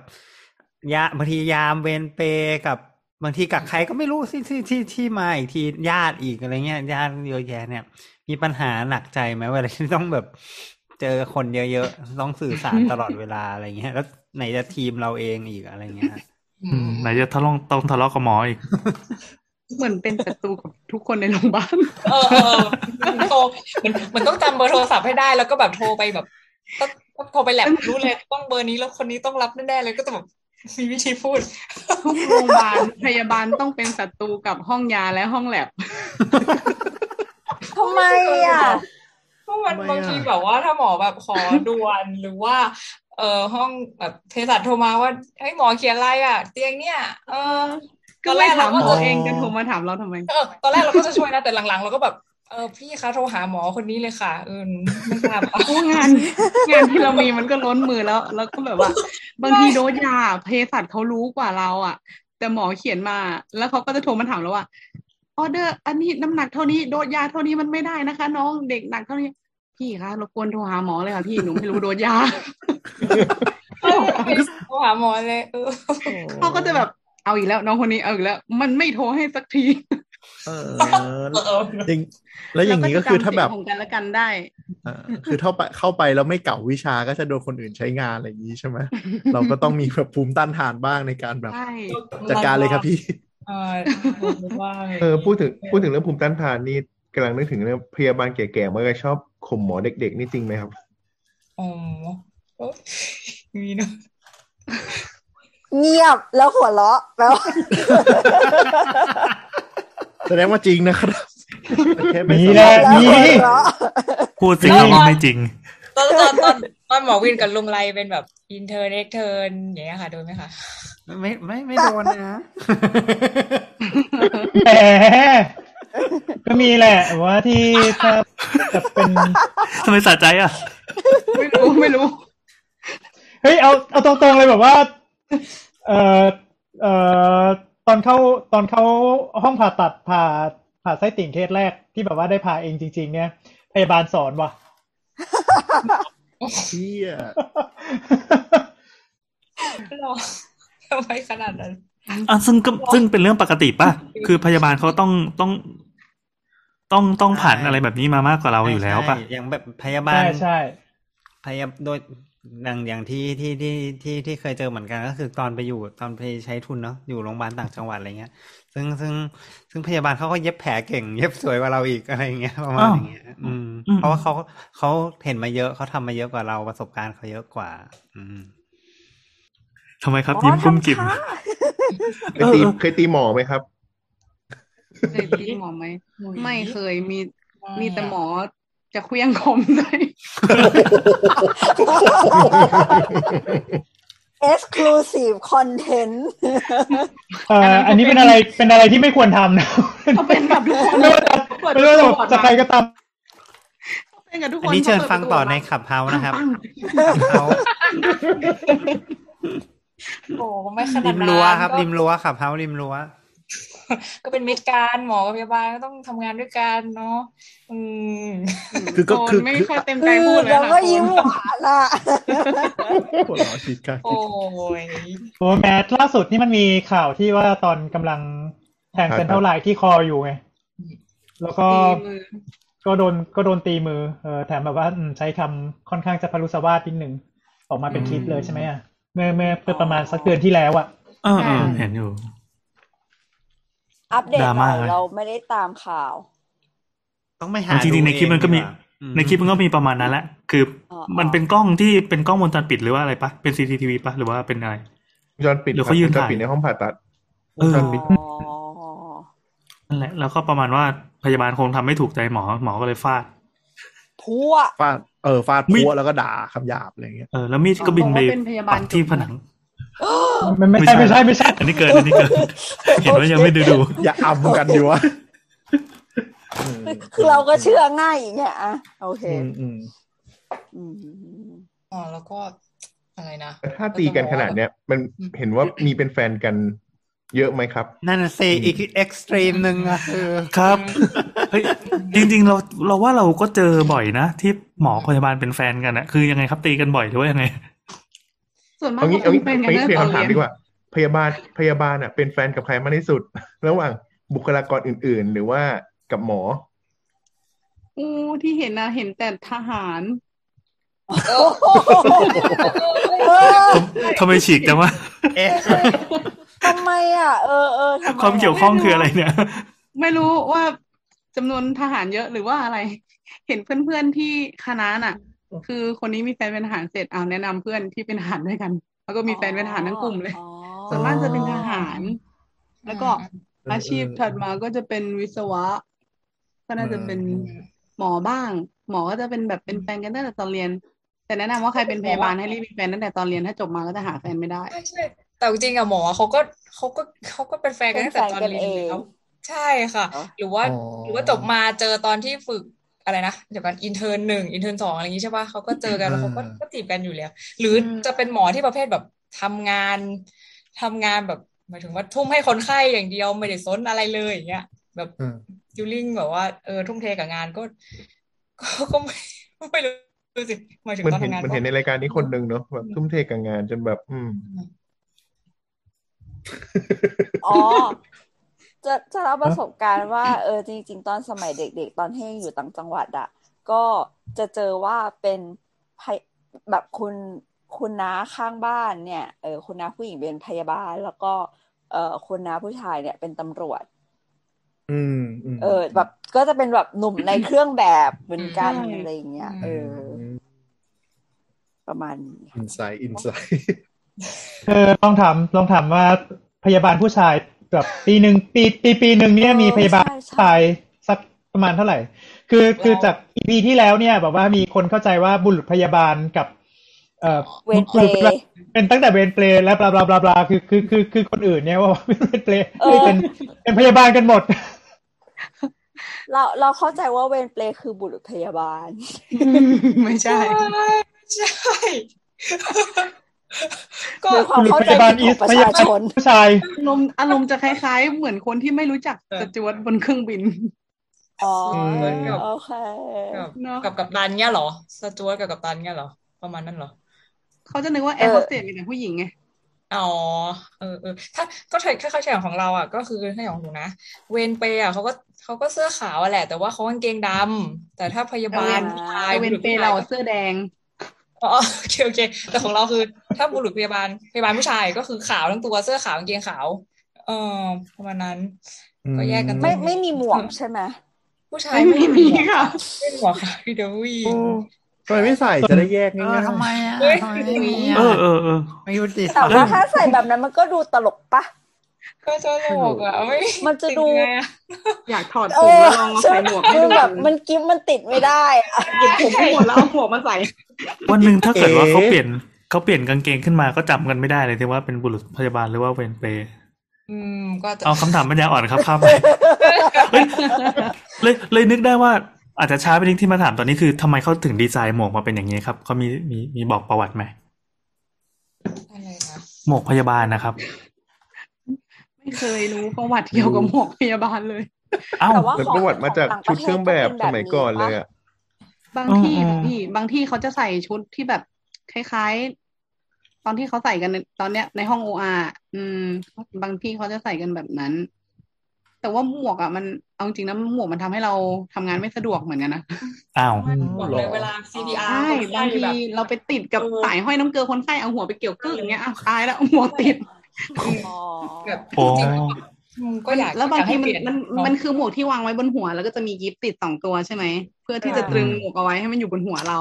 ยาบางทียามเวรเปรย์กับบางทีกับใครก็ไม่รู้ที่ที่ที่ที่มาอีกทีญาติอีกอะไรเงี้ยญาติเยอะแยะเนี่ย มีปัญหาหนักใจไหมเวลาที่ต้องแบบเจอคนเยอะๆต้องสื่อสารตลอดเวลาอะไรเงี้ย แล้วไหนจะทีมเราเองอีกอะไรเงี้ยอืมไหนจะทะเลาะต้องทะเลาะกับหมออีกเหมือนเป็นศัตรูกับทุกคนในโรงพยาบาลเออเออมันโทรมันมันต้องจำเบอร์โทรศัพท์ให้ได้แล้วก็แบบโทรไปแบบต้องต้อง โทรไปแลบรู้เลยต้องเบอร์นี้แล้วคนนี้ต้องรับแน่ๆเลยก็ต้องแบบมีวิธีพูด ทุกโรงพยาบาลพยาบาลต้องเป็นศัตรูกับห้องยาและห้องแลบทำไมอะเพราะมันทำไมอะบางทีแบบว่าถ้าหมอแบบขอด่วนหรือว่า เออห้องแบบเภสัชโทรมาว่าให้หมอเขียนอะไรอะ เตียงเนี่ย เออตอนแรไม่กเราถามก็หมอจะเองจะโทรมาถามเราทำไมเออตอนแรกเราก็จะช่วยนะแต่หลังๆ เราก็แบบ เออพี่คะโทรหาหมอคนนี้เลยค่ะเออไม่ทราบค่ะเพราะงานงานที่เรามีมันก็ล้นมือแล้ว แล้วก็แบบว่า บางทีโดสยาเภสัชเขารู้กว่าเรา อะ แต่หมอเขียนมา แล้วเขาก็จะโทรมาถามเราว่าออเดอร์ อันนี้น้ำหนักเท่านี้โดสยาเท่านี้มันไม่ได้นะคะ น้องเด็กหนักเท่านี้ พี่คะรบกวนโทรหาหมอเลยค่ะพี่หนูไม่รู้โดสยาโทรหาหมอเลยเออเขาก็จะแบบเอาอีกแล้ว น้องคนนี้เอาอีกแล้ว มันไม่โทรให้สักที เออจริงแล้วอย่างนี้ก็คือถ้าแบบเรก็จะจำเสียงของกันและกันได้อ่าคือเข้าไปเข้าไปแล้วไม่เก่าวิชาก็จะโดนคนอื่นใช้งานอะไรอย่างนี้ใช่ไหมเราก็ต้องมีแบบภูมิต้านทานบ้างในการแบบใช่จัดการเลยครับพี่เออว่าไงเออพูดถึงพูดถึงเรื่องภูมิต้านทานนี่กำลังนึกถึงเรื่องพยาบาลแก่ๆมันก็ชอบข่มหมอเด็กๆนี่จริงไหมครับอ๋อเอ้ยมีเนอะเงียบแล้วหัวเราะแปลว่า แสดงว่าจริงนะครับแค่ไมีแหละแล้วมีหัวเราะพูดสิครับว่าไม่จริง ตอนตอนตอนตอนหมอวินกับลุงไรเป็นแบบอินเทอร์เน็กเทิร์นอย่างเงี้ยค่ะโดนไหมคะไม่ไม่ไม่โดนนะแหมก็มีแหละว่าที่ถ้าจะเป็นทำไมสะใจอะ ไม่รู้ไม่รู้ เฮ้ยเอาเอาตรงๆเลยแบบว่า เอ่อเอ่อ ตอนเข้าตอนเข้าห้องผ่าตัดผ่าผ่าไส้ติ่งเคสแรกที่แบบว่าได้ผ่าเองจริง ๆ เนี่ย พยาบาลสอนว่ะเชี่ยหรอทำไมขนาดนั้นอะซึ่งก็ซึ่งเป็นเรื่องปกติป่ะ คือพยาบาลเขาต้องต้อง ต้องต้องผ่านอะไรแบบนี้มามากกว่าเราอยู่แล้วป่ะใช่อย่างแบบพยาบาลใช่ใช่พยาโดย อย่างอย่างที่ที่ที่ที่ที่เคยเจอเหมือนกันก็คือตอนไปอยู่ตอนไปใช้ทุนเนาะอยู่โรงพยาบาลต่างจังหวัดอะไรเงี้ย ซึ่งซึ่งซึ่งพยาบาลเขาก็เย็บแผลเก่ง เย็บสวยกว่าเราอีกอะไรอย่างเงี้ยประมาณอ้าวอย่างเงี้ยอืมอืม เพราะว่าเขาเขาเห็นมาเยอะเขาทำมาเยอะกว่าเราประสบการณ์เขาเยอะกว่า อืมทำไมครับอ๋อยิ้มกุ้มกิ่มทำค่ะเคยตีเคยตีหมอไหมครับเคยตีหมอไหมไม่เคยมีมีแต่หมอจะเคลี้ยงคมด้วย exclusive content เอ่ออันนี้เป็นอะไรเป็นอะไรที่ไม่ควรทำนะเขาเป็นแบบทุกคนไม่ว่าจะไม่ว่าจะจะใครก็ตามเขาเป็นกับทุกคนอันนี้เชิญขาปิดฟังต่อประในมาขับเฮานะครับปังเขาโอ้ไม่ขนาริดมนั้นรั้วครับก็ริมรั้วขับเฮาริมรั้ว ก็เป็นมิตรการหมอกับพยาบาลก็ต้องทำงานด้วยกันเนาะอืมคือก็โฟนคือไม่คือค่อยเต็มคืใจอพูดเลยเรานะก็โฟนยิ้มหวานอะหัวเราะชิดกันโอ้ยโอ้แมทล่าสุดนี่มันมีข่าวที่ว่าตอนกำลังแทงเซนเท่าไลน์ที่คออยู่ไง แล้วก็ตีมือก็โดนก็โดนตีมือเออแถมแบบว่าอืมใช้คำค่อนข้างจะพลุสวาสนิดหนึ่งออกมาเป็นคลิปเลยใช่ไหมอะเมื่อเมื่อเมื่อประมาณสักเดือนที่แล้วอะเออเออเห็นอยู่ อัปเดตดราหม่าน่อยเราไม่ได้ตามข่าว ต้องไม่หาจริงๆในคลิปมันก็มีดูเองดีกว่าในคลิปมันก็มีประมาณนั้นแหละ คือออ มันเป็นกล้องที่เป็นกล้องวงจรปิดหรือว่าอะไรปะ เป็น CCTV ปะ หรือว่าเป็นอะไรจอนปิดหรือเขายืนจอนถ่าย ปิดในห้องผ่าตัด เออจอนปิดอ๋อนั่นแหละ แล้วก็ประมาณว่าพยาบาลคงทำไม่ถูกใจหมอ หมอก็เลยฟาดพัวฟาด เออ ฟาดมีด พัวแล้วก็ด่าคำหยาบอะไรอย่างเงี้ย เออ แล้วมีดก็บินไปบอกว่าเป็นพยาบาลปักที่ผนัง มันไม่ใช่ไม่ใช่ไม่ใช่ อันนี้เกินอันนี้เกิน เห็นว่ายังไม่ได้ดู อย่าอำกันดีวะเออคือเราก็เชื่อง่ายอย่างเงี้ยอะโอเคอืมอืมอืมอ๋อแล้วก็อะไรนะแต่ถ้าตีกันขนาดเนี้ย มันเห็นว่ามีเป็นแฟนกันเยอะไหมครับ นั่นน่ะสิอีกเอ็กซ์ตรีมหนึ่งอะคือครับเฮ้ยจริงๆเราเราว่าเราก็เจอบ่อยนะ ที่หมอพยาบาลเป็นแฟนกันอะคือยังไงครับตีกันบ่อยหรือว่ายังไง ส่วนมากเอางี้ก็เอางี้เป็นเอากันงี้ตั้งเปลี่ยนแต่ตอนคำถามเรียนดีกว่า พยาบาลพยาบาลอะเป็นแฟนกับใครมากที่สุด ระหว่างบุคลากรอื่น ๆ หรือว่ากับหมออู้ที่เห็นนะเห็นแต่ทหารเออทำไมฉีกจังวะเอ๊ะทำไมอะ เออเออทำไมความเกี่ยวข้องคืออะไรเนี่ย ไม่รู้ว่าจำนวนทหารเยอะหรือว่าอะไร เห็นเพื่อนๆที่คณะน่ะ คือคนนี้มีแฟนเป็นทหารเสร็จเอาแนะนำเพื่อนที่เป็นทหารด้วยกัน แล้วก็มีแฟนเป็นทหารทั้งกลุ่มเลยอ๋อส่วนมากจะเป็นทหาร แล้วก็อออาชีพถัดมาก็จะเป็นวิศวะ ก็น่าจะเป็นหมอบ้าง หมอก็จะเป็นแบบเป็นแฟนกันตั้งแต่ตอนเรียน แต่แนะนำว่าใครเป็นพยาบาลให้รีบมีแฟนตั้งแต่ตอนเรียนถ้าจบมาก็จะหาแฟนไม่ได้ใช่ใช่แต่จริงๆอะหมอเขาก็เขาก็เขาก็เป็นแฟนกันตั้งแต่ตอนเป็นแฟนกันเรียนเองแล้วใช่ค่ะอ๋อหรือว่าอ๋อหรือว่าจบมาเจอตอนที่ฝึก อะไรนะเดี๋ยวกัน intern หนึ่ง intern สองอะไรอย่างงี้ใช่ป่ะเขาก็เจอกันแล้วเขาก็อ่าก็จีบกันอยู่แล้ว หรือจะเป็นหมอที่ประเภทแบบทำงานทำงานแบบหมายถึงว่าทุ่มให้คนไข้อย่างเดียวไม่ได้สนอะไรเลยอย่างเงี้ยแบบอืมดิวลิ่งแบบว่าเออทุ่มเทกับงานก็ ก็ก็ไม่ไม่รู้สิหมายถึงมันตอนเห็นทำงานมันก็เห็นในรายการนี้คนหนึ่งเนาะแบบทุ่มเทกับงานจนแบบ อืมอ๋อ จะจะเล่าประสบการณ์ว่าเออจริง ๆ ตอนสมัยเด็ก ๆ ตอนที่ยังอยู่ต่างจังหวัดอะก็จะเจอว่าเป็นพยแบบคุณคุณน้าข้างบ้านเนี่ยเออคุณน้าผู้หญิงเป็นพยาบาล แล้วก็ เออคุณน้าผู้ชายเนี่ยเป็นตำรวจ อืมอืมเออ แบบก็จะเป็นแบบหนุ่มในเครื่องแบบเหมือนกันใช่อะไรอย่างเงี้ยเออ ประมาณนี้อินไซด์อินไซด์เออลองถามลองถามว่าพยาบาลผู้ชาย แบบปีหนึ่งปีปีปีหนึ่งเนี่ยเออมีพยาบาลใช่ผู้ใช่ชายสักประมาณเท่าไหร่ คือคือจากอีพีที่แล้วเนี่ยแบบว่ามีคนเข้าใจว่าบุรุษพยาบาลกับ เอ่อเวรเปรบุรุษพยาบาลย์เป็นตั้งแต่เวรเปรย์และบลาบลาบลาบลาคือคือคือคือคนอื่นเนี่ยว่าเป็นเวรเปรย์เออเป็นเป็นพยาบาลกันหมด เราเราเข้าใจว่าเวรเปรย์คือบุรุษพยาบาล ไม่ใช่ ใช่ ก็ด้วยความบุรุษเข้าพใจยาบาลผิดอีของประพยาชาบาลชนผู้ชายอารมณ์อารมณ์จะคล้าย ๆ เหมือนคนที่ไม่รู้จักเออสจวตบนเครื่องบินอ๋ออืมโอเคกับเนอะกับกัปตันเงี้ยเหรอสจวตกับกัปตันเงี้ยเหรอ ประมาณนั้นเหรอเขาจะนึกว่าแอเอร์อโฮสเตสมีแต่ผู้หญิงไงอ๋อเออเออถ้าก็ใช่คล้ายๆอย่างของเราอะ ก็คือถ้าอย่างของหนูนะเวรเปรย์อะเขาก็เขาก็เสื้อขาวอะแหละ แต่ว่าเขากางเกงดำแต่ถ้าพยาบาลอ่าผู้ชายแต่เวบุนรุษเปผู้ย์ชาเรายเสื้อแดง อ๋อโอเคโอเค แต่ของเราคือ ถ้าบุรุษพยาบาลพยาบาลผู้ชายก็คือขาวทั้งตัวเสื้อขาวกางเกงขาว เออประมาณนั้น ก็แยกกันไม่ไม่มีหมวกใช่ไหมผู้ชายไม่มีหวกค่ะไม่มีหมวกค่ะพี่เดวี่โอ้ทำไมไม่ใส่จะได้แยกเอง่าอยทำไมอะเฮ้ยทำไมไม่มีเออะอเออเออไม่ยุติธรแต่รมว่าถ้าใส่แบบนั้นมันก็ดูตลกปะ ก็จะหลอกอะไม่มันจะดูติไงอะอยากถอดเอผมอแล้วลองมาใส่หมวกให้คือดูแบบมันกิ๊บมันติดไม่ได้อะหยิบผมให้หมดแล้วเอาหมวกมาใส่ วันหนึ่งถ้าเกิดว่าเขาเปลี่ยนเขาเปลี่ยนกางเกงขึ้นมาก็จำกันไม่ได้เลยที่ว่าเป็นบุรุษพยาบาลหรือว่าเวรเปรย์อืมก็จะเอาคำถามปัญญาอ่อนครับครับเฮ้ยเลยเลยนึกได้ว่าอาจจะช้าไปนิดที่มาถามตอนนี้คือทำไมเขาถึงดีไซน์หมวกมาเป็นอย่างนี้ครับเขามีมีมีบอกประวัติไหมอะไรนะหมวกพยาบาลนะครับ ไม่เคยรู้ประวัติเกี่ยวกับหมวกพยาบาลเลยเอ้าแต่ว่าเป็นของประวัติมาจากของต่างปชุระดเทเครื่ศองก็แบบเป็นสแบบมัยนี้ก่อนเลยปะอะบางที่อืมนะพี่บางที่เขาจะใส่ชุดที่แบบคล้ายๆ ตอนที่เขาใส่กันในตอนเนี้ยในห้องโออาอืม บางที่เขาจะใส่กันแบบนั้น แต่ว่าหมวกอะมันเอาจริงนะหมวกมันทำให้เราทำงานไม่สะดวกเหมือนกันนะอ้าวบอกเลยเวลา CPR ใช่คนไข้บางทีแบบเราไปติดกับเออสายห้อยน้ำเกลือคนไข้เอาหัวไปเกี่ยวกึ่งอย่างเงี้ยอ้าวตายแล้วหมวกติดอ๋อ แบบโอ้จริงๆแบบอืมก็อยากแล้วบางอยกทีให้มันเปลี่ยมันเอะมันคือหมวกที่วางไว้บนหัว แล้วก็จะมีกิฟต์ติดสองตัวใช่ไหม เพื่อที่จะอ่าตรึงหมวกเอาไว้ให้มันอยู่บนหัวเรา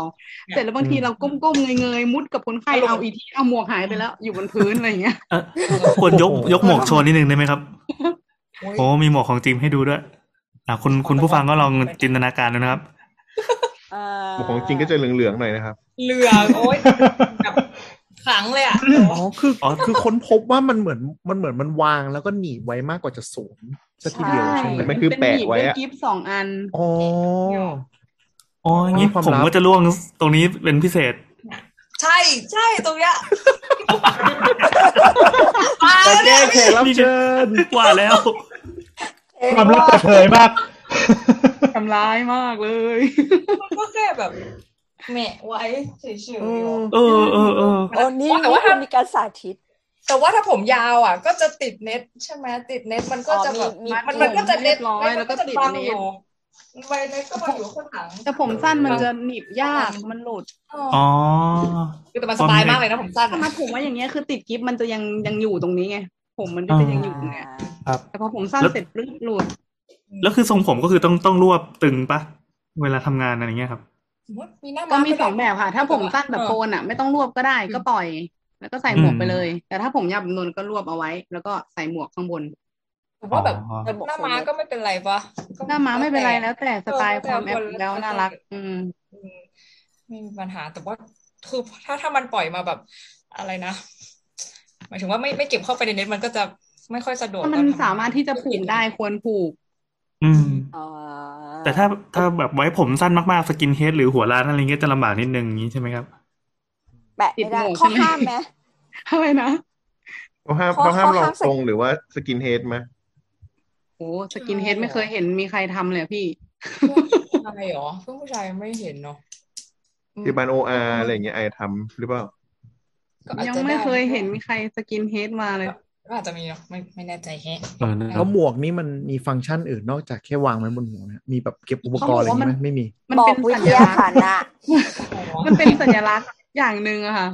เสร็จแล้วบางทีอืมเราก้มๆเงยๆมุดกับคนไข้อารมณ์เอาอีทีเอาหมวกหายไปแล้ว อยู่บนพื้นอะไรอย่างเงี้ยเออควรยกยกหมวกโชว์นิดนึงได้ไหมครับโอ้ยโอ้มีหมวกของจริงให้ดูด้วยอะคุณคุณผู้ฟังก็ลองจินตนาการดูนะครับอ่าหมวกของจริงก็จะเหลืองๆหน่อยนะครับ เหลืองโอ๊ยแบบ ขลังเลยอะอ๋อคืออ๋อคือค้นพบว่ามันเหมือนมันเหมือนมันวางแล้วก็หนีบไว้มากกว่าจะสวมสักทีเดียวใช่ไหมมันคือแปะไว้อะเป็นหนีบด้วยกิฟต์สองอันอ๋ออ๋ออย่างนี้ความผมลับก็จะล่วงตรงนี้เป็นพิเศษ ใช่ใช่ตรงเนี้ยจะแก้แขกรับเชิญว่าแล้วเอ๊ะความลับเปิดเผยมากทำร้ายมากเลย มันก็แค่แบบ แหมะไว้เฉยๆเออเออเออเออโอ้นี่แต่ว่านี่คือมีการสาธิต แต่ว่าถ้าผมยาวอะ ก็จะติดเน็ตใช่ไหมติดเน็ตมันก็จะแบบอ๋อมีมันมันก็จะเน็ตเรียบร้อยแล้วก็ติดบังเน็ตอยู่ไวเน็ตก็มาอยู่ข้างหลังแต่ผมสั้นมันจะหนีบยากมันหลุดอ๋อคือแต่มันสบายมากเลยนะผมสั้นถ้าอะมาผมว่าอย่างเงี้ยคือติดกิฟต์มันจะยังยังอยู่ตรงนี้ไงผมมันก็จะยังอยู่เนี่ยครับแต่พอผมสั้นแล้วเสร็จปึ๊บหลุดแล้วคือทรงผมก็คือต้องต้องรวบตึงปะเวลาทำงานอะไรเงี้ยครับ สมมติมีหน้าก็ม้ามีสองแบบค่ะ ถ้าผมสั้นแบบเออโคนอะ ไม่ต้องรวบก็ได้ก็ปล่อย แล้วก็ใส่หมวกไปเลย แต่ถ้าผมยาวแบบนวลก็รวบเอาไว้ แล้วก็ใส่หมวกข้างบนผมว่าแบบอ๋อหน้าม้าก็ไม่เป็นไรปะก็หน้าม้าไม่เป็นไรแต่แล้วแต่สไตล์ความแอปแล้วน่ารักอืมอืมไม่มีปัญหาแต่ว่าคือถ้าถ้ามันปล่อยมาแบบอะไรนะมายถึงว่าไม่ไม่เก็บเข้าไปในเน็ตมันก็จะไม่ค่อยสะดวกถ้าตมัอนนทำงสามารถที่จะผูกได้ควรผูก อืมอ่าแต่ถ้าถ้าแบบไว้ผมสั้นมากๆสกินเฮดหรือหัวล้านอะไรเงี้ยจะลำบากนิดนึงอย่างนี้ใช่ไหมครับแปะไม่ได้ติดหมวกข้อใช่ไหมห้ามไหมทำไมนะเขาห้ามเขาเขาห้ามเขาลองห้ามทรงหรือว่าสกินเฮดไหมโอ้สกินเฮดไม่เคยเห็นมีใครทำเลยอะพี่ผู้ชายเหรอเพื่อนผู้ชายไม่เห็นเนาะอืมที่บ้านโออาอะไรอย่างเงี้ยไอทำหรือเปล่าก็อาจยังจะไม่ด้เคยเห็นมีใคร skinhead มาเลยก็ อาจจะมีเนาะไม่ไม่แน่ใจแฮะเออนะแล้วหมวกนี่มันมีฟังก์ชันอื่นนอกจากแค่วางไว้บนหัวนะมีแบบเก็บอุปกรณ์อะไรอย่างงี้ไหมไม่มี มันบอกเป็นวิสัทญยาลักษฐาณ์นะมันเป็นสัญลักษณ์อย่างหนึ่งอะค่ะ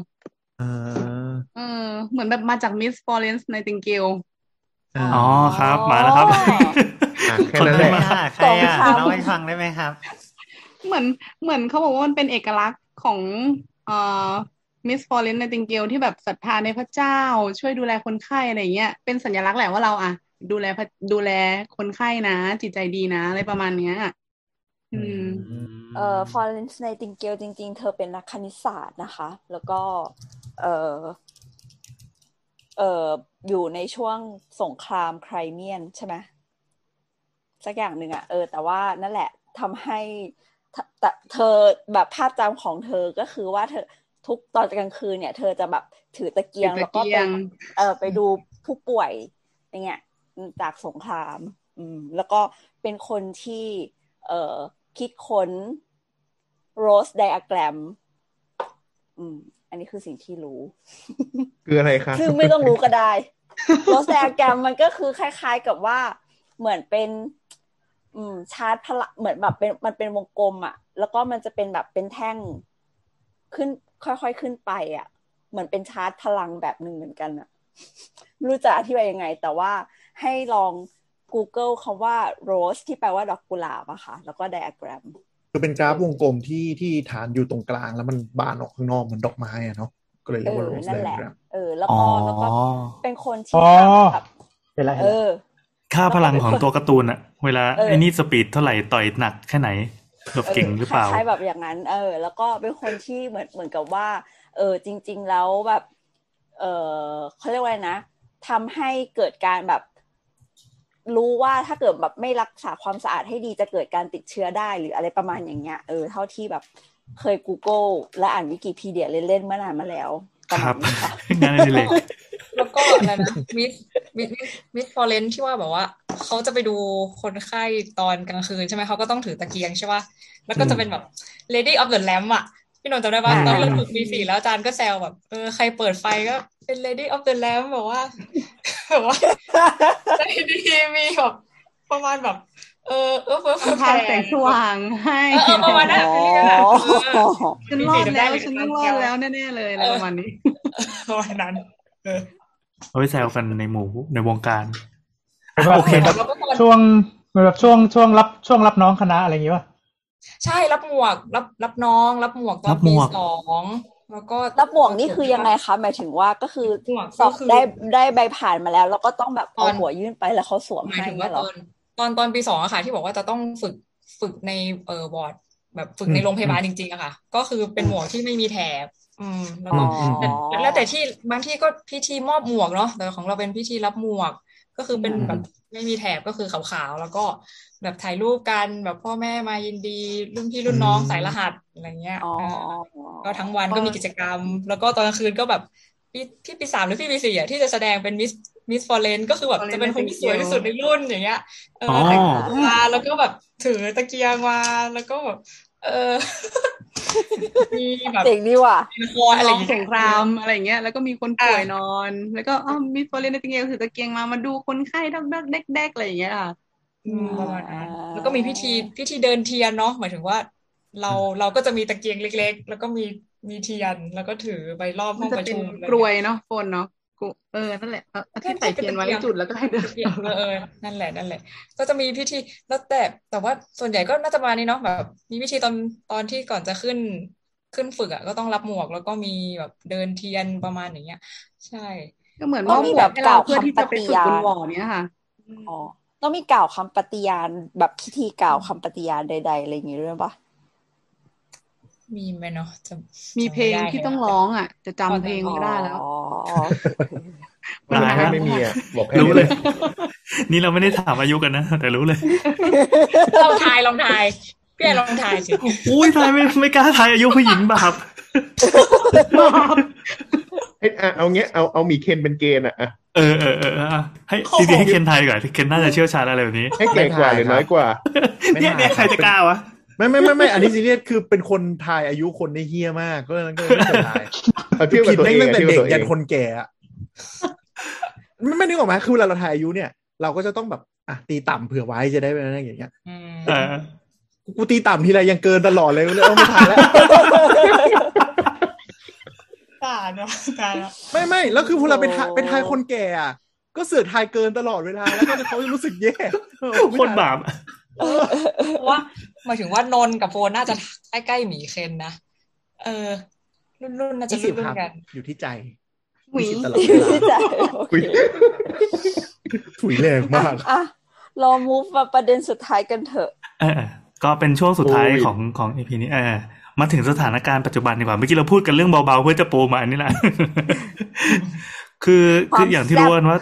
อ่าเออเหมือนแบบมาจาก Miss ฟลอเรนซ์ไนติงเกลอ่าอ๋อครับ มาแล้วครับอะแค่นั้นแหละใครอะใครอะเล่าให้ฟังได้ไหมครับ เหมือนเหมือนเขาบอกว่ามันเป็นเอกลักษณ์ของเอ่อ Miss ฟลอเรนซ์ไนติงเกลที่แบบศรัทธาในพระเจ้า ช่วยดูแลคนไข้อะไรเงี้ยเป็นสัญลักษณ์แหละว่าเราอะดูแลพระดูแลคนไข้นะ จิตใจดีนะ อะไรประมาณเนี้ยอืมเอ่อฟลอเรนซ์ไนติงเกลจริง ๆ เธอเป็นนักคณิตศาสตร์นะคะ แล้วก็ เอ่อเอ่ออยู่ในช่วงสงคราม Crimean ใช่ไหมสักอย่างหนึ่งอะเออ แต่ว่านั่นแหละทำให้แต่เธอแบบภาพจำของเธอก็คือว่าเธอ ทุกตอนกลางคืนเนี่ย เธอจะแบบถือตะเกียงถือแล้วตะก็เกีไปยงเออไปดูผู้ป่วยอย่างเงี้ยจากสงคราม อืม แล้วก็เป็นคนที่ เอ่อคิดค้น rose diagram อืม อันนี้คือสิ่งที่รู้ คืออะไรครับคือไม่ต้องรู้ก็ได้ rose diagram มันก็คือคล้าย ๆ กับว่าเหมือนเป็น อืม ชาร์ตพละเหมือนแบบเป็นมันเป็นวงกลมอะแล้วก็มันจะเป็นแบบเป็นแท่งขึ้น ค่อยๆขึ้นไปอะเหมือนเป็นชาร์ตพลังแบบหนึ่งเหมือนกันอะไม่รู้จะอธิบายยังไง แต่ว่าให้ลอง Google คำว่า rose ที่แปลว่าดอกกุหลาบอะค่ะ แล้วก็ diagram คือเป็นกราฟวงกลมที่ที่ฐานอยู่ตรงกลาง แล้วมันบานออกข้างนอกเหมือนดอกไม้อะเนาะก็เลยเรียกว่า rose diagram เออนั่นแหละเออแล้วอ๋อก็แล้วก็เป็นคนที่อ๋อทำแบบเป็นไรเออค่าพลังของตัวการ์ตูนอะเวลาเออไอ้นี่ speed เท่าไหร่ต่อยหนักแค่ไหน แบบเก่งหรือเปล่าคล้ายๆแบบอย่างนั้น เออ แล้วก็เป็นคนที่เหมือนเหมือนกับว่า เออจริง ๆ แล้วแบบ เออเขาเรียกว่าไงนะทำให้เกิดการแบบ รู้ว่าถ้าเกิดแบบไม่รักษาความสะอาดให้ดีจะเกิดการติดเชื้อได้หรืออะไรประมาณอย่างเงี้ยเออเท่าที่แบบเคย Google และอ่านวิกิพีเดียเล่นๆเมื่อนานมาแล้วประมาณนี้ครับค่ะงานอดิเรก แล้วก็อะไรนะ Miss Miss Miss ฟลอเรนซ์ที่ว่าแบบว่าเขาจะไปดูคนไข้ตอนกลางคืนใช่ไหมเขาก็ต้องถือตะเกียงใช่ป่ะแล้วก็จะเป็นแบบ Lady of the Lamp อะพี่นนท์จำได้ป่ะอ่าตอนเราฝึกปีสี่แล้วอาจารย์ก็แซวแบบเออใครเปิดไฟก็เป็น Lady of the Lamp แบบว่าแบบว่าใจดีมีแบบประมาณแบบเออเออเออเออทางแสงสว่างให้เออเออประมาณนั้นอ๋อเออฉันรอดแล้วฉันต้องรอดแล้วแน่ๆเลยอะไรประมาณนี้ประมาณนั้น เออเอาไว้แซวกันในหมู่ในวงการเป็นแบบโอเคเหมือนครัแบบบช่วงเหมือนแบบช่วงช่วงรับช่วงรับน้องคณะอะไรอย่างงี้ป่ะใช่รับหมวก รับรับน้อง รับหมวกตอรันบหมปีวกสองแล้วก็รับหมวกนี่คือยังไงคะหมายถึงว่าก็คือหมวกสอก็บคือได้ได้ใบผ่านมาแล้ว แล้วก็ต้องแบบตเอาอนหัวยื่นไปแล้วเขาสวมหมายให้ถึงเนี่ว่ายเหรตออนตอนตอนปีสองอะค่ะ ที่บอกว่าจะต้องฝึกฝึกในเออวอร์ดแบบฝึกในโรงพยาบาลจริงๆอะค่ะ ก็คือเป็นหมวกที่ไม่มีแถบ อืมแล้วก็อ๋อแต่แล้วแต่ที่บางที่ก็พิธีมอบหมวกเนาะแต่ของเราเป็นพิธีรับหมวก ก็คือเป็นแบบไม่มีแถบก็คือขาวๆแล้วก็แบบถ่ายรูปกันแบบพ่อแม่มายินดี รุ่นพี่รุ่นน้องสายรหัสอะไรเงี้ยอ๋อเออก็ทั้งวันก็มีกิจกรรม แล้วก็ตอนกลางคืนก็แบบพี่พี่ปีสามหรือพี่ปีสี่อะที่จะแสดงเป็น Miss Miss ฟลอเรนซ์ก็คือแบบ ฟลอเรนซ์ จะเป็นคนที่สวยที่สุดในรุ่นอย่างเงี้ยเอออ๋อแต่งตัวมาแล้วก็แบบถือตะเกียงมาแล้วก็แบบ เออมีแบบเจ๋งดีว่ะละครอะไรอองย่างเงี้ยละสงครามอะไรอย่างเงี้ย แล้วก็มีคนป่วยนอน แล้วก็อ้าวมีฟลอเรนซ์ในตะเกียงถือตะเกียงมามาดูคนไข้ดักดักแดกแดกอะไรอย่างเงี้ยค่ะอืมประมาณนั้นอ่าแล้วก็มีพิธีพิธีเดินเทียนเนาะหมายถึงว่า เราเราก็จะมีตะเกียงเล็ก ๆ แล้วก็มีมีเทียนแล้วก็ถือไปรอบห้มัอนงจะประเป็นชุมอะไรกลวยเนาะโฟนเนาะ กลวยเออนั่นแหละเอาเอาที่ใส่เทียนไว้จุดแล้วก็ให้เดินเออเออนั่นแหละนั่นแหละ ก็จะมีพิธีแล้วแต่แต่ว่าส่วนใหญ่ก็น่าจะมานี่เนาะแบบ มีพิธีตอนตอนที่ก่อนจะขึ้นขึ้นฝึกอะก็ต้องรับหมวกแล้วก็มีแบบเดินเทียนประมาณอย่างเงี้ย ใช่ ก็เหมือนก็ว่ามีหมแบวกบให้เรากล่าวเพื่อที่จะไปฝึกคำปฏิญาณบนวอร์ดเนี้ยค่ะอ๋อต้องมีกล่าวคำปฏิญาณแบบพิธีกล่าวคำปฏิญาณใดๆอะไรอย่างงี้ด้วยปะมีไหมเนาะจะมีจำเพลงไได้ที่แฮะต้องร้องอะ จะจำเพลงไม่ได้แล้วอ๋อ มันตายแค่แล้วไม่มีอะบอกแค่รู้นี้เลเลยยนี่เราไม่ได้ถามอายุกันนะ แต่รู้เลยลองทายลองทายพี่แอนลองทายสิอุ้ยทายไม่ไม่กล้าทายอายุผู้หญิงบาปเอ้ยอะเอาเงี้ยเอาเอาหมีเคนเป็นเกณฑ์อะอะเออเออเออเออให้จริงๆให้เคนทายก่อนเคนน่าจะเชี่ยวชาญอะไรแบบนี้ ให้แก่กว่าหรือน้อยกว่าเนี่ยเนี่ยใครจะกล้าวะไม่ไม่ไม่ไม่อันนี้ซีเรียสคือเป็นคนทายอายุคนได้เฮี้ยมากก็เลยก็เลยไม่เคยทาย เอาเทียบกับผิดตัวแม่เองงตั้งอะแต่เทียบเด็กับตัวเองกยันคนแก่อะไม่ไม่นึกออกไหมคือเวลาเราทายอายุเนี่ย เราก็จะต้องแบบอะตีต่ำเผื่อไว้จะได้เป็นอะไรอย่างเงี้ยอืมเออกูตีต่ำทีไรยังเกินตลอดเลยเลยเอาไม่ทายแล้วตายเนาะตายแล้วไม่ไม่แล้วคือพอเราไปทายไปทายคนแก่อะก็เสือกทายเกินตลอดเวลาแล้วก็เขาจะรู้สึกแย่เออไม่โคนทายบาปเพราะว่าหมายถึงว่านนท์กับโฟนน่าจะใกล้ๆหมีเคนนะเออ รุ่นรุ่นๆน่าจะยี่สิรุ่บนครับๆกัน อยู่ที่ใจหวียี่สิบตลอดเวลาที่ใจคุยถุยแรงมากอะเรา move มาประเด็นสุดท้ายกันเถอะเออเออก็เป็นช่วงสุดท้ายของของอีพีนี้เออมาถึงสถานการณ์ปัจจุบันดีกว่าเมื่อกี้เราพูดกันเรื่องเบาๆ เพื่อจะปูมาอันนี้แหละคือคืออย่างที่รู้กันว่า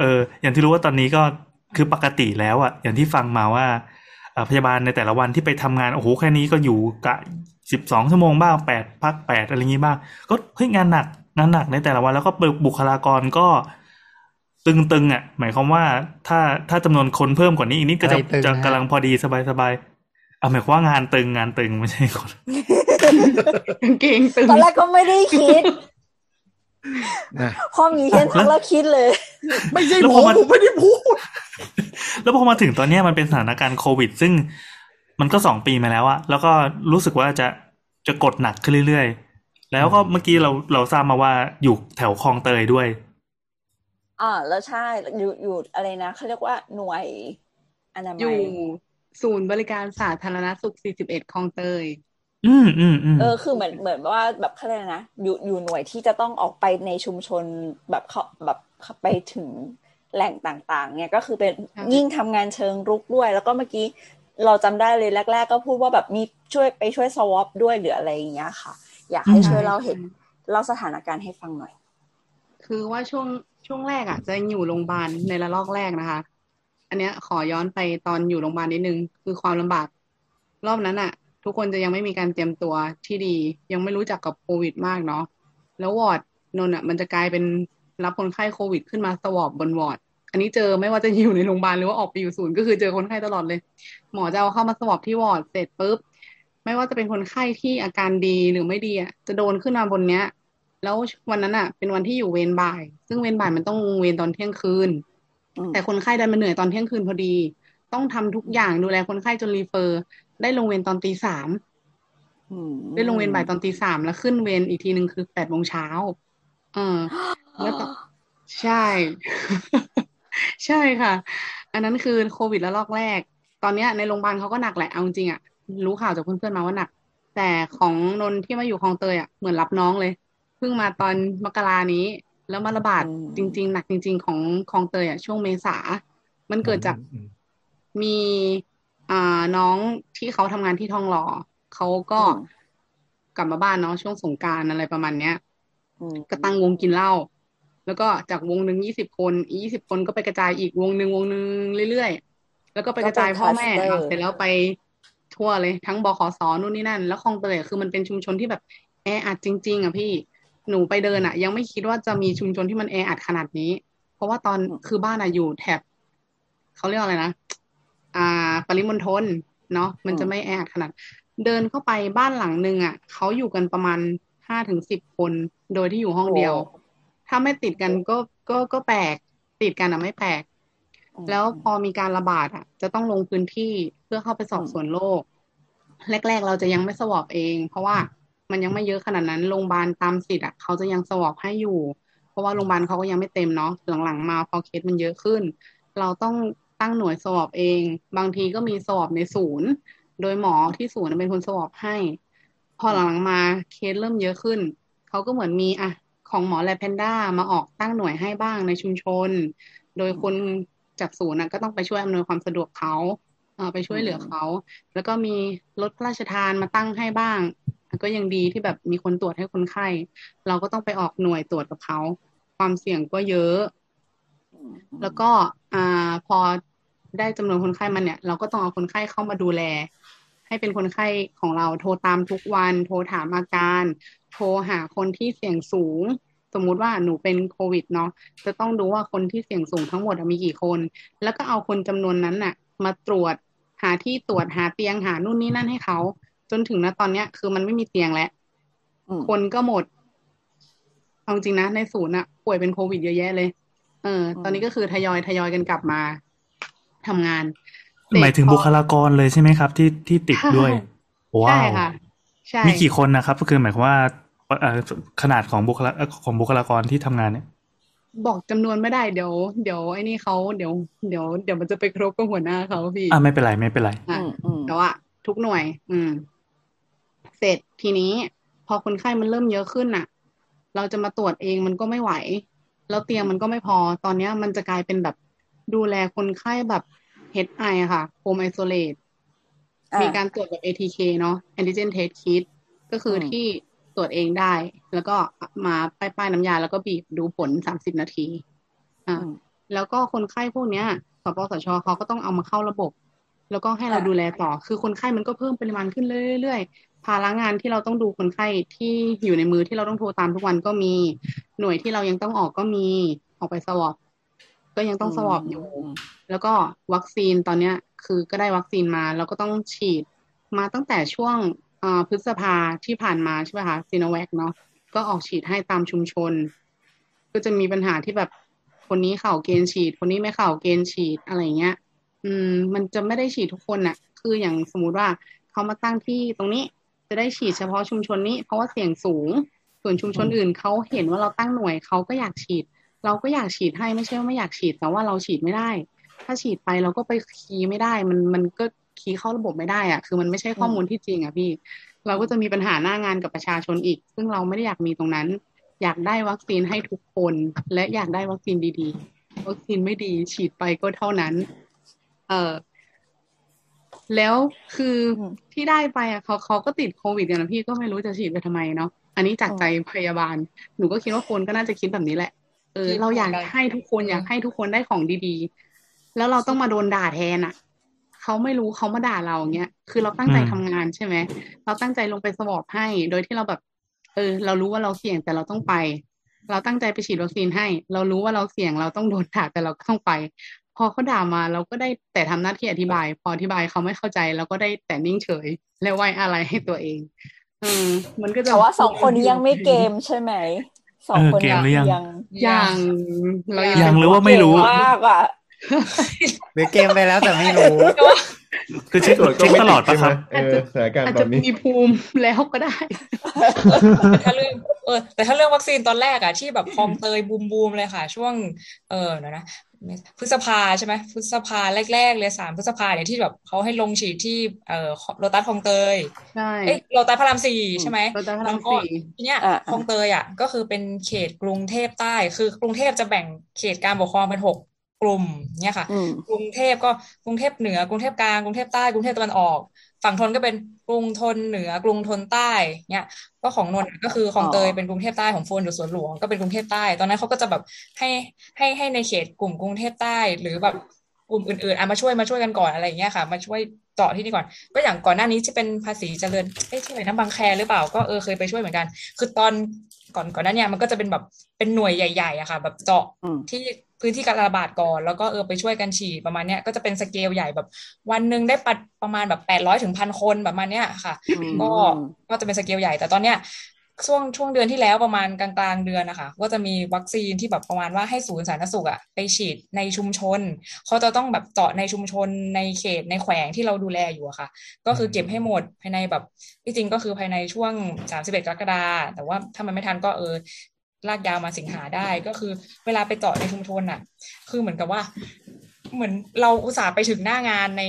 เอออย่างที่รู้ว่าตอนนี้ก็คือปกติแล้วอะอย่างที่ฟังมาว่าเอ่อพยาบาลในแต่ละวันที่ไปทำงานโอ้โหแค่นี้ก็อยู่กะ สิบสองชั่วโมงบ้างแปดพักแปดอะไรอย่างงี้บ้าง ก็เฮ้ยงานหนักงานหนักในแต่ละวันแล้วก็บุคลากรก็ตึงๆอะ หมายความว่าถ้าถ้าจำนวนคนเพิ่มกว่านี้อีกนิดก็จะอะไรตึงจะฮะกำลังพอดีสบายๆเอาหมายความว่างานตึงงานตึงไม่ใช่คนกางเกงตึงตอนแรกก็ไม่ได้คิดนะพอมีเช่นทักแล้วคิดเลย ไม่ใช่แล้วผพอมมันผมไม่ได้พูด แล้วพอมาถึงตอนเนี้ยมันเป็นสถานการณ์โควิด ซึ่ง มันก็สองปีมาแล้วอะแล้วก็รู้สึกว่าจะจะกดหนักขึ้นเรื่อยๆ แล้วก็เมื่อกี้เราเราทราบมาว่าอยู่แถวคลองเตยด้วยอ่าแล้วใช่อยู่อยู่อะไรนะเขาเรียกว่าหน่วยอนามัอยู่ยศูนย์บริการสาธารณสุข 41 คลองเตย อืมอืมอืมเออคือเหมือนเหมือนว่าแบบเขาเรียกอะไรนะอยู่อยู่หน่วยที่จะต้องออกไปในชุมชนแบบเขาแบบไปถึงแหล่งต่างๆ เนี่ยก็คือเป็นใช่ยิ่งทำงานเชิงรุกด้วย แล้วก็เมื่อกี้ เราจำได้เลยแรก ๆ ก็พูดว่าแบบมีช่วยไปช่วยสวอปด้วยหรืออะไรอย่างเงี้ยค่ะ อยากให้ช่วยเล่าเหตุเล่าสถานการณ์ให้ฟังหน่อย คือว่าช่วงช่วงแรกอะ จะยังอยู่โรงพยาบาลในระลอกแรกนะคะ อันเนี้ยขอย้อนไปตอนอยู่โรงพยาบาลนิดนึง คือความลำบาก รอบนั้นอะ ทุกคนจะยังไม่มีการเตรียมตัวที่ดี ยังไม่รู้จักกับโควิดมากเนาะแล้ววอร์ดนนท์อะ มันจะกลายเป็นรับคนไข้โควิด ขึ้นมา swab บนวอร์ด อันนี้เจอไม่ว่าจะอยู่ในโรงพยาบาลหรือว่าออกไปอยู่ศูนย์ก็คือเจอคนไข้ตลอดเลย หมอจะเอาเข้ามา swab ที่วอร์ดเสร็จปุ๊บไม่ว่าจะเป็นคนไข้ที่อาการดีหรือไม่ดีอะจะโดนขึ้นมาบนเนี้ย แล้ววันนั้นอะ เป็นวันที่อยู่เวรบ่าย ซึ่งเวรบ่ายมันต้องเวรตอนเที่ยงคืนอืมแต่คนไข้ดันมาเหนื่อยตอนเที่ยงคืนพอดี ต้องทำทุกอย่างดูแลคนไข้จนรีเฟอร์ ได้ลงเวรตอนตีสามอืมได้ลงเวรบ่ายตอนตีสามแล้วขึ้นเวรอีกทีหนึ่งคือแปดโมงเช้าเออแล้วตอนใช่ ใช่ค่ะ อันนั้นคือโควิดแล้วลอกแรก ตอนเนี้ยในโรงพยาบาลเขาก็หนักแหละเอาจริงๆอะรู้ข่าวจากเพื่อนๆมาว่าหนัก แต่ของนนท์ที่มาอยู่คลองเตยอะเหมือนรับน้องเลยเพิ่งมาตอนมกรานี้ แล้วมาระบาดจริง ๆ หนักจริง ๆ ของคลองเตยอะช่วงเมษา มันเกิดจากมีอ่าน้องที่เขาทำงานที่ทองหล่อเขาก็กลับมาบ้านเนาะช่วงสงกรานต์อะไรประมาณเนี้ยอืมก็ตั้งวงกินเหล้า แล้วก็จากวงหนึ่งยี่สิบคนอียี่สิบคนก็ไปกระจายอีกวงหนึ่งวงหนึ่งเรื่อยๆ แล้วก็ไปกระจายพ่อแม่อะเสร็จแล้วไปทั่วเลยทั้งบขสนู่นนี่นั่น แล้วคลองเตยอะคือมันเป็นชุมชนที่แบบแออัดจริง ๆ อะพี่หนูไปเดินอะ ยังไม่คิดว่าจะมีชุมชนที่มันแออัดขนาดนี้ เพราะว่าตอนคือบ้านอะอยู่แถบเขาเรียกว่าอะไรนะอ่า ปริมณฑลเนาะมันจะไม่แออัดขนาด เดินเข้าไปบ้านหลังหนึ่งอะเขาอยู่กันประมาณห้าถึงสิบคน โดยที่อยู่ห้องเดียว ถ้าไม่ติดกันก็ก็ก็แปลกติดกันอะไม่แปลก แล้วพอมีการระบาดอะ จะต้องลงพื้นที่เพื่อเข้าไปสอบสวนโรคแรก ๆ เราจะยังไม่สวอปเอง เพราะว่ามันยังไม่เยอะขนาดนั้นโรงพยาบาลตามสิทธิ์อะเขาจะยังสวอปให้อยู่ เพราะว่าโรงพยาบาลเขาก็ยังไม่เต็มเนาะหลังๆมาพอเคสมันเยอะขึ้น เราต้องตั้งหน่วยสวอปเอง บางทีก็มีสวอปในศูนย์ โดยหมอที่ศูนย์เป็นคนสวอปให้ พอหลังๆมาเคสเริ่มเยอะขึ้นเขาก็เหมือนมีอะ ของหมอแลแพนด้ามาออกตั้งหน่วยให้บ้างในชุมชน โดยคนจากศูนย์ก็ต้องไปช่วยอำนวยความสะดวกเขาไปช่วยเหลือเขา แล้วก็มีรถพระราชทานมาตั้งให้บ้าง ก็ยังดีที่แบบมีคนตรวจให้คนไข้ เราก็ต้องไปออกหน่วยตรวจกับเขา ความเสี่ยงก็เยอะ แล้วก็อ่าพอได้จำนวนคนไข้มันเนี่ย เราก็ต้องเอาคนไข้เข้ามาดูแล ให้เป็นคนไข้ของเราโทรตามทุกวัน โทรถามอาการ โทรหาคนที่เสี่ยงสูง สมมุติว่าหนูเป็นโควิดเนาะจะต้องดูว่าคนที่เสี่ยงสูงทั้งหมดมีกี่คน แล้วก็เอาคนจำนวนนั้นน่ะ มาตรวจหาที่ตรวจหาเตียงหานู่นนี่นั่นให้เขา จนถึงณตอนเนี้ย คือมันไม่มีเตียงแล้วคนก็หมดเอาจริงนะในศูนย์อะป่วยเป็นโควิดเยอะแยะเลย เออ ตอนนี้ก็คือทยอยทยอยกันกลับมาทำงานหมายถึงบุคลากรเลยใช่ไหมครับ ที่ที่ติดด้วยว้าใช่วค่ะใช่มีกี่คนนะครับ ก็คือหมายความว่าเอ่อ ขนาดของบุคลาของบุคลากรที่ทำงานเนี่ย บอกจำนวนไม่ได้เดี๋ยวเดี๋ยวไอ้นี่เขาเดี๋ยวเดี๋ยวเดี๋ยวมันจะไปครบกับหัวหน้าเขาพี่อ่าไม่เป็นไรไม่เป็นไรอะแต่ว่าทุกหน่วย อืม เสร็จทีนี้ พอคนไข้มันเริ่มเยอะขึ้นน่ะ เราจะมาตรวจเองมันก็ไม่ไหว แล้วเตียงมันก็ไม่พอ ตอนเนี้ยมันจะกลายเป็นแบบดูแลคนไข้แบบ HI อะค่ะ Home Isolate อ่ามีมีการตรวจแบบ ATK เนาะ Antigen Test Kit ก็คืออมที่ ตรวจเองได้ แล้วก็มาป้ายป้ายน้ำยา แล้วก็บีบดูผลสามสิบนาที อ่า แล้วก็คนไข้พวกเนี้ยสปสชเขาก็ต้องเอามาเข้าระบบ แล้วก็ให้เราอะดูแลต่อ คือคนไข้มันก็เพิ่มปริมาณขึ้นเรื่อยๆ ภาระงานที่เราต้องดูคนไข้ที่อยู่ในมือที่เราต้องโทรตามทุกวันก็มี หน่วยที่เรายังต้องออกก็มี ออกไปสวอปก็ยังต้องสวอปอยู่ แล้วก็วัคซีนตอนเนี้ย คือก็ได้วัคซีนมาแล้วก็ต้องฉีดมาตั้งแต่ช่วงเอ่อ พฤษภาที่ผ่านมาใช่ไหมคะซีโนแวคเนาะก็ออกฉีดให้ตามชุมชน ก็จะมีปัญหาที่แบบคนนี้เข่าเกณฑ์ฉีด คนนี้ไม่เข่าเกณฑ์ฉีดอะไรเงี้ย อืม มันจะไม่ได้ฉีดทุกคนน่ะคืออย่างสมมติว่าเขามาตั้งที่ตรงนี้จะได้ฉีดเฉพาะชุมชนนี้ เพราะว่าเสี่ยงสูง ส่วนชุมชนอื่นเขาเห็นว่าเราตั้งหน่วยเขาก็อยากฉีด เราก็อยากฉีดให้ไม่ใช่ว่าไม่อยากฉีดแต่ว่าเราฉีดไม่ได้ ถ้าฉีดไปเราก็ไปคีไม่ได้ มันมันก็คีย์เข้าระบบไม่ได้อะคือมันไม่ใช่ข้อมูลที่จริงอะพี่ เราก็จะมีปัญหาหน้างานกับประชาชนอีก ซึ่งเราไม่ได้อยากมีตรงนั้น อยากได้วัคซีนให้ทุกคน และอยากได้วัคซีนดีๆ วัคซีนไม่ดีฉีดไปก็เท่านั้น เออแล้วคืออที่ได้ไปอะเขาเขาก็ติดโควิดกันนะพี่ก็ไม่รู้จะฉีดไปทำไมเนาะอันนี้จากใจพยาบาล หนูก็คิดว่าคนก็น่าจะคิดแบบนี้แหละเออคิดเราอยากเหมือนกันให้ทุกคนอยากให้ทุกคนได้ของดีๆ แล้วเราต้องมาโดนด่าแทนอะ เขาไม่รู้เขามาด่าเราอย่างเงี้ยคือเราตั้งใจอืมทำงานใช่ไหมเราตั้งใจลงไปสวอปให้ โดยที่เราแบบ เออ เรารู้ว่าเราเสี่ยงแต่เราต้องไป เราตั้งใจไปฉีดวัคซีนให้ เรารู้ว่าเราเสี่ยงเราต้องโดนด่าแต่เราก็ต้องไป พอเขาด่ามาเราก็ได้แต่ทำหน้าที่อธิบาย พออธิบายเขาไม่เข้าใจเราก็ได้แต่นิ่งเฉย และไว้อะไรให้ตัวเองอืมมันก็จะแต่ว่าสองคนนี้ยังไม่เกมใช่ไหมสองเออคนเกมหรือยังยังยังเรายังหรือว่าไม่รู้เก่งมากอะ หรือเกมไปแล้วแต่ไม่รู้ คือเช็คตรวจก็เช็คไม่ติดติปะครับใช่ไหมเออตลอดสถานการณ์แบบนี้อาจจะมีภูมิแล้วก็ได้แต่ถ้าเรื่องเออแต่ถ้าเรื่องวัคซีนตอนแรกอะที่แบบคลองเตยบูมบูมเลยค่ะ ช่วง เออเดี๋ยวนะพฤษภาใช่ไหมพฤษภาแรก ๆ เลยสามพฤษภาเนี่ยที่แบบเขาให้ลงฉีดที่เอ่อโลตัสคลองเตยใช่เอ้ยโลตัสพระรามสี่ใช่ไหมโลตัสพระรามแล้วก็สี่ทีเนี้ยอ่าคลองเตยอะก็คือเป็นเขตกรุงเทพใต้ คือกรุงเทพจะแบ่งเขตการปกครองเป็นหก กลุ่มเนี่ยค่ะอืมกรุงเทพก็กรุงเทพเหนือกรุงเทพกลางกรุงเทพใต้กรุงเทพตะวันออก ฝั่งทนก็เป็นกรุงทนเหนือกรุงทนใต้เนี่ยก็ของนนท์ก็คือของเตยอ๋อเป็นกรุงเทพใต้ของโฟนอยู่สวนหลวงก็เป็นกรุงเทพใต้ ตอนนั้นเขาก็จะแบบให้ให้ให้ในเขตกลุ่มกรุงเทพใต้หรือแบบกลุ่มอื่นๆอะมาช่วยมาช่วยกันก่อนอะไรอย่างเงี้ยค่ะ มาช่วยเจาะที่นี่ก่อน ก็อย่างก่อนหน้านี้ที่เป็นภาษีเจริญเอ้ยที่ไหนนะบางแคหรือเปล่าก็เออเคยไปช่วยเหมือนกัน คือตอนก่อนก่อนหน้าเนี้มันก็จะเป็นแบบเป็นหน่วยใหญ่ๆอะค่ะ แบบเจาะอืมที่ พื้นที่การระบาดก่อน แล้วก็เออไปช่วยกันฉีดประมาณเนี้ยก็จะเป็นสเกลใหญ่แบบ วันหนึ่งได้ปัดประมาณแบบแปดร้อยถึงพันคนแบบมาเนี้ยค่ะอืมก็ก็จะเป็นสเกลใหญ่ แต่ตอนเนี้ยช่วงช่วงเดือนที่แล้วประมาณกลางกลางๆเดือนนะคะก็จะมีวัคซีนที่แบบประมาณว่าให้ศูนย์สาธารณสุขอะไปฉีดในชุมชน เขาจะต้องแบบเจาะในชุมชนในเขตในแขวงที่เราดูแลอยู่อะค่ะ ก็คือเก็บให้หมดภายในแบบที่จริงก็คือภายในช่วงสามสิบเอ็ดกรกฎาแต่ว่าถ้ามันไม่ทันก็เออ ลากยาวมาสิงหาได้ก็คือ เวลาไปเจาะในชุมชนอะคือเหมือนกับว่า เหมือนเราอุตส่าห์ไปถึงหน้างานใน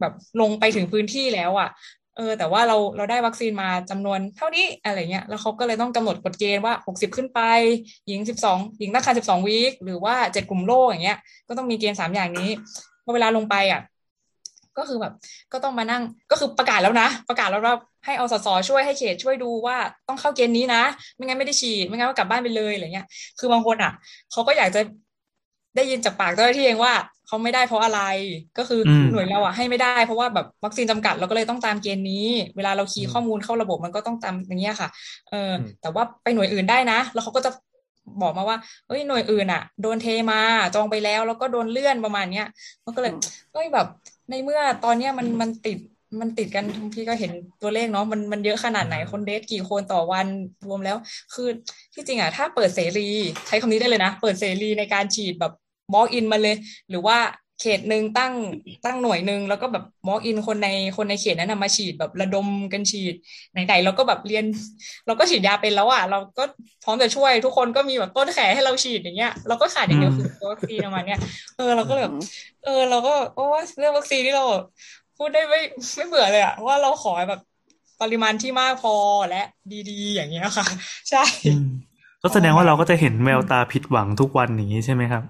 แบบลงไปถึงพื้นที่แล้วอะ่ะเออแต่ว่าเราเราได้วัคซีนมาจำนวนเท่านี้อะไรเงี้ยแล้วเขาก็เลยต้องกำหนดกฎเกณฑ์ว่าหกสิบขึ้นไป หญิงสิบสองหญิงตั้งครรภ์สิบสองวีคหรือว่าเจ็ดกลุ่มโรคอย่างเงี้ยก็ต้องมีเกณฑ์สามอย่างนี้พอเวลาลงไปอะก็คือแบบ ก็ต้องมานั่งก็คือประกาศแล้วนะ ประกาศแล้วว่า ให้อสสช่วยให้เขตช่วยดูว่าต้องเข้าเกณฑ์นี้นะ ไม่งั้นไม่ได้ฉีดไม่งั้นก็กลับบ้านไปเลยอะไรเงี้ย คือบางคนอะเขาก็อยากจะได้ยินจากปากเจ้าหน้าที่เองว่าเขาไม่ได้เพราะอะไรก็คืออมหน่วยเราอะให้ไม่ได้เพราะว่าแบบวัคซีนจำกัดเราก็เลยต้องตามเกณฑ์นี้ เวลาเราคีย์ข้อมูลเข้าระบบมันก็ต้องตามอย่างเงี้ยค่ะเอออมแต่ว่าไปหน่วยอื่นได้นะ แล้วเขาก็จะบอกมาว่าเอ้ยหน่วยอื่นอะ โดนเทมาจองไปแล้ว แล้วก็โดนเลื่อนประมาณเนี้ยมันก็เลยอืมเอ้ยแบบในเมื่อตอนเนี้ยมันมันติด มันติดกันพี่ก็เห็นตัวเลขเนาะมันมันเยอะขนาดไหนคน death กี่คนต่อวันรวมแล้ว คือที่จริงอะถ้าเปิดเสรีใช้คำนี้ได้เลยนะ เปิดเสรีในการฉีดแบบ walk in มาเลย หรือว่าเขตหนึ่งตั้งตั้งหน่วยหนึ่งแล้วก็แบบ walk in คนในคนในเขตนั้นนะมาฉีดแบบระดมกันฉีดไหนๆเราก็แบบเรียน เราก็ฉีดยาเป็นแล้วอะเราก็พร้อมจะช่วยทุกคนก็มีแบบต้นแขนให้เราฉีดอย่างเงี้ยเราก็ขาดอย่างเดียวคือตัววัคซีนประมาณเนี้ยเออเราก็เลยแบบเออเราก็โอ้ยเรื่องวัคซีนที่เราแบบ พูดได้ไม่ไม่เบื่อเลยอะว่าเราขอแบบปริมาณที่มากพอและดีๆ อย่างเงี้ยค่ะ ใช่อืมก็แสดงว่าเราก็จะเห็นแววตาผิดหวังทุกวันอย่างนี้ใช่ไหมครับ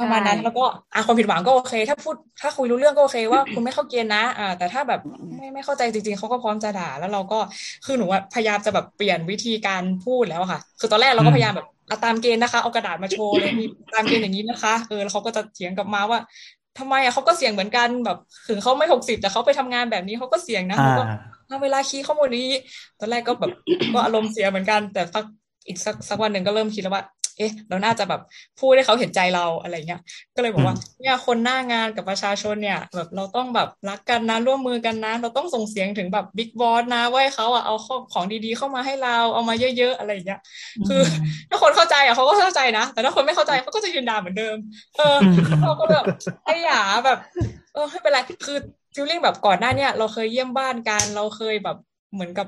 ประมาณนั้นแล้วก็อะความผิดหวังก็โอเค ถ้าพูดถ้าคุยรู้เรื่องก็โอเคว่าคุณไม่เข้าเกณฑ์นะ อ่า แต่ถ้าแบบไม่ไม่เข้าใจจริงๆเขาก็พร้อมจะด่า แล้วเราก็คือหนูว่าพยายามจะแบบเปลี่ยนวิธีการพูดแล้วอะค่ะ คือตอนแรกเราก็พยายามแบบอะตามเกณฑ์นะคะเอากระดาษมาโชว์เลยมีตามเกณฑ์อย่างนี้นะคะเออแล้วเขาก็จะเถียงกลับมาว่า ทำไมอะเขาก็เสี่ยงเหมือนกันแบบถึงเขาไม่หกสิบแต่เขาไปทำงานแบบนี้เขาก็เสี่ยงนะอ่าเขาก็เอาเวลาคีย์ข้อมูลนี้ ตอนแรกก็แบบก็อารมณ์เสียเหมือนกัน แต่สักอีกสักสักวันหนึ่งก็เริ่มคิดแล้วว่า เอ๊ะ เราน่าจะแบบพูดให้เขาเห็นใจเราอะไรเงี้ย ก็เลยบอกว่า เนี่ยคนหน้างานกับประชาชนเนี่ย แบบเราต้องแบบรักกันนะร่วมมือกันนะ เราต้องส่งเสียงถึงแบบบิ๊กบอสนะว่าให้เขาอะเอาข้อของดีๆเข้ามาให้เราเอามาเยอะๆอะไรอย่างเงี้ย คืออถ้าคนเข้าใจอะเขาก็เข้าใจนะ แต่ถ้าคนไม่เข้าใจเขาก็จะยืนด่าเหมือนเดิม เออเราก็แบบไอ้หยาแบบเออไม่เป็นไรคือฟิลลิ่งแบบก่อนหน้าเนี่ยเราเคยเยี่ยมบ้านกันเราเคยแบบเหมือนกับ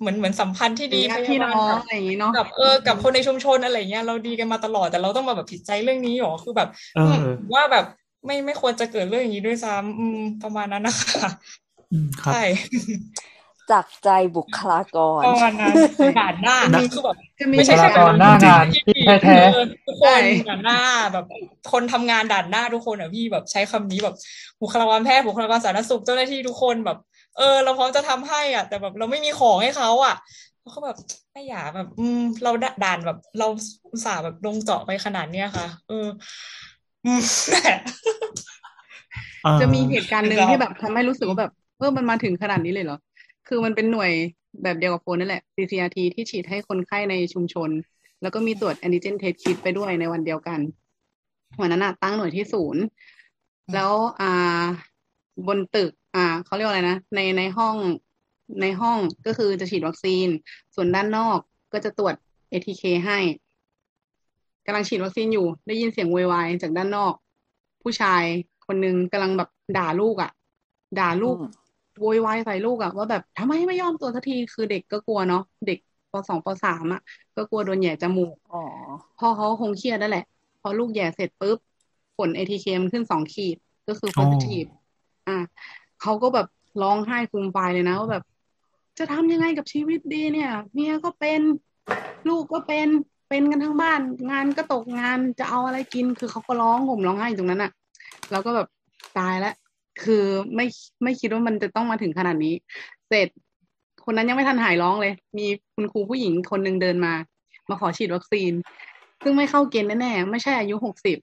เหมือนเหมือนสัมพันธ์ที่ดีญาติพพี่ยาน้บาลองกับอะไรอย่างนี้เนาะกับเออกับคนในชุมชนอะไรเงี้ยเราดีกันมาตลอดแต่เราต้องมาแบบผิดใจเรื่องนี้หรอคือแบบเออมว่าแบบไม่ไม่ควรจะเกิดเรื่องอย่างนี้ด้วยซ้ำอืมประมาณนั้นนะคะอืมครับใช่จากใจบุคลากรประมาณนั้นด่านหน้าคือแบบจะมีไม่ใช่แค่บุคลากรหน้างานที่แท้เออทุกคนด่านหน้าแบบ คนทำงานด่านหน้าทุกคนอะพี่แบบใช้คำนี้แบบบุคลากรแพทย์บุคลากรสาธารณสุขเจ้าหน้าที่ทุกคนแบบ เออ เราพร้อมจะทำให้อะ แต่แบบเราไม่มีของให้เขาอะเขาก็แบบไม่อยากแบบ อืม เราด่านแบบ เราอุตส่าห์แบบลงเจาะไปขนาดเนี้ยค่ะ เอออืมเออจะมีเหตุการณ์หนึ่งเราที่แบบทำให้รู้สึกว่าแบบเออมันมาถึงขนาดนี้เลยเหรอ คือมันเป็นหน่วยแบบเดียวกับโฟนนั่นแหละ CCRT ที่ฉีดให้คนไข้ในชุมชน แล้วก็มีตรวจแอนติเจนเทสคิดไปด้วยในวันเดียวกันวันนั้นอะตั้งหน่วยที่ศูนย์ แล้วอ่าบนตึก อ่าเขาเรียกว่าอะไรนะในในห้องในห้องก็คือจะฉีดวัคซีน ส่วนด้านนอกก็จะตรวจ ATK ให้กำลังฉีดวัคซีนอยู่ ได้ยินเสียงโวยวายจากด้านนอก ผู้ชายคนนึงกำลังแบบด่าลูกอะ ด่าลูกอืมโวยวายใส่ลูกอะ ว่าแบบทำไมไม่ยอมตรวจสักทีคือเด็กก็กลัวเนาะเด็กปสองปสามอะ ก็กลัวโดนแหย่จมูกอ๋อพ่อเขาคงเครียดนั่นแหละ พอลูกแย่เสร็จปุ๊บผล ATK มันขึ้นสองขีดก็คืออ๋อ positive อะ เขาก็แบบร้องไห้ฟูมฟายเลยนะว่าแบบ จะทำยังไงกับชีวิตดีเนี่ย เมียก็เป็นลูกก็เป็นเป็นกันทั้งบ้าน งานก็ตกงานจะเอาอะไรกิน คือเขาก็ร้องห่มร้องไห้ตรงนั้นอะเราก็แบบตายแล้วคือไม่ไม่คิดว่ามันจะต้องมาถึงขนาดนี้ เสร็จ คนนั้นยังไม่ทันหายร้องเลย มีคุณครูผู้หญิงคนหนึ่งเดินมา มาขอฉีดวัคซีน ซึ่งไม่เข้าเกณฑ์แน่ๆไม่ใช่อายุหกสิบ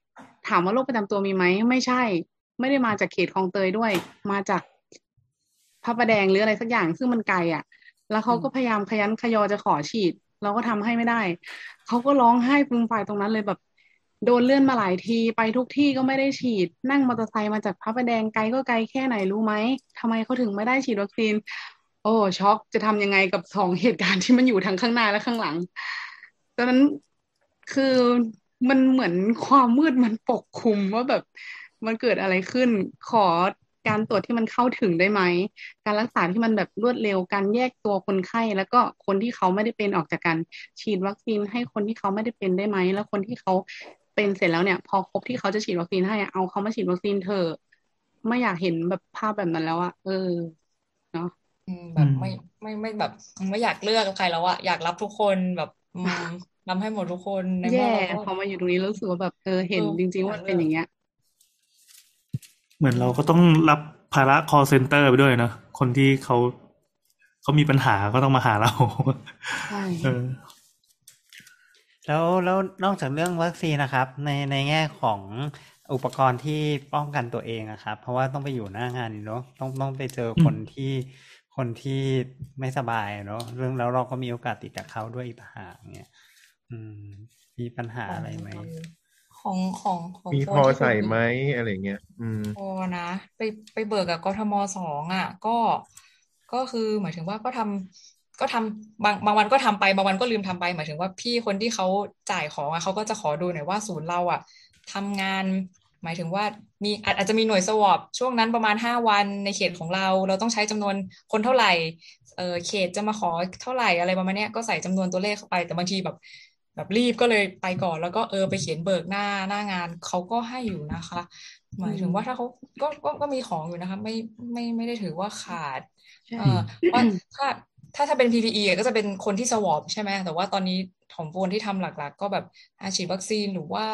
ถามว่าโรคประจำตัวมีไหมไม่ใช่ ไม่ได้มาจากเขตคลองเตยด้วย มาจาก พระประแดงหรืออะไรสักอย่างซึ่งมันไกลอะ แล้วเขาก็พยายามขยันขยอจะขอฉีด เราก็ทำให้ไม่ได้ เขาก็ร้องไห้ฟูมฟายตรงนั้นเลยแบบ โดนเลื่อนมาหลายทีไปทุกที่ก็ไม่ได้ฉีด นั่งมอเตอร์ไซค์มาจากพระประแดงไกลก็ไกลแค่ไหนรู้ไหมทำไมเขาถึงไม่ได้ฉีดวัคซีน โอ้ช็อกจะทำยังไงกับสองเหตุการณ์ที่มันอยู่ทั้งข้างหน้าและข้างหลังตอนนั้นคือมันเหมือนความมืดมันปกคลุมว่าแบบมันเกิดอะไรขึ้น ขอ การตรวจที่มันเข้าถึงได้ไหม การรักษาที่มันแบบรวดเร็ว การแยกตัวคนไข้ แล้วก็คนที่เขาไม่ได้เป็นออกจากกันฉีดวัคซีนให้คนที่เขาไม่ได้เป็นได้ไหม แล้วคนที่เขาเป็นเสร็จแล้วเนี่ย พอครบที่เขาจะฉีดวัคซีนให้อะเอาเขามาฉีดวัคซีนเถอะไม่อยากเห็นแบบภาพแบบนั้นแล้วอะเออเนาะอืมแบบไม่ไม่ไม่แบบไม่อยากเลือกกับใครแล้วอะอยากรับทุกคนแบบอืมรับให้หมดทุกคนในเมื่อแย่เราก็พอมาอยู่ตรงนี้แล้วรู้สึกว่าแบบเออเห็นเออจริง ๆ ว่ามันเป็นอย่างเงี้ย เหมือนเราก็ต้องรับภาระ call center ไปด้วยเนอะคนที่เขาเขามีปัญหาก็ต้องมาหาเราใช่เออแล้วแล้วนอกจากเรื่องวัคซีนนะครับ ในในแง่ของอุปกรณ์ที่ป้องกันตัวเองอะครับ เพราะว่าต้องไปอยู่หน้างานนี่เนาะต้องต้องไปเจอคนที่คนที่ไม่สบายอะเนาะเรื่องแล้วเราก็มีโอกาสติดจากเขาด้วยอีกต่างหากเนี่ย อืม มีปัญหาอะไรไหม ของของของมีโฟพอที่ใส่ไหมอะไรเงี้ย อืมพอนะไปไปเบิกกับกทมสองอะ ก็ก็คือหมายถึงว่าก็ทำก็ทำบางบางวันก็ทำไปบางวันก็ลืมทำไป หมายถึงว่าพี่คนที่เขาจ่ายของอะเขาก็จะขอดูหน่อยว่าศูนย์เราอะทำงาน หมายถึงว่ามีอาจอาจจะมีหน่วยสวอปช่วงนั้นประมาณห้าวันในเขตของเรา เราต้องใช้จำนวนคนเท่าไหร่เออเขตจะมาขอเท่าไหร่อะไรประมาณเนี้ยก็ใส่จำนวนตัวเลขเข้าไปแต่บางทีแบบ แบบรีบก็เลยไปก่อนแล้วก็เออไปเขียนเบิกหน้าหน้างานเขาก็ให้อยู่นะคะ หมายถึงว่าถ้าเขาก็ก็ก็มีของอยู่นะคะ ไม่ไม่ไม่ได้ถือว่าขาดเออว่าถ้าถ้าถ้าเป็น PPE อะก็จะเป็นคนที่สวอปใช่ไหมแต่ว่าตอนนี้ของโฟนที่ทำหลัก ๆ ก็แบบอาฉีดวัคซีนหรือว่า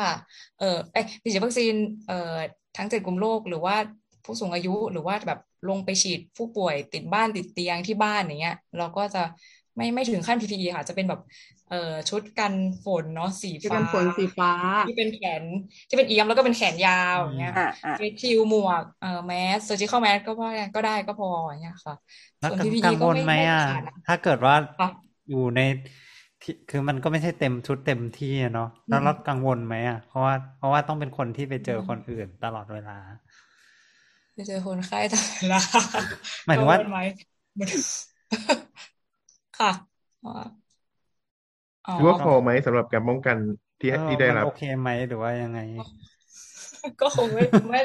เออเอ้ยฉีดวัคซีนเอ่อทั้งเจ็ดกลุ่มโรคหรือว่าผู้สูงอายุหรือว่าแบบลงไปฉีดผู้ป่วยติดบ้านติดเตียงที่บ้านอย่างเงี้ย เราก็จะ ไม่ไม่ถึงขั้น PPE ค่ะ จะเป็นแบบเอ่อชุดกันฝนเนาะสีที่ฟ้าเป็นฝนสีฟ้า ที่เป็นแขนที่เป็นเอี๊ยมแล้วก็เป็นแขนยาวอย่างเงี้ยอ่าอ่า face shield หมวกเอ่อ mask surgical mask ก็พอก็ได้ก็พออย่างเงี้ยค่ะแล้วส่วนกัง PPE กังก็วลไม่ไหมไม่อะขาดนะถ้าเกิดว่าค่ะอยู่ในที่คือมันก็ไม่ใช่เต็มชุดเต็มที่อะเนาะแล้วเรากังวลไหมอะเพราะว่าเพราะว่าต้องเป็นคนที่ไปเจอคนอื่นตลอดเวลาไปเจอคนไข้ตลอดเวลาหมายถึงว่ากังวลไหม ค่ะอ๋ออ๋อคิดว่าพอไหมสำหรับการป้องกันที่เออที่ได้มันรับโอเคไหมหรือว่ายังไง ก็คงไม่ไม่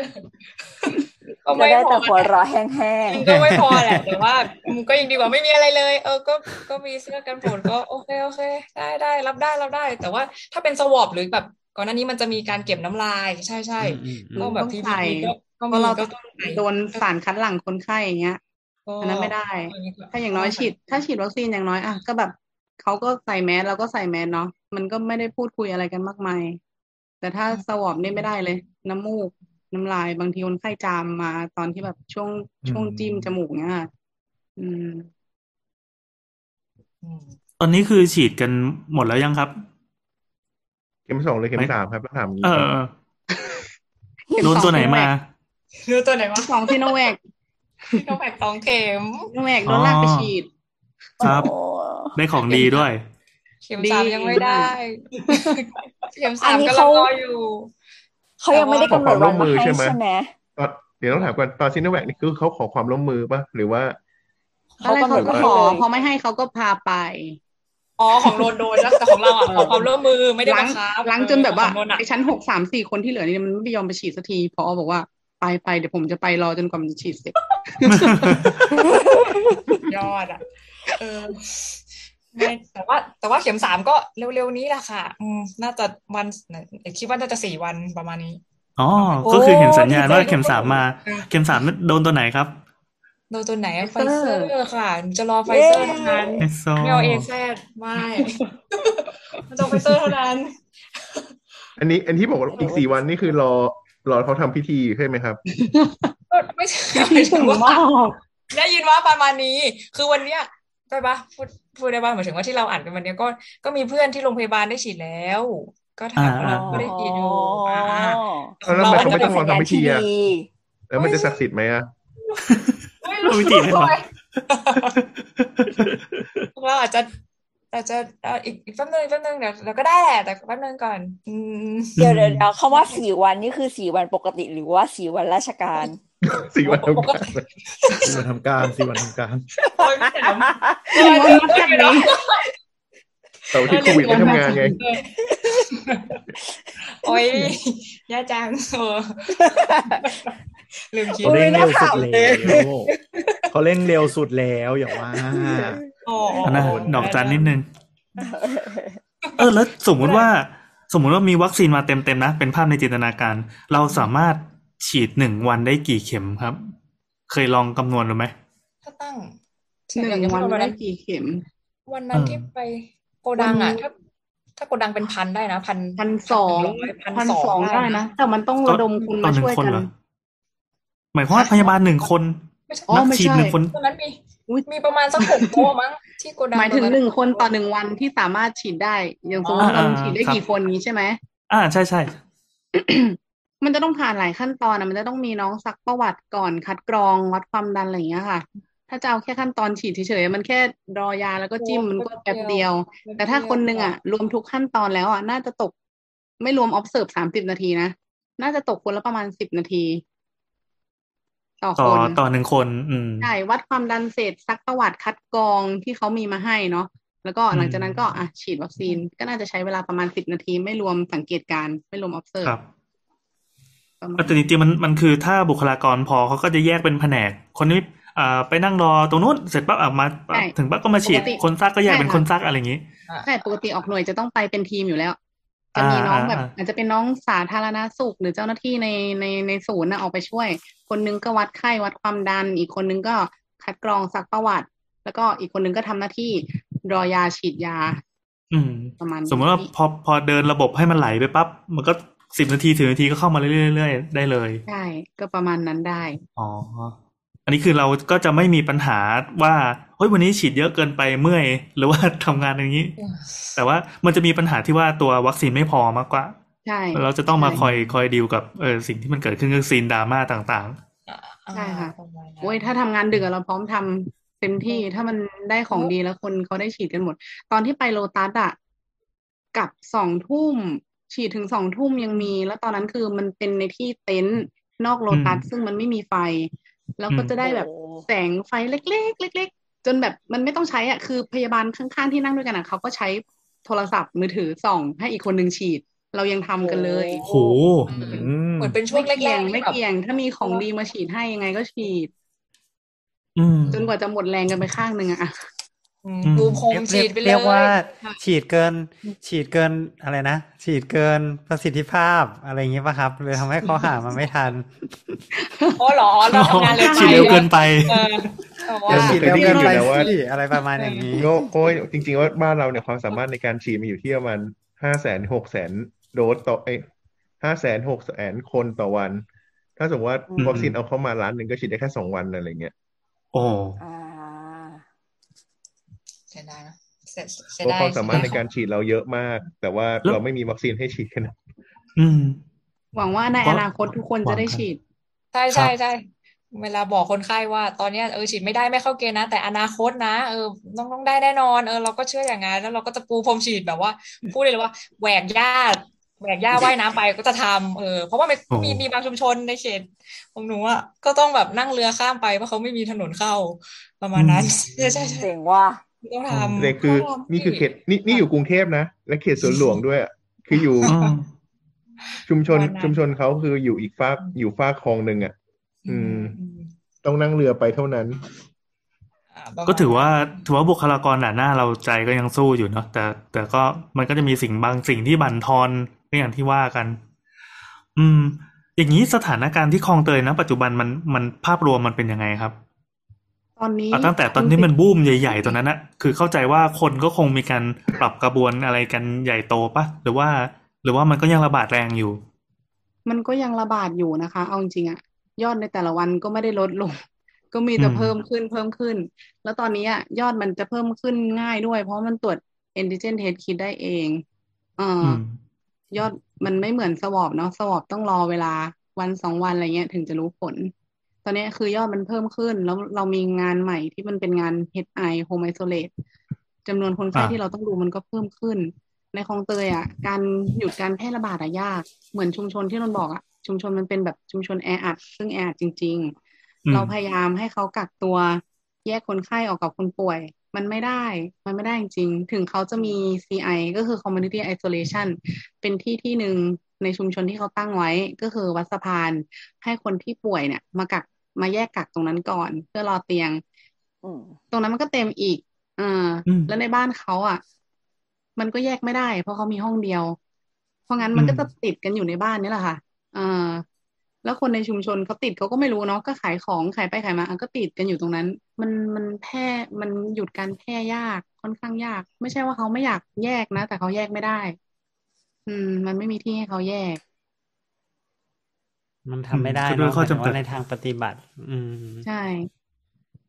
ก็จะไม่ได้พแต่อหัวเราะแห้งมันก็ไม่พอแหละแต่ว่ามันก็ยังดีกว่าไม่มีอะไรเลย เออก็ก็มีเสื้อกันฝนก็โอเคโอเค ได้ได้รับได้รับได้ แต่ว่าถ้าเป็นสวอปหรือแบบก่อนหน้านี้มันจะมีการเก็บน้ำลาย ใช่ใช่อืมอืมก็แบบต้องพีใส่พีก็ก็เพมีราะเราก็ต้องใส่โดนสารคัดหลั่งคนไข้อย่างเงี้ยก็ อันนั้นไม่ได้ ถ้าอย่างน้อยฉีด ถ้าฉีดวัคซีนอย่างน้อยอะก็แบบเขาก็ใส่แมสเราก็ใส่แมสเนาะมันก็ไม่ได้พูดคุยอะไรกันมากมาย แต่ถ้าสวอปนี่ไม่ได้เลย น้ำมูกน้ำลายบางทีคนไข้จามมาตอนที่แบบช่วงช่วงจิ้มจมูกเนี้ยค่ะอืมอืม ตอนนี้คือฉีดกันหมดแล้วยังครับ เข็มสองหรือเข็มสามครับต้องถามอย่างนี้เออก่อนเออโดนตัวไหนมารู้ตัวไหนวะสองที่โนแวก ต้องแบกสองเข็มโนแวกโดนลากไปฉีดๆครับโอ้ได้ของดีด้วย เข็มสามดียังไม่ได้เข็มอัสานมนี้กำลัเขางรออยู่เขายังไม่ได้กำหนดวันมาให้ใช่ไหมตอนเดี๋ยวต้องถามก่อนตอนซินโนแวคนี่คือเขาขอความร่วมมือป่ะหรือว่าอะไรเขาก็ขอพอไม่ให้เขาก็พาไป อ๋อของโดนโดนแล้วแต่ของเราอะขอความร่วมมือไม่ได้ล้าบังงคับล้างจนแบบว่าของโดนอะไอ้ชั้นหกสามสี่คนที่เหลือนี่มันไม่ยอมไปฉีดสักทีพอบอกว่าไปไปเดี๋ยวผมจะไปรอจนกว่ามันจะฉีดเสร็จ ยอดอะ เออไม่แต่ว่า แต่ว่าเข็มสามก็เร็วๆนี้แหละค่ะอืมน่าจะวันคิดว่าน่าจะสี่วันประมาณนี้อ๋อ ก็คือเห็นสัญญาณว่าโอ้เข็มสามมาเออเข็มสามโดนตัวไหนครับ โดนตัวไหนไฟเซเซอร์ค่ะหนูจะรอไฟเซอร์เท่านั้นเอสโซไม่เอา AZ ไม่มันต้องไฟเซอร์เท่านั้น อันนี้ อันที่บอกว่าอีกสี่วันนี่คือรอ รอเขาทำพิธีใช่ไหมครับก็ไม่ใช่หมายถึงว่าได้ยินว่าประมาณนี้ คือวันเนี้ยได้ปะพูดพูดได้ปะหมายถึงว่าที่เราอ่านกันวันเนี้ยก็ก็มีเพื่อนที่โรงพยาบาลได้ฉีดแล้ว ก็ถามว่าเราก็ได้ฉีดอยู่อ่าแล้วทำไมเขาไม่ต้องรอทำพิธีอะดีแล้วมันจะศักดิ์สิทธิ์ไหมอะไม่รู้รู้วิธีไหมวะเราอาจจะ อาจจะเอ่ออีกอีกแป๊บนึงอีกแป๊บนึงเดี๋ยวเราก็ได้แหละแต่แป๊บนึงก่อน อืมเดี๋ยวเดี๋ยวเดี๋ยวคำว่าสี่วันนี่คือสี่วันปกติหรือว่าสี่วันราชการสี่วันทำการสี่วันทำการสี่วันทำการ โอ้ยไม่ถามเออวันนัดกัน นี้แต่ว่าที่โควิดไม่ทำงานไง โอ้ยย่าจังเออลืมคิดเขาเร่งเร็วสุดโอ้ยแล้วเขาเร่งเร็วสุดแล้วอย่าว่าอ๋ออันนะดอกจันนิดนึง เออแล้วสมมุติว่า สมมุติว่ามีวัคซีนมาเต็มๆนะ เป็นภาพในจินตนาการ เราสามารถฉีดหนึ่งวันได้กี่เข็มครับ เคยลองคำนวณดูไหมถ้าตั้งหนึ่งวันได้กี่เข็ม วันนั้นเออที่ไป โกดังอะวันถ้าถ้าโกดังเป็นพันได้นะพันพันสองพันพันสสอองงได้นะแต่มันต้องระดมคุณต่อมาหนึ่ช่งวยคนกันเหรอหมายความว่าพยาบาลหนึ่งคนไม่ใช่อ๋อนักไม่ฉีดใช่หนึ่งคนตอนนั้นมีอุ๊ยมีประมาณสักหกโต๊ะมั้งที่โกดังหมายถึงตรหนึ่งคนต่อหนึ่งวันที่สามารถฉีดได้ อย่างสมมติอ่าเราฉีดได้ครับกี่คนนี้ใช่ไหมอ่าใช่ใช่มันจะต้องผ่านหลายขั้นตอนนะมันจะต้องมีน้องซักประวัติก่อนคัดกรองวัดความดันอะไรอย่างเงี้ยค่ะ ถ้าจะเอาแค่ขั้นตอนฉีดเฉยๆมันแค่รอยาแล้วก็จิ้มมันก็แป๊บเดียว แต่ถ้าคนหนึ่งอะ รวมทุกขั้นตอนแล้วอะน่าจะตก ไม่รวม observe สามสิบนาทีนะน่าจะตกคนละประมาณสิบนาทีต่อต่อคนต่อหนึ่งคน อืมใช่วัดความดันเสร็จซักประวัติคัดกรองที่เขามีมาให้เนาะแล้วก็หลังจากนั้นก็อะฉีดวัคซีนก็น่าจะใช้เวลาประมาณสิบนาที ไม่รวมสังเกตการณ์ไม่รวม observe ครับประมาณแต่จริงๆมันมันคือถ้าบุคลากรพอเขาก็จะแยกเป็นแผนก คนนี้ อ่าไปนั่งรอตรงนู้นเสร็จปั๊บอะมาใช่ถึงปั๊บก็มาฉีดปกติคนซักก็แยกใช่เป็นค่ะคนซักอะไรอย่างนี้ใช่ปกติออกหน่วยจะต้องไปเป็นทีมอยู่แล้ว จะมีอ่าน้องแบบอ่าอาจจะเป็นน้องสาธารณสุขหรือเจ้าหน้าที่ในในในศูนย์นะออกไปช่วย คนนึงก็วัดไข้วัดความดัน อีกคนนึงก็คัดกรองซักประวัติ แล้วก็อีกคนนึงก็ทำหน้าที่รอยาฉีดยา อืมประมาณนี้สมมติว่าพอพอเดินระบบให้มันไหลไปปั๊บมันก็สิบนาทีสิบนาทีก็เข้ามาเรื่อยๆเรื่อยๆได้เลย ใช่ ก็ประมาณนั้นได้ อ๋อ อันนี้คือเราก็จะไม่มีปัญหาว่าเฮ้ยวันนี้ฉีดเยอะเกินไปเมื่อยหรือว่าทำงานอย่างนี้ แต่ว่ามันจะมีปัญหาที่ว่าตัววัคซีนไม่พอมากกว่าใช่เราจะต้องมาใช่คอยคอยดีลกับเออสิ่งที่มันเกิดขึ้นคือซีนดราม่าต่างใช่ค่ะประมาณนั้นโอ้ยถ้าทำงานดึกอะเราพร้อมทำเต็มที่ถ้ามันได้ของดีแล้วคนเขาได้ฉีดกันหมด ตอนที่ไปโลตัสอะกลับสองทุ่มฉีดถึงสองทุ่มยังมี แล้วตอนนั้นคือมันเป็นในที่เต็นท์นอกโลตัสซึ่งมันไม่มีไฟ แล้วก็จะได้แบบโอ้แสงไฟเล็ก ๆ เล็ก ๆ จนแบบมันไม่ต้องใช้อะคือพยาบาลข้างๆที่นั่งด้วยกันอะเขาก็ใช้โทรศัพท์มือถือส่องให้อีกคนหนึ่งฉีด เรายังทำกันเลยๆโหเหมือนเป็นช่วไม่งแรเกี่ยกงๆไม่ที่แบบเกี่ยง ถ้ามีของดีมาฉีดให้ยังไงก็ฉีดอืมจนกว่าจะหมดแรงกันไปข้างหนึ่งอะ อะอืมอืมปูพรมเรียกฉีดไปเลย เรียกว่า ฉีดเกิน ฉีดเกินอะไรนะ ฉีดเกินประสิทธิภาพอะไรอย่างงี้ป่ะครับเลยทำให้เขาหามาไม่ทันอ๋อเหรอเราทำงานเร็วไปฉีดเร็วเกินไปเออแต่เดี๋ว่ายวฉีดฉีดเร็วเกินไปแต่ว่าสิอะไรประมาณอย่างนี้โง่โอ้ยจริง ๆ ว่าบ้านเราเนี่ยความสามารถในการฉีดมีอยู่ที่ประมาณห้าแสนหกแสนโดสต่อเอ้ห้าแสนหกแสนคนต่อวัน ถ้าสมมติว่าอืมวัคซีนเอาเข้ามาล้านหนึ่งก็ฉีดได้แค่สองวันอะไรเงี้ยโอ้อ่า เสียดายนะเสียเสียเพราะดายความสามารถในเสียดยการฉีดเราเยอะมาก แต่ว่าเราไม่มีวัคซีนให้ฉีดกันอืม หวังว่าในก็อนาคตทุกคนจะได้หวังครับฉีด ใช่ใช่ใช่เวลาบอกคนไข้ว่า ตอนเนี้ยเออฉีดไม่ได้ไม่เข้าเกณฑ์นะ แต่อนาคตนะเออต้องต้องได้แน่นอนเออเราก็เชื่ออย่างนั้นแล้วเราก็จะปูพรมฉีดแบบว่า พูดเลยว่าแหวกหญ้าแหวกหญ้าว่ายน้ำไปก็จะทำเออเพราะว่ามันโอ้มีมีบางชุมชนในเขตของหนูอะก็ต้องแบบนั่งเรือข้ามไปเพราะเขาไม่มีถนนเข้าประมาณนั้นใช่ใช่ใช่เจ๋งว่ะ ต้องทำเลยคือต้องทำนี่คือเขตนี่นี่อยู่กรุงเทพนะ และเขตสวนหลวงด้วยอะคืออยู่อืมชุมชนวันนั้นชุมชนเขาคืออยู่อีกฝากอยู่ฝากคลองหนึ่งอะอืมอืม ต้องนั่งเรือไปเท่านั้นอ่าประมณก็ถือว่าถือว่าบุคลากรด่านหน้าเราใจก็ยังสู้อยู่เนาะแต่ แต่ก็มันก็จะมีสิ่งบางสิ่งที่บั่นทอนก็อย่างที่ว่ากัน อืม อย่างนี้สถานการณ์ที่คลองเตยนะปัจจุบันมันมันภาพรวมมันเป็นยังไงครับ ตอนนี้เอาตั้งแต่ตอนที่มันบูมใหญ่ ๆตอนนั้นนะคือเข้าใจว่าคนก็คงมีการปรับกระบวนอะไรกันใหญ่โตปะหรือว่า หรือว่ามันก็ยังระบาดแรงอยู่ มันก็ยังระบาดอยู่นะคะ เอาจริงๆอะยอดในแต่ละวันก็ไม่ได้ลดลง ก็มีแต่อืมเพิ่มขึ้นเพิ่มขึ้น แล้วตอนนี้อะยอดมันจะเพิ่มขึ้นง่ายด้วย เพราะมันตรวจ antigen test kit ได้เองเอออือมยอดมันไม่เหมือนสวอปเนาะสวอปต้องรอเวลาวันสองวันอะไรเงี้ยถึงจะรู้ผล ตอนนี้คือยอดมันเพิ่มขึ้น แล้วเรามีงานใหม่ที่มันเป็นงาน HI Home Isolate จำนวนคนไข้อ่าที่เราต้องดูมันก็เพิ่มขึ้น ในคลองเตยอะ การหยุดการแพร่ระบาดอะยาก เหมือนชุมชนที่นนท์บอกอะ ชุมชนมันเป็นแบบชุมชนแออัด ซึ่งแออัดจริงอืมๆเราพยายามให้เขากักตัวแยกคนไข้ออกกับคนป่วย มันไม่ได้ มันไม่ได้จริงๆถึงเขาจะมี CI ก็คือ Community Isolation เป็นที่ที่หนึ่งในชุมชนที่เขาตั้งไว้ก็คือวัดสะพานให้คนที่ป่วยเนี่ย มากัก มาแยกกักตรงนั้นก่อน เพื่อรอเตียงอืมตรงนั้นมันก็เต็มอีกเอออมแล้วในบ้านเขาอะ มันก็แยกไม่ได้ เพราะเขามีห้องเดียว เพราะงั้นมันอืมก็จะติดกันอยู่ในบ้านนี่แหละค่ะเออแล้วคนในชุมชนเขาติดเขาก็ไม่รู้เนาะก็ขายของขายไปขายมาอะก็ติดกันอยู่ตรงนั้น มันมันแพร่มันหยุดการแพร่ยากค่อนข้างยาก ไม่ใช่ว่าเขาไม่อยากแยกนะแต่เขาแยกไม่ได้ อืม มันไม่มีที่ให้เขาแยก มันทำไม่ได้อืมคือด้วยเนาะหข้อมายถึงจำกัดว่าในทางปฏิบัติ อืมใช่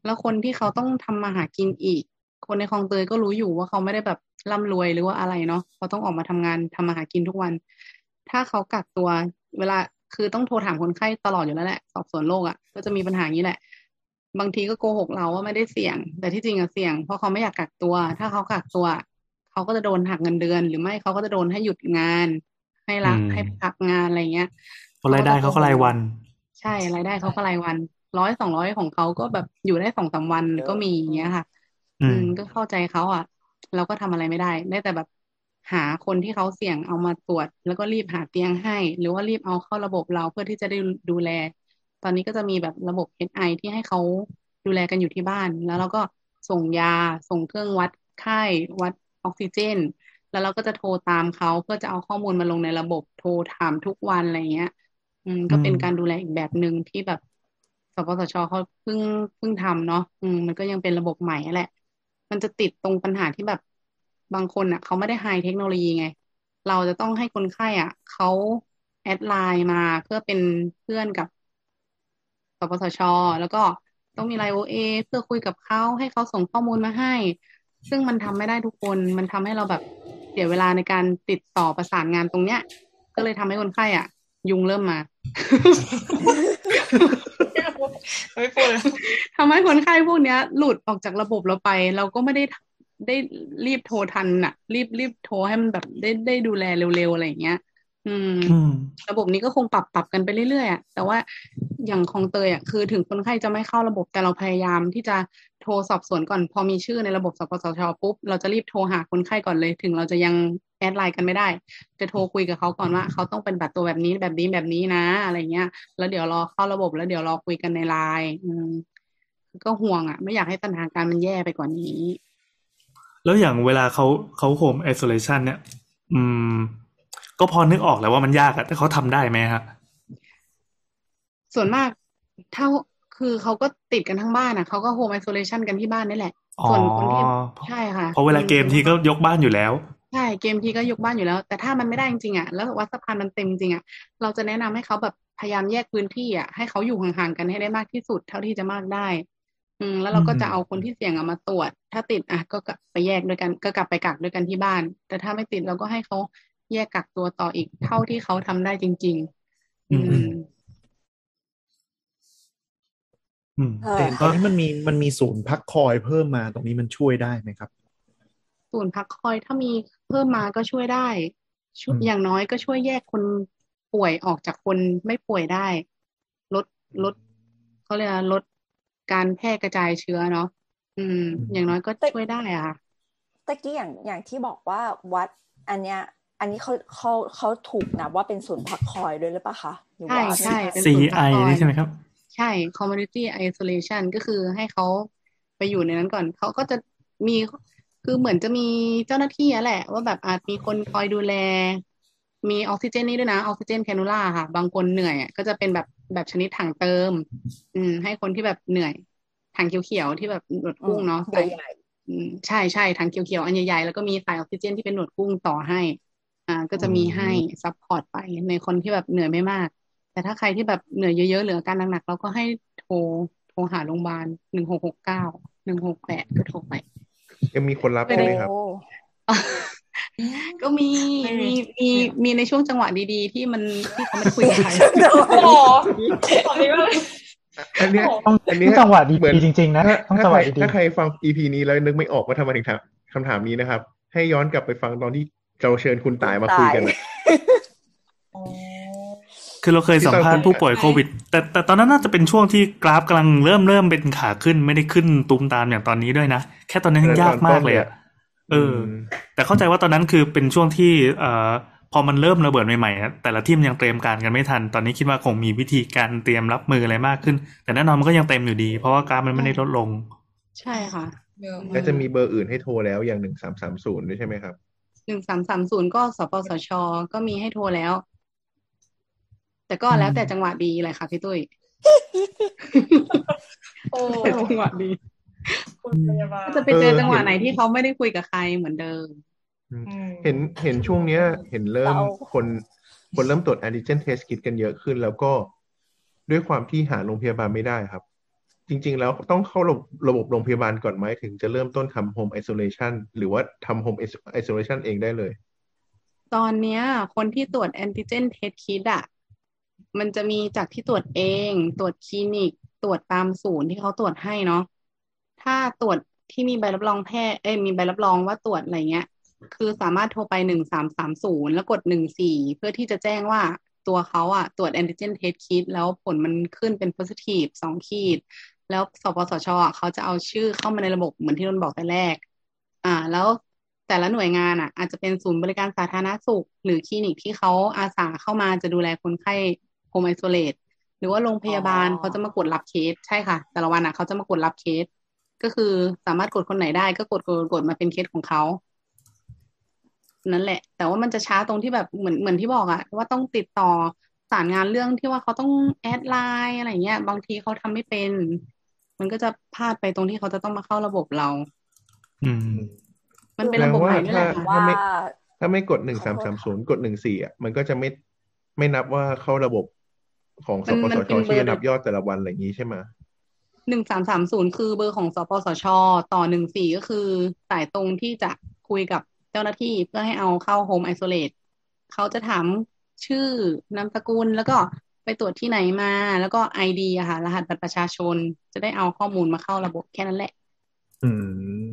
แล้วคนที่เขาต้องทำมาหากินอีก คนในคลองเตยก็รู้อยู่ว่าเขาไม่ได้แบบร่ำรวยหรือว่าอะไรเนาะเขาต้องออกมาทำงานทำมาหากินทุกวัน ถ้าเขากักตัว เวลาคือต้องโทรถามคนไข้ตลอดอยู่แล้วแหละ สอบสวนโรคอะ่ะ ก็จะมีปัญหาอย่างนี้แหละ บางทีก็โกหกเราว่าไม่ได้เสี่ยง แต่ที่จริงอะเสี่ยงเพราะเขาไม่อยากกักตัว ถ้าเขากักตัว เขาก็จะโดนหักเงินเดือน หรือไม่เขาก็จะโดนให้หยุดงาน ให้ละอืมให้พักงานอะไรเงี้ย เพราะรายได้เขาก็รายวัน ใช่รายได้เขาก็รายวันร้อยสองร้อยของเขาก็แบบอยู่ได้สองสามวันก็มีอย่างเงี้ยค่ะ อืมก็เข้าใจเขาอะ เราก็ทำอะไรไม่ได้ ได้แต่แบบหาคนที่เขาเสี่ยงเอามาตรวจ แล้วก็รีบหาเตียงให้ หรือว่ารีบเอาเข้าระบบเราเพื่อที่จะได้ดูแล ตอนนี้ก็จะมีแบบระบบ HI ที่ให้เขาดูแลกันอยู่ที่บ้าน แล้วเราก็ส่งยาส่งเครื่องวัดไข้วัดออกซิเจน แล้วเราก็จะโทรตามเขาเพื่อจะเอาข้อมูลมาลงในระบบโทรถามทุกวันอะไรเงี้ย อืมก็เป็นอืมการดูแลอีกแบบหนึ่งที่แบบสปสชเขาเพิ่งเพิ่งทำเนาะอืมมันก็ยังเป็นระบบใหม่แหละ มันจะติดตรงปัญหาที่แบบบางคนอะเขาไม่ได้ไฮเทคโนโลยีไง เราจะต้องให้คนไข้อะเขาแอดไลน์มาเพื่อเป็นเพื่อนกับสปสช แล้วก็ต้องมีไลน์โอเอเพื่อคุยกับเขาให้เขาส่งข้อมูลมาให้ ซึ่งมันทำไม่ได้ทุกคน มันทำให้เราแบบเสียเวลาในการติดต่อประสานงานตรงเนี้ย ก็เลยทำให้คนไข้อะ ยุงเริ่มมาไม่พูดเลยทำให้คนไข้พวกเนี้ย หลุดออกจากระบบเราไป เราก็ไม่ได้ได้รีบโทรทันน่ะ รีบรีบโทรให้มันแบบได้ได้ดูแลเร็วๆอะไรอย่างเงี้ยอืมอืม ระบบนี้ก็คงปรับปรับกันไปเรื่อยๆอะแต่ว่าอย่างของเตยอะคือถึงคนไข้จะไม่เข้าระบบแต่เราพยายามที่จะโทรสอบสวนก่อน พอมีชื่อในระบบสปสชปุ๊บเราจะรีบโทรหาคนไข้ก่อนเลย ถึงเราจะยัง add ไลน์กันไม่ได้ จะโทรคุยกับเขาก่อนว่าเขาต้องเป็นบัตรตัวแบบนี้แบบนี้แบบนี้นะ อะไรเงี้ย แล้วเดี๋ยวรอเข้าระบบแล้วเดี๋ยวรอคุยกันในไลน์อืมก็ห่วงอะ ไม่อยากให้สถานการณ์มันแย่ไปกว่านี้ แล้วอย่างเวลาเขาเขา home isolation เนี่ย อืม ก็พอนึกออกแล้วว่ามันยากอะแต่เขาทำได้ไหมฮะส่วนมากถ้าคือเขาก็ติดกันทั้งบ้านอะเขาก็ home isolation กันที่บ้านนี่แหละอ๋อส่วนคนที่ใช่ค่ะ เพราะเวลาเกมทีก็ยกบ้านอยู่แล้ว ใช่เกมทีก็ยกบ้านอยู่แล้ว แต่ถ้ามันไม่ได้จริงๆอะแล้ววัดสะพานมันเต็มจริงอะเราจะแนะนำให้เขาแบบพยายามแยกพื้นที่อะให้เขาอยู่ห่างๆกันให้ได้มากที่สุดเท่าที่จะมากได้ อืมแล้วเราก็จะเอาคนที่เสี่ยงอะมาตรวจ ถ้าติดอะก็กลับไปแยกด้วยกัน ก็กลับไปกักด้วยกันที่บ้าน แต่ถ้าไม่ติดเราก็ให้เขาแยกกักตัวต่ออีกเท่าที่เขาทำได้จริง ๆ อือืมมอืมเออแต่ตอนนี้มันมีมันมีศูนย์พักคอยเพิ่มมาตรงนี้มันช่วยได้ไหมครับ ศูนย์พักคอยถ้ามีเพิ่มมาก็ช่วยได้ช่วยอืมอย่างน้อยก็ช่วยแยกคนป่วยออกจากคนไม่ป่วยได้ ลดลดเขาเรียกว่าลดการแพร่กระจายเชื้อเนาะอืม อย่างน้อยก็ช่วยได้อะค่ะตะกี้อย่างอย่างที่บอกว่าวัด อันเนี้ย อันนี้เขาเขาเขาถูกนับว่าเป็นศูนย์พักคอยด้วยหรือเปล่าคะหรือใช่ว่าใช่เป็นศูนย์พัก CI คอยนี่ใช่ไหมครับ ใช่ community isolation ก็คือให้เขาไปอยู่ในนั้นก่อน เขาก็จะมี คือเหมือนจะมีเจ้าหน้าที่อะแหละ ว่าแบบอาจมีคนคอยดูแล มีออกซิเจนนี่ด้วยนะออกซิเจนแคนูล่าค่ะ บางคนเหนื่อยอะก็จะเป็นแบบแบบชนิดถังเติม อืม ให้คนที่แบบเหนื่อยถังเขียวๆที่แบบหนวดกุ้งเนาะใหญ่ใส่อืมใช่ใช่ถังเขียวๆอันใหญ่ๆแล้วก็มีสายออกซิเจนที่เป็นหนวดกุ้งต่อให้ อ่า ก็จะมีให้ support ไปในคนที่แบบเหนื่อยไม่มาก แต่ถ้าใครที่แบบเหนื่อยเยอะๆหรืออาการหนักๆเราก็ให้โทรโทรหาโรงพยาบาลหนึ่งหกหกเก้าหนึ่งหกแปดก็โทรไป ยังมีคนรับไม่ใช่ได้ไหมครับโอ้ก็มีไม่มีมีมีมีในช่วงจังหวะดีๆ ที่มันที่เขาไม่ได้คุยกับใครโอ้โหตอนนี้ก็เลยอันเนี้ยต้องอันเนี้ยต้องจังหวะดีเหมือนจริงๆนะถ้าต้องถ้าจังหใครวะดีถ้าใคฟัง EP นี้แล้วนึกไม่ออกว่าทำไมถึงถามคำถามนี้นะครับ ให้ย้อนกลับไปฟังตอนที่เราเชิญคุณตายมาคุยกันนะอ๋อ คือเราเคยสัมภาษณ์ผู้ป่วยโควิด แต่แต่ตอนนั้นน่าจะเป็นช่วงที่กราฟกำลังเริ่มเริ่มเป็นขาขึ้นไม่ได้ขึ้นตูมตามอย่างตอนนี้ด้วยนะ แค่ตอนนั้นยังยากมากเลยอะเออ แต่เข้าใจว่าตอนนั้นคือเป็นช่วงที่เอ่อพอมันเริ่มระเบิดใหม่ๆอะแต่ละทีมยังเตรียมการกันไม่ทัน ตอนนี้คิดว่าคงมีวิธีการเตรียมรับมืออะไรมากขึ้น แต่แน่นอนมันก็ยังเต็มอยู่ดี เพราะว่ากราฟมันไม่ได้ลดลง ใช่ค่ะเยอะและจะมีเบอร์อื่นให้โทรแล้วอย่างหนึ่งสามสามศูนย์ด้วยใช่ไหมครับหนึ่งสามสามศูนย์ก็สปสช ก็มีให้โทรแล้ว แต่ก็แล้วแต่จังหวะดีเลยค่ะพี่ตุ้ยโอ้แต่จังหวะดีคุณพยาบาลก็จะไปเจอเออจังหวะเห็นไหนที่เขาไม่ได้คุยกับใครเหมือนเดิมอืมเห็นเห็นช่วงเนี้ย เห็นเริ่มเราคนคนเริ่มตรวจแอนติเจนเทสคิดกันเยอะขึ้น แล้วก็ด้วยความที่หาโรงพยาบาลไม่ได้ครับ จริง ๆ แล้วต้องเข้าระบบระบบโรงพยาบาลก่อนไหมถึงจะเริ่มต้นทำ home isolation หรือว่าทำ home isolation เองได้เลย ตอนเนี้ย คนที่ตรวจแอนติเจนเทสคิดอะ มันจะมีจากที่ตรวจเอง ตรวจคลินิก ตรวจตามศูนย์ที่เขาตรวจให้เนาะถ้าตรวจที่มีใบรับรองแพทย์เอ้ยมีใบรับรองว่าตรวจอะไรเงี้ย คือสามารถโทรไปหนึ่งสามสามศูนย์แล้วกดหนึ่งสี่เพื่อที่จะแจ้งว่าตัวเขาอะตรวจ antigen test kit แล้วผลมันขึ้นเป็น positive สองขีด แล้วสปสชเขาจะเอาชื่อเข้ามาในระบบเหมือนที่นนบอกแต่แรก อ่า แล้วแต่ละหน่วยงานอะ อาจจะเป็นศูนย์บริการสาธารณสุข หรือคลินิกที่เขาอาสาเข้ามาจะดูแลคนไข้ home isolate หรือว่าโรงพยาบาลอ๋อเขาจะมากดรับเคสใช่ค่ะ แต่ละวันอะเขาจะมากดรับเคส ก็คือสามารถกดคนไหนได้ก็กดกดกดมาเป็นเคสของเขานั่นแหละ แต่ว่ามันจะช้าตรงที่แบบเหมือนเหมือนที่บอกอะว่าต้องติดต่อสารงานเรื่องที่ว่าเขาต้องแอดไลน์อะไรเงี้ย บางทีเขาทำไม่เป็น มันก็จะพลาดไปตรงที่เขาจะต้องมาเข้าระบบเรา อืม มันเป็นระบบใหม่นี่แหละถ้าว่าไม่ถ้าไม่กดหนึ่งสามสามศูนย์กดหนึ่งสี่อะมันก็จะไม่ไม่นับว่าเข้าระบบ ของสมันปมันสเป็ชนเบอร์ที่จะนับยอดแต่ละวันอะไรอย่างนี้ใช่ไหมหนึ่งสามสามศูนย์คือเบอร์ของสปสช ต่อหนึ่งสี่ก็คือสายตรงที่จะคุยกับเจ้าหน้าที่เพื่อให้เอาเข้า home isolate เขาจะถามชื่อนามสกุลแล้วก็ไปตรวจที่ไหนมา แล้วก็ ID อะค่ะ รหัสบัตรประชาชน จะได้เอาข้อมูลมาเข้าระบบแค่นั้นแหละ อืม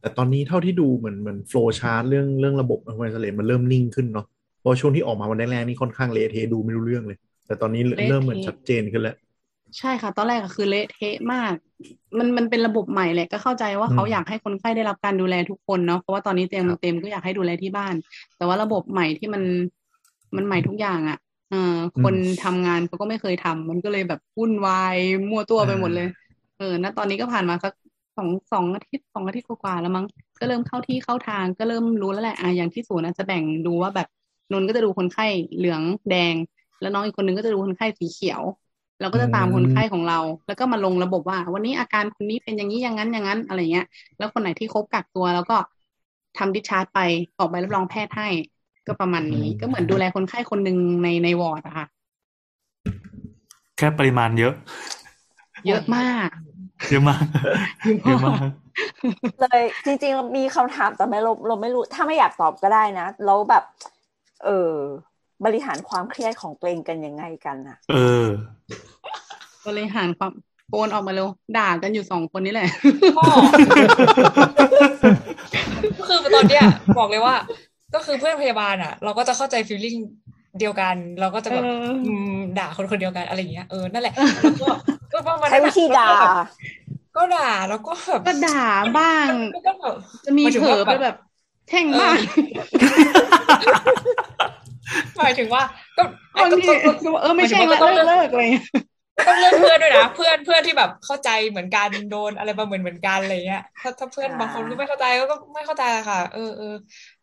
แต่ตอนนี้เท่าที่ดูเหมือนเหมือน flowchart เรื่องเรื่องระบบอะไรมันเริ่มนิ่งขึ้นเนาะเพ ราะช่วงที่ออกมาวันแรกๆนี่ค่อนข้างเละเทะดูไม่รู้เรื่องเลย แต่ตอนนี้เละเทะเริ่มเหมือนชัดเจนขึ้นแล้วใช่ค่ะ ตอนแรกก็คือเละเทะมาก มันมันเป็นระบบใหม่แหละก็เข้าใจว่าอืมเขาอยากให้คนไข้ได้รับการดูแลทุกคนเนาะเพราะว่าตอนนี้เตียงมันเต็มก็อยากให้ดูแลที่บ้าน แต่ว่าระบบใหม่ที่มันมันใหม่ทุกอย่างอะ่ะเออคนทำงานเขาก็ไม่เคยทำมันก็เลยแบบวุ่นวายมั่วตัวไปหมดเลย เออณตอนนี้ก็ผ่านมาสักสองสองอาทิตย์สองอาทิตย์กว่าๆแล้วมั้งก็เริ่มเข้าที่เข้าทางก็เริ่มรู้แล้วแหละอะอย่างที่ศูนย์อาจจะแบ่งดูว่าแบบ นนท์ก็จะดูคนไข้เหลืองแดง แล้วน้องอีกคนนึงก็จะดูคนไข้สีเขียว เราก็จะตามอืมคนไข้ของเรา แล้วก็มาลงระบบว่า วันนี้อาการคนนี้เป็นอย่างนี้อย่างนั้นอย่างนั้นอะไรเงี้ย แล้วคนไหนที่ครบกักตัวแล้วก็ทำดิชาร์จไปออกใบรับรองแพทย์ให้ก็ประมาณนี้ก็เหมือนดูแลคนไข้คนหนึ่งในในวอร์ดอะค่ะ แค่ปริมาณเยอะ เยอะมาก เยอะมากเยอะมากเลยจริงๆมีคำถามแต่ไม่เราเราไม่รู้ ถ้าไม่อยากตอบก็ได้นะแล้วแบบ เออบริหารความเครียดของตัวเองกันยังไงกันอะเออ บริหารความโอนออกมาเร็วด่ากันอยู่สองคนนี้แหละพ่อก็คือตอนเนี้ยบอกเลยว่า ก็คือเพื่อนพยาบาลอะ เราก็จะเข้าใจฟีลลิ่งเดียวกัน เราก็จะแบบเอออืมด่าคนคนเดียวกันอะไรอย่างเงี้ยเออนั่นแหละแล้วก็ก็ประมาณใช้นั้นวิธีด่า ก็ด่าแล้วก็แบบก็ด่าบ้างก็แบบจะมีเผลอไปแบบ แช่งบ้างหมายถึงว่าก็บางทีเออไม่แช่งละเลิกเลิกอะไรเงี้ยต้องเลือกเพื่อนด้วยนะเพื่อนเพื่อนที่แบบเข้าใจเหมือนกันโดนอะไรมาเหมือนเหมือนกันอะไรเงี้ยถ้าถ้าเพื่อนบางคนก็ไม่เข้าใจก็ก็ไม่เข้าใจค่ะ เออเออ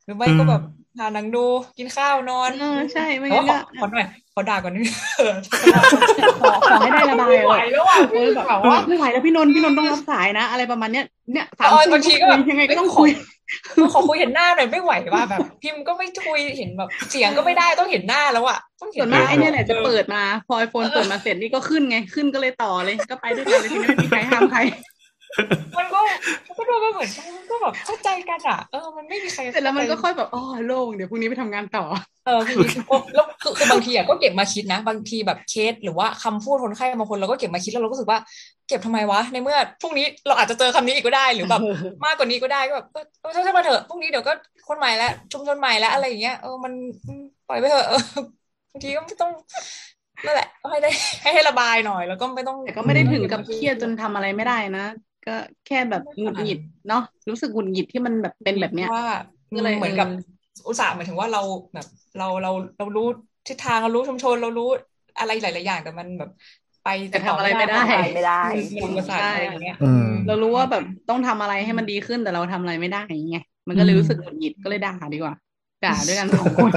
หรือไม่ก็แบบหาหนังดูกินข้าวนอนเออใช่ไม่แต่งั้ว่านขอก็ขอหน่อยขอด่าก่อนนิดนึงเออขอขอให้ได้ระบายไม่ไหวเลยแล้วอะเออแบบแบบว่าไม่ไหวแล้วพี่นนท์พี่นนท์ต้องรับสายนะ อะไรประมาณเนี้ยเนี่ยสามเออทุ่มบางทีก็แบบยังไงก็ต้องคุยขอคุยเห็นหน้าหน่อยไม่ไหวว่าแบบ พิมพ์ก็ไม่คุยเห็นแบบเสียงก็ไม่ได้ต้องเห็นหน้าแล้วอะต้องเห็ส่วนนหมาน้ากไอ้เนี่ยแหละจะเปิดมาพอไอโฟนเปิดมาเสร็จนี่ก็ขึ้นไงขึ้นก็เลยต่อเลยก็ไปด้วยกันเลยทีนี้ไม่มีใครห้ามใคร มันก็มันก็ดูไม่เหมือนกันมันก็แบบเข้าใจกันอะเออมันไม่มีใครเสร็จแล้วมันก็ค่อยแบบอ๋อโล่งเดี๋ยวพรุ่งนี้ไปทำงานต่อเออคือแล้วคือคือบางทีอะก็เก็บมาคิดนะ บางทีแบบเคสหรือว่าคำพูดคนไข้บางคนเราก็เก็บมาคิดแล้วเราก็รู้สึกว่า เก็บทำไมวะในเมื่อพรุ่งนี้เราอาจจะเจอคำนี้อีกก็ได้หรือแบบมากกว่านี้ก็ได้ก็แบบเออเออช่างมาเถอะพรุ่งนี้เดี๋ยวก็คนใหม่แล้วชุมชนใหม่แล้วอะไรอย่างเงี้ยเออมันอืมปล่อยไปเถอะเออบางทีก็ไม่ต้องนั่นแหละก็ให้ได้ให้ให้ระบายหน่อย แล้วก็ไม่ต้องแต่ก็ไม่ได้ถึงกับเครียดจนทำอะไรไม่ได้นะ ก็แค่แบบหงุดหงิดเนาะรู้สึกหงุดหงิดที่มันแบบเป็นแบบเนี้ยว่าก็เลยเหมือนกับอุตส่าห์หมายถึงว่าเราแบบเราเราเรารู้ทิศทางเรารู้ชุมชนเรารู้อะไรหลาย ๆ อย่างแต่มันแบบไปแต่ทำอะไรไม่ได้ไม่ได้มันอุปสรรคอะไรอย่างเงี้ยอืมเรารู้ว่าแบบต้องทำอะไรให้มันดีขึ้นแต่เราทำอะไรไม่ได้อย่างเงี้ยมันก็เลยรู้สึกหงุดหงิดก็เลยด่าดีกว่า ด่าด้วยกันสองคน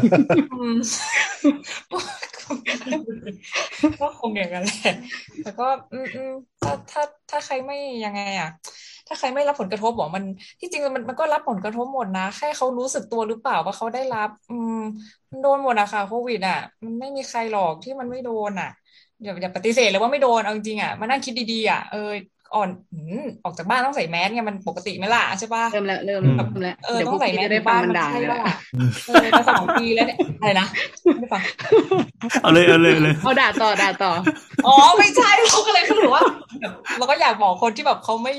ก็คงอย่างนั้นแหละแต่ก็ อืมถ้าถ้าถ้าใครไม่ยังไงอะ ถ้าใครไม่รับผลกระทบบอกมัน ที่จริงมันมันก็รับผลกระทบหมดนะแค่เขารู้สึกตัวหรือเปล่าว่าเขาได้รับ อืมมันโดนหมดอะค่ะโควิดอะ มันไม่มีใครหรอกที่มันไม่โดนอะอย่าอย่าปฏิเสธเลยว่าไม่โดนเอาจริงอะมานั่งคิดดีๆอะเออ อ่อนอืมออกจากบ้านต้องใส่แมสไงมันปกติไหมล่ะใช่ปะเริ่มแล้วเริ่มอืมเริ่มแล้วเออเดี๋ยวต้พอวงกใส่พี่แมสจะได้ในฟังบ้านมันมันด่าใช่แล้วปะล่ะเออจะสองปีแล้วเนี่ยอะไรนะไม่ฟังเอาเลยเอาเลยเอาเลยเอาด่าต่อด่าต่ออ๋อไม่ใช่เราก็เลยคือว่าแบบเราก็อยากบอกคนที่แบบเขาไม่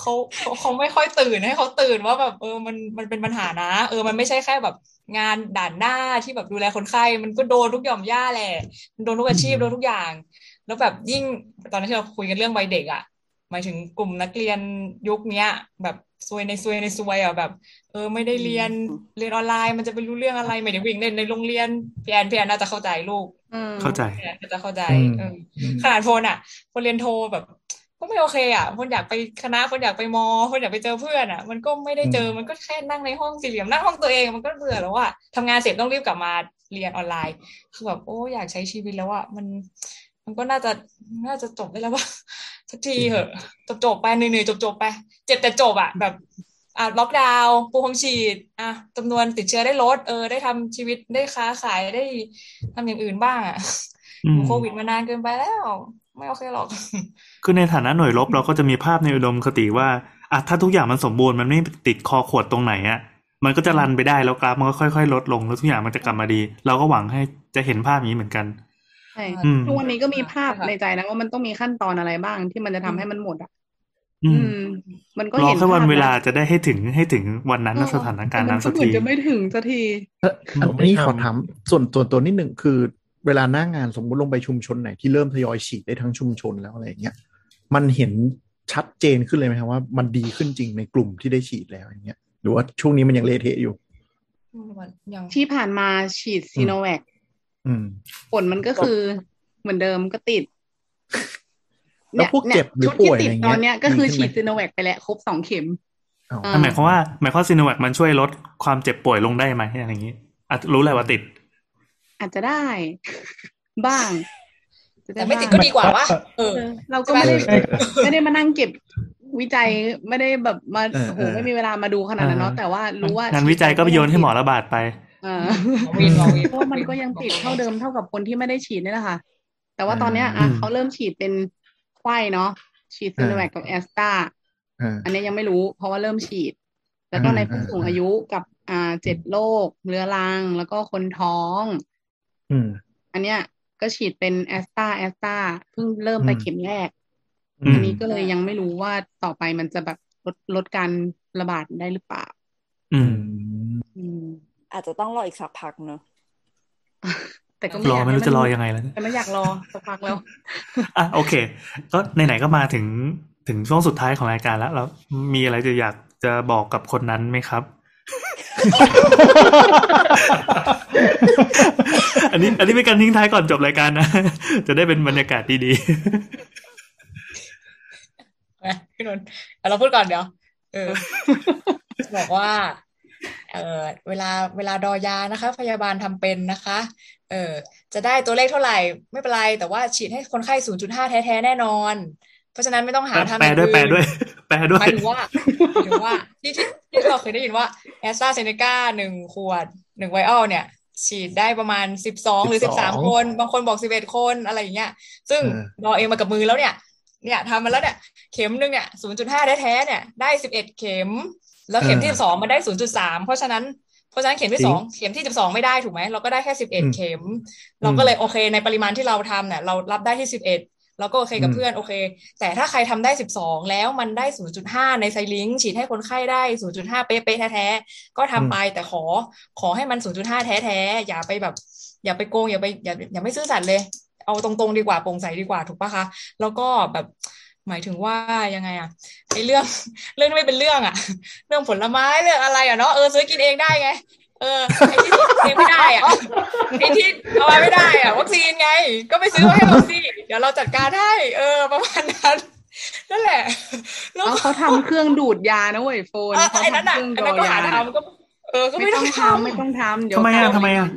เขาเขาเขาไม่ค่อยตื่นให้เขาตื่นว่าแบบเออมันมันเป็นปัญหานะ เออมันไม่ใช่แค่แบบงานด่านหน้าที่แบบดูแลคนไข้มันก็โดนทุกหย่อมย่าแหละมันโดนทุกอาชีพโดนทุกอย่าง แล้วแบบยิ่งตอนนั้นที่เราคุยกันเรื่องวัยเด็กอะ หมายถึงกลุ่มนักเรียนยุคเนี้ย แบบซวยในซวยในซวยอะแบบ เออไม่ได้เรียนเรียนออนไลน์มันจะไปรู้เรื่องอะไรไม่ได้วิ่งเล่นในโรงเรียนพี่แอนพี่แอนน่าจะเข้าใจลูกอืมเข้าใจพี่แอนน่าจะเข้าใจอืมเอออืมขนาดโฟนอะคนเรียนโทแบบก็ไม่โอเคอะคนอยากไปคณะคนอยากไปมอคนอยากไปเจอเพื่อนอะ มันก็ไม่ได้เจอมันก็แค่นั่งในห้องสี่เหลี่ยมนั่งห้องตัวเองมันก็เบื่อแล้วอะทำงานเสร็จต้องรีบกลับมาเรียนออนไลน์ คือแบบโอ้อยากใช้ชีวิตแล้วอะมัน มันก็น่าจะน่าจะจบได้แล้วว่า สักทีเหอะจบจบๆไปเหนื่อยๆจบจบๆไป เจ็บแต่จบอะแบบอะล็อกดาวน์ปูพรมฉีดอะจำนวนติดเชื้อได้ลดเออได้ทำชีวิตได้ค้าขายได้ทำอย่างอื่นบ้างอะอือมยู่โควิดมานานเกินไปแล้ว ไม่โอเคหรอก คือในฐานะหน่วยรบเราก็จะมีภาพในอุดมคติว่าอะถ้าทุกอย่างมันสมบูรณ์มันไม่ติดคอขวดตรงไหนอะมันก็จะรันไปได้แล้วกราฟมันก็ค่อยๆ ลดลงแล้วทุกอย่างมันจะกลับมาดี เราก็หวังให้จะเห็นภาพนี้เหมือนกันใช่อืมทุกวันนี้ก็มีภาพใช่ค่ะในใจนะว่ามันต้องมีขั้นตอนอะไรบ้างที่มันจะทำให้มันหมดอะอือืมมมันก็รอเห็นแค่วันภพเวลานะจะได้ให้ถึงให้ถึงวันนั้นเออสถานการณ์แต่มันั้นก็สักเหมือทีนจะไม่ถึงสักทีเอ่ออันนี้ขอถามส่วนส่วนตัวนิดหนึ่งคือ เวลาหน้างานสมมุติลงไปชุมชนไหนที่เริ่มทยอยฉีดได้ทั้งชุมชนแล้วอะไรอย่างเงี้ยมันเห็นชัดเจนขึ้นเลยไหมครับว่ามันดีขึ้นจริงในกลุ่มที่ได้ฉีดแล้วอย่างเงี้ยหรือว่าช่วงนี้มันยังเละเทะอยู่ยังที่ผ่านมาฉีดซีโนแวคอืม ผลมันก็คือเหมือนเดิมก็ติดแล้วพวกเจ็บหรือชุดที่ป่วยติดอะไรเงี้ยตอนเนี้ยก็คือดีขึ้นไหมฉีดซีโนแวคไปแล้วครบสองเข็มอ๋ออ่านั่นหมายความว่าหมายความซีโนแวคมันช่วยลดความเจ็บป่วยลงได้ไหมอะไรอย่างนี้อาจรู้แหละว่าติด อาจจะได้ บ้างจะแต่ไม่ติดก็ดีกว่าวะเออเออเราก็ไม่ได้ใช่ครับไม่ได้มานั่งเก็บวิจัยไม่ได้แบบมาเออโอ้โหเออไม่มีเวลามาดูขนาดนั้นเนาะเออแต่ว่ารู้ว่างานวิจัยก็ไปโยนให้หมอระบาดไป เออหมอวินหมอวินเพราะว่ามันก็ยังติดเท่าเดิมเท่ากับคนที่ไม่ได้ฉีดนี่แหละค่ะ แต่ว่าตอนเนี้ยอะอืมเขาเริ่มฉีดเป็นไข้เนาะฉีดซีโนแวคกับแอสตราอ่าอันนี้ยังไม่รู้ เพราะว่าเริ่มฉีด แล้วก็อืมในผู้สูงอายุกับอ่าเจ็ดโรคเรื้อรัง แล้วก็คนท้องอืมอันเนี้ยก็ฉีดเป็นแอสตราแอสตราเพิ่งเริ่มไปอืมเข็มแรกอืมอันนี้ก็เลยยังไม่รู้ว่าต่อไปมันจะแบบลดลดการระบาดได้หรือเปล่า อืม อืมอาจจะต้องรออีกสักพักเนอะแต่ก็รไม่ออยากไม่ให้รู้จะรอยังไงแล้วแต่ไม่อยากรอสักพักแล้วอะโอเค ก็ไหนๆก็มาถึงถึงช่วงสุดท้ายของรายการแล้วแล้วมีอะไรจะอยากจะบอกกับคนนั้นไหมครับ อันนี้ อันนี้เป็นการทิ้งท้ายก่อนจบรายการนะ จะได้เป็นบรรยากาศดีนะพี่นนท์เอาเราพูดก่อนเดี๋ยวเออจะบอกว่า เออเวลาเวลาดอยานะคะ พยาบาลทำเป็นนะคะ เออจะได้ตัวเลขเท่าไหร่ไม่เป็นไร แต่ว่าฉีดให้คนไข้0.5แท้ๆแน่นอน เพราะฉะนั้นไม่ต้องๆหาทำแปลด้วยอแปลย่างด้วยอื่นแปลด้วหยมายถึงว่าหมายถึงว่าที่ที่ที่เราเคยได้ยินว่าแอสตราเซเนกาหนึ่งขวดหนึ่งไวออลเนี่ย ฉีดได้ประมาณสิบสองหรือสิบสาม12คน บางคนบอกสิบเอ็ดคนอะไรอย่างเงี้ย ซึ่งเออรอเองมากับมือแล้วเนี่ยเนี่ยทำมาแล้วเนี่ย เข็มหนึ่งเนี่ยศูนย์จุดห้าแท้ๆเนี่ย ได้สิบเอ็ดเข็ม แล้วเข็มที่สิบสองมาได้ศูนย์จุดสามเพราะฉะนั้นเพราะฉะนั้นเข็มที่สองเข็มที่สิบสองไม่ได้ถูกไหมเราก็ได้แค่สิบเอ็ดอืมเข็ม เราก็เลยโอเค ในปริมาณที่เราทำเนี่ยเรารับได้ที่สิบเอ็ดเราก็โอเคกับอืมเพื่อนโอเค แต่ถ้าใครทำได้สิบสองแล้วมันได้ศูนย์จุดห้าในไซลิงก์ฉีดให้คนไข้ได้ศูนย์จุดห้าเป๊ะๆแท้ๆก็ทำไปแต่ขอขอให้มันศูนย์จุดห้าแท้ๆอย่าไปแบบ อย่าไปโกงอย่าไปอย่าอย่าไม่ซื่อสัตย์เลย เอาตรงๆดีกว่าโปร่งใสดีกว่าถูกปะคะ แล้วก็แบบ หมายถึงว่ายังไงอะไอเรื่องเรื่องที่ไม่เป็นเรื่องอะเรื่องผลไม้เรื่องอะไรอะเนาะเออซื้อกินเองได้ไง เออไอที่ซื้อกินเองไม่ได้อะไอที่เอามาไม่ได้อะวัคซีนไง ก็ไปซื้อมาให้เราสิเดี๋ยวเราจัดการให้เออประมาณนั้นนั่นแหละแล้วเอาก็เขาทำเครื่องดูดยานะเว้ยโฟนเออเขาไอ้นั่นทำอะเครื่องอันดนั้อนก็หายาทำก็เออก็ไม่ไม่ต้ต้อองงทำไม่ต้องทำเดี๋ยวทำไมอะเขาทำไมอะ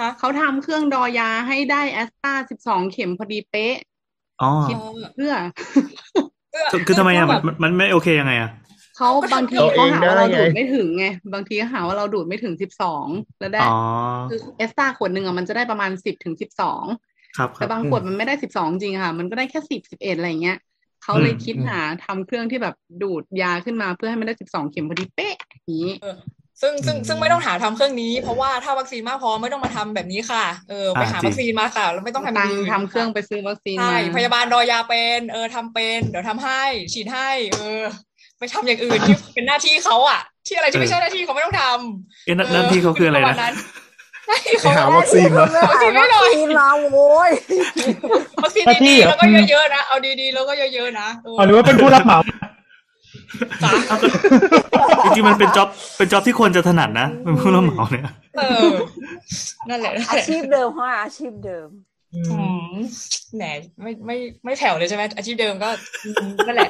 ฮะเขาทำเครื่องดอยาให้ได้แอสตราสิบสองเข็มพอดีเป๊ะ อ๋อคิดเพื่อคือคือทำไมอะมันมันมันไม่โอเคยังไงอะเขาบางทีเอาเอเขางหาว่าเราได้ไงดูดไม่ถึงไงบางทีเขาหาว่าเราดูดไม่ถึงสิบสองแล้วได้อ๋อคือเอสตราขวดหนึ่งอะมันจะได้ประมาณสิบถึงสิบสองครับคแต่รับบางขวดมันไม่ได้สิบสองจริงค่ะ มันก็ได้แค่สิบสิบเอ็ดอะไรเงี้ยเขาเลยอืมคิดหาทำเครื่องที่แบบดูดยาขึ้นมาเพื่อให้มันได้สิบสองเข็มพอดีเป๊ะอย่างนี้ ซึ่งซึ่งซึ่งไม่ต้องหาทำเครื่องนี้ เพราะว่าถ้าวัคซีนมากพอไม่ต้องมาทำแบบนี้ค่ะ เออไปหาอ่าจริงวัคซีนมาค่ะแล้วไม่ต้องทำตัย่างอื่นทำเครื่องไปซื้อวัคซีนใช่มาพยาบาลรอยาเป็นเออทำเป็นเดี๋ยวทำให้ ฉีดให้ เออ ไปทำอย่างอื่นที่เป็นหน้าที่เขาอะที่อะไรที่ไม่ใช่หน้าที่เขาไม่ต้องทำเอ๊ะหน้าหน้าที่เขาคืออะไรนะปมาณหน้าที่ไปเขาหาวัคซีนมาไม่หาวัคซีนมาโว้ยวัคซีนหน้าที่ดีๆอะแล้วก็เยอะๆนะเอาดีๆแล้วก็เยอะๆนะเอออ๋อหรือว่าเป็นผู้รับเหมา จ้ะจริงๆมันเป็นจ็อบเป็นจ็อบที่ควรจะถนัดนะเป็นผู้รับเหมาเนี่ยเออนั่นแหละนั่นอาแหละชีพเดิมค่ะอาชีพเดิมอืมแหนไม่ไม่ไม่แผ่วเลยใช่ไหมอาชีพเดิมก็อืมนั่นแหละ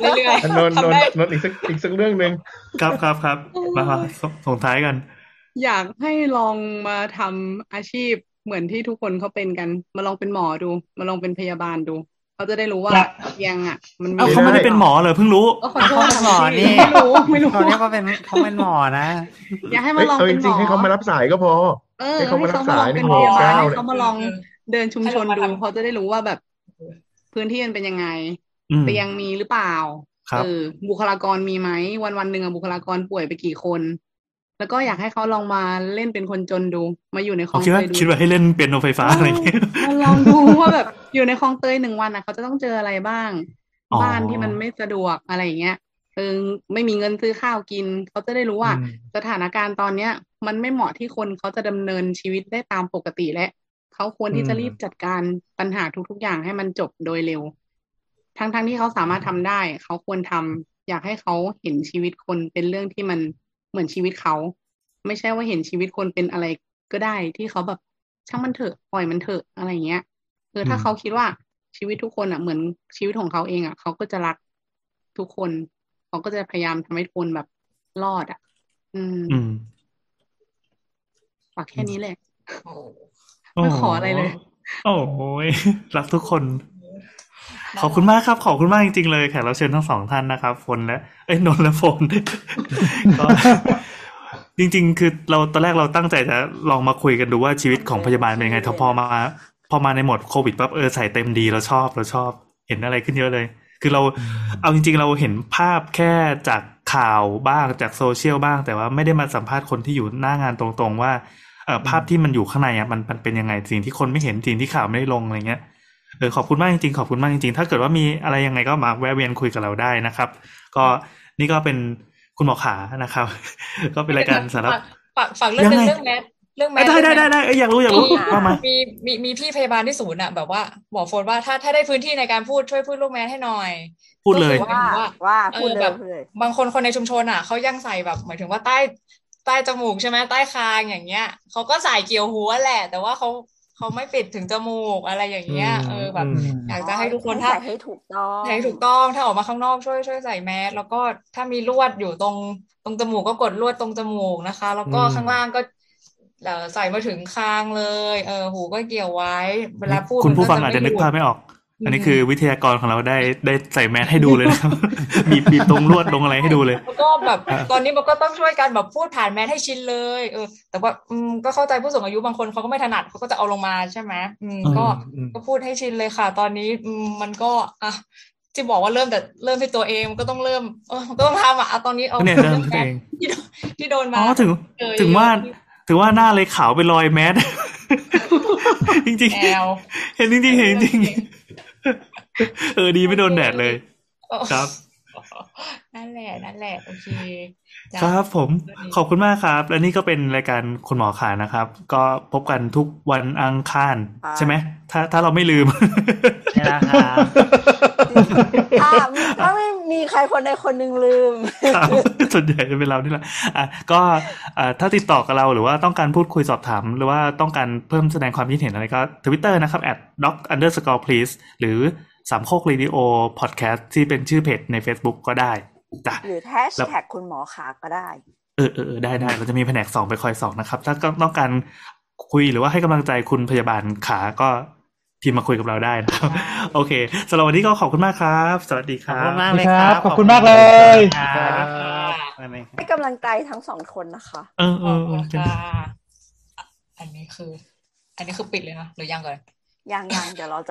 เรื่อยอันนนๆนนทำได้นนอีกสักอีกสักเรื่องหนึ่งครับครับครับมามาสส่งท้ายกัน อยากให้ลองมาทำอาชีพเหมือนที่ทุกคนเขาเป็นกัน มาลองเป็นหมอดู มาลองเป็นพยาบาลดู เขาจะได้รู้ว่าละเตียงอะ มันมีเอาเขาไม่ได้เป็นหมอเลยเพิ่งรู้ก็ขอโทษเขาเป็นหมอนี่ไม่รู้ไม่รู้เขาเรียกว่าเป็นเขาเป็นหมอนะ อยากให้เอ้มายลองเอาจเป็นหมริงอๆให้เขามารับสายก็พอเออให้เขามารักษาให้ในเขามาลองเป็นพยาบาลหมู่เก้าให้เขามาลองเออเดินชุมชนให้ดูเรามาทำเขาจะได้รู้ว่าแบบ พื้นที่มันเป็นยังไงอืมเตียงมีหรือเปล่าครับเออบุคลากรมีไหมวันวันๆหนึ่งอะบุคลากรป่วยไปกี่คน แล้วก็อยากให้เขาลองมาเล่นเป็นคนจนดู มาอยู่ในคลผอมงคิดว่าเตยดูคิดว่าให้เล่นเปียโนไฟฟ้าอะไรอย่างเงี้ยมาลองดูว่าแบบอยู่ในคลองเตยหนึ่งวันอะเขาจะต้องเจออะไรบ้างอ๋อบ้านที่มันไม่สะดวกอะไรอย่างเงี้ยเออไม่มีเงินซื้อข้าวกิน เขาจะได้รู้ว่าอืมสถานการณ์ตอนเนี้ย มันไม่เหมาะที่คนเขาจะดำเนินชีวิตได้ตามปกติและเขาควรที่จะรีบจัดการปัญหาทุก ๆ อย่างให้มันจบโดยเร็ว ทั้งๆที่เขาสามารถทำได้ เขาควรทำอยากให้เขาเห็นชีวิตคนเป็นเรื่องที่มัน เหมือนชีวิตเขา ไม่ใช่ว่าเห็นชีวิตคนเป็นอะไรก็ได้ที่เขาแบบช่างมันเถอะปล่อยมันเถอะอะไรเงี้ยเออถ้าอืมเขาคิดว่าชีวิตทุกคนอะเหมือนชีวิตของเขาเองอะเขาก็จะรักทุกคนเขาก็จะพยายามทำให้ทุกคนแบบรอดอะอืมอืมฝากแค่นี้แหละโอ้ไม่ขออะไรเลย โอ้โหยรักทุกคน ขอบคุณมากครับ ขอบคุณมากจริงๆเลยแขกรับเชิญทั้งสองท่านนะครับฝนและเอ้ยนนท์และฝนก็จริง ๆ คือเราตอนแรกเราตั้งใจจะลองมาคุยกันดูว่าชีวิตของพยาบาลเป็นยังไงแต่พอมา พอมาในโหมดโควิดปั๊บเออใส่เต็มดีเราชอบเราชอบ เห็นอะไรขึ้นเยอะเลย คือเราเอาจริง ๆ เราเห็นภาพแค่จากข่าวบ้างจากโซเชียลบ้าง แต่ว่าไม่ได้มาสัมภาษณ์คนที่อยู่หน้างานตรงๆ ว่าเออภาพที่มันอยู่ข้างในอะมันมันเป็นยังไงสิ่งที่คนไม่เห็นสิ่งที่ข่าวไม่ได้ลงอะไรเงี้ยเออขอบคุณมากจริงๆขอบคุณมากจริงๆ ถ้าเกิดว่ามีอะไรยังไงก็มาแวะเวียนคุยกับเราได้นะครับ ก็ นี่ก็เป็นคุณหมอขานะครับ ก็เป็นรายการสาระฝากฝากฝากเรื่องหนึงยังไงเรื่องแมสเรื่องแมสได้ได้ได้ได้เอ้ยอยากรู้อยากรู้มีว่ามามีมีมีพี่พยาบาลที่ศูนย์อะแบบว่าบอกโฟนว่าถ้าถ้าได้พื้นที่ในการพูดช่วยพูดลูกแมสให้หน่อยพูดเลยก็คือว่าว่าเอพูดอเลแบยบพูดเลยบางคนคนในชุมชนอะเขายังใส่แบบหมายถึงว่าใต้ใต้จมูกใช่ไหมใต้คางอย่างเงี้ยเขาก็ใส่เกี่ยวหัวแหละ แต่ว่าเขา เขาไม่ปิดถึงจมูกอะไรอย่างเงี้ยเออแบบอืมอยากจะให้ทุกคนให้ถ้าใส่ให้ถูกต้องใช้ถูกต้องถ้าออกมาข้างนอกช่วยช่วยใส่แมสแล้วก็ถ้ามีลวดอยู่ตรงตรงจมูกก็กดลวดตรงจมูกนะคะ แล้วก็อืมข้างล่างก็เอ่อใส่มาถึงคางเลย เออหูก็เกี่ยวไว้ เวลาพูดคุณผู้ฟังมัอาจจะนึกไม่หลุดภาพไม่ออก อืมอันนี้คือวิทยากรของเราได้ได้ใส่แมสให้ดูเลยนะครับบีบบีบตรงลวดตรงอะไรให้ดูเลยแล้วก็แบบอ่าตอนนี้มันก็ต้องช่วยกันแบบพูดผ่านแมสให้ชินเลยเออ แต่ว่าอืมก็เข้าใจผู้สูงอายุบางคนเขาก็ไม่ถนัดเขาก็จะเอาลงมาใช่ไหมอืมก็อืมก็พูดให้ชินเลยค่ะ ตอนนี้อืมมันก็อะที่บอกว่าเริ่มแต่เริ่มที่ตัวเองมันก็ต้องเริ่มเออมันก็ต้องทำอะอะตอนนี้เอาเนี่ยเริ่มที่ตัวเองที่โดนที่โดนอ๋มาอถึงเออถึงว่าเยอะถึงว่าหน้าเลยขาวเป็นรอยแมสจริงแอลๆเห็นจริงๆเห็นจริงๆ เออดีไม่โดนแดดเลย ครับ นั่นแหละนั่นแหละโอเคจ้ะครับผมขอบคุณมากครับ และนี่ก็เป็นรายการคุณหมอขานะครับ ก็พบกันทุกวันอังคารใช่ไหมถ้าถ้าเราไม่ลืมใช่แล้วครับถ้าถ้าไม่มีใครคนใดคนหนึ่งลืมครับส่วนใหญ่จะเป็นเรานี่แหละอะก็อะถ้าติดต่อกับเราหรือว่าต้องการพูดคุยสอบถาม หรือว่าต้องการเพิ่มแสดงความคิดเห็นอะไรก็ทวิตเตอร์นะครับ at doc underscore please หรือ สามโคกเรดิโอพอดแคสต์ที่เป็นชื่อเพจใน Facebook ก็ได้จ้ะหรือแฮชแท็กคุณหมอขาก็ได้ เออเออเออได้ได้เราจะมีแผนกสองไปคอยสองนะครับ ถ้าก็ต้องการคุยหรือว่าให้กำลังใจคุณพยาบาลขาก็พิมพ์มาคุยกับเราได้นะครับ โอเคสำหรับวันนี้ก็ขอบคุณมากครับ สวัสดีคขอบรัคุบณมากเลยครับ ขอบคุณมากเลยครับให้กำลังใจทั้งสองคนนะคะ เออเอขออบเอคุอณค่ะอันนี้คือ อันนี้คือปิดเลยนะหรือยังก่อนยังยังเดี๋ยวเราจะ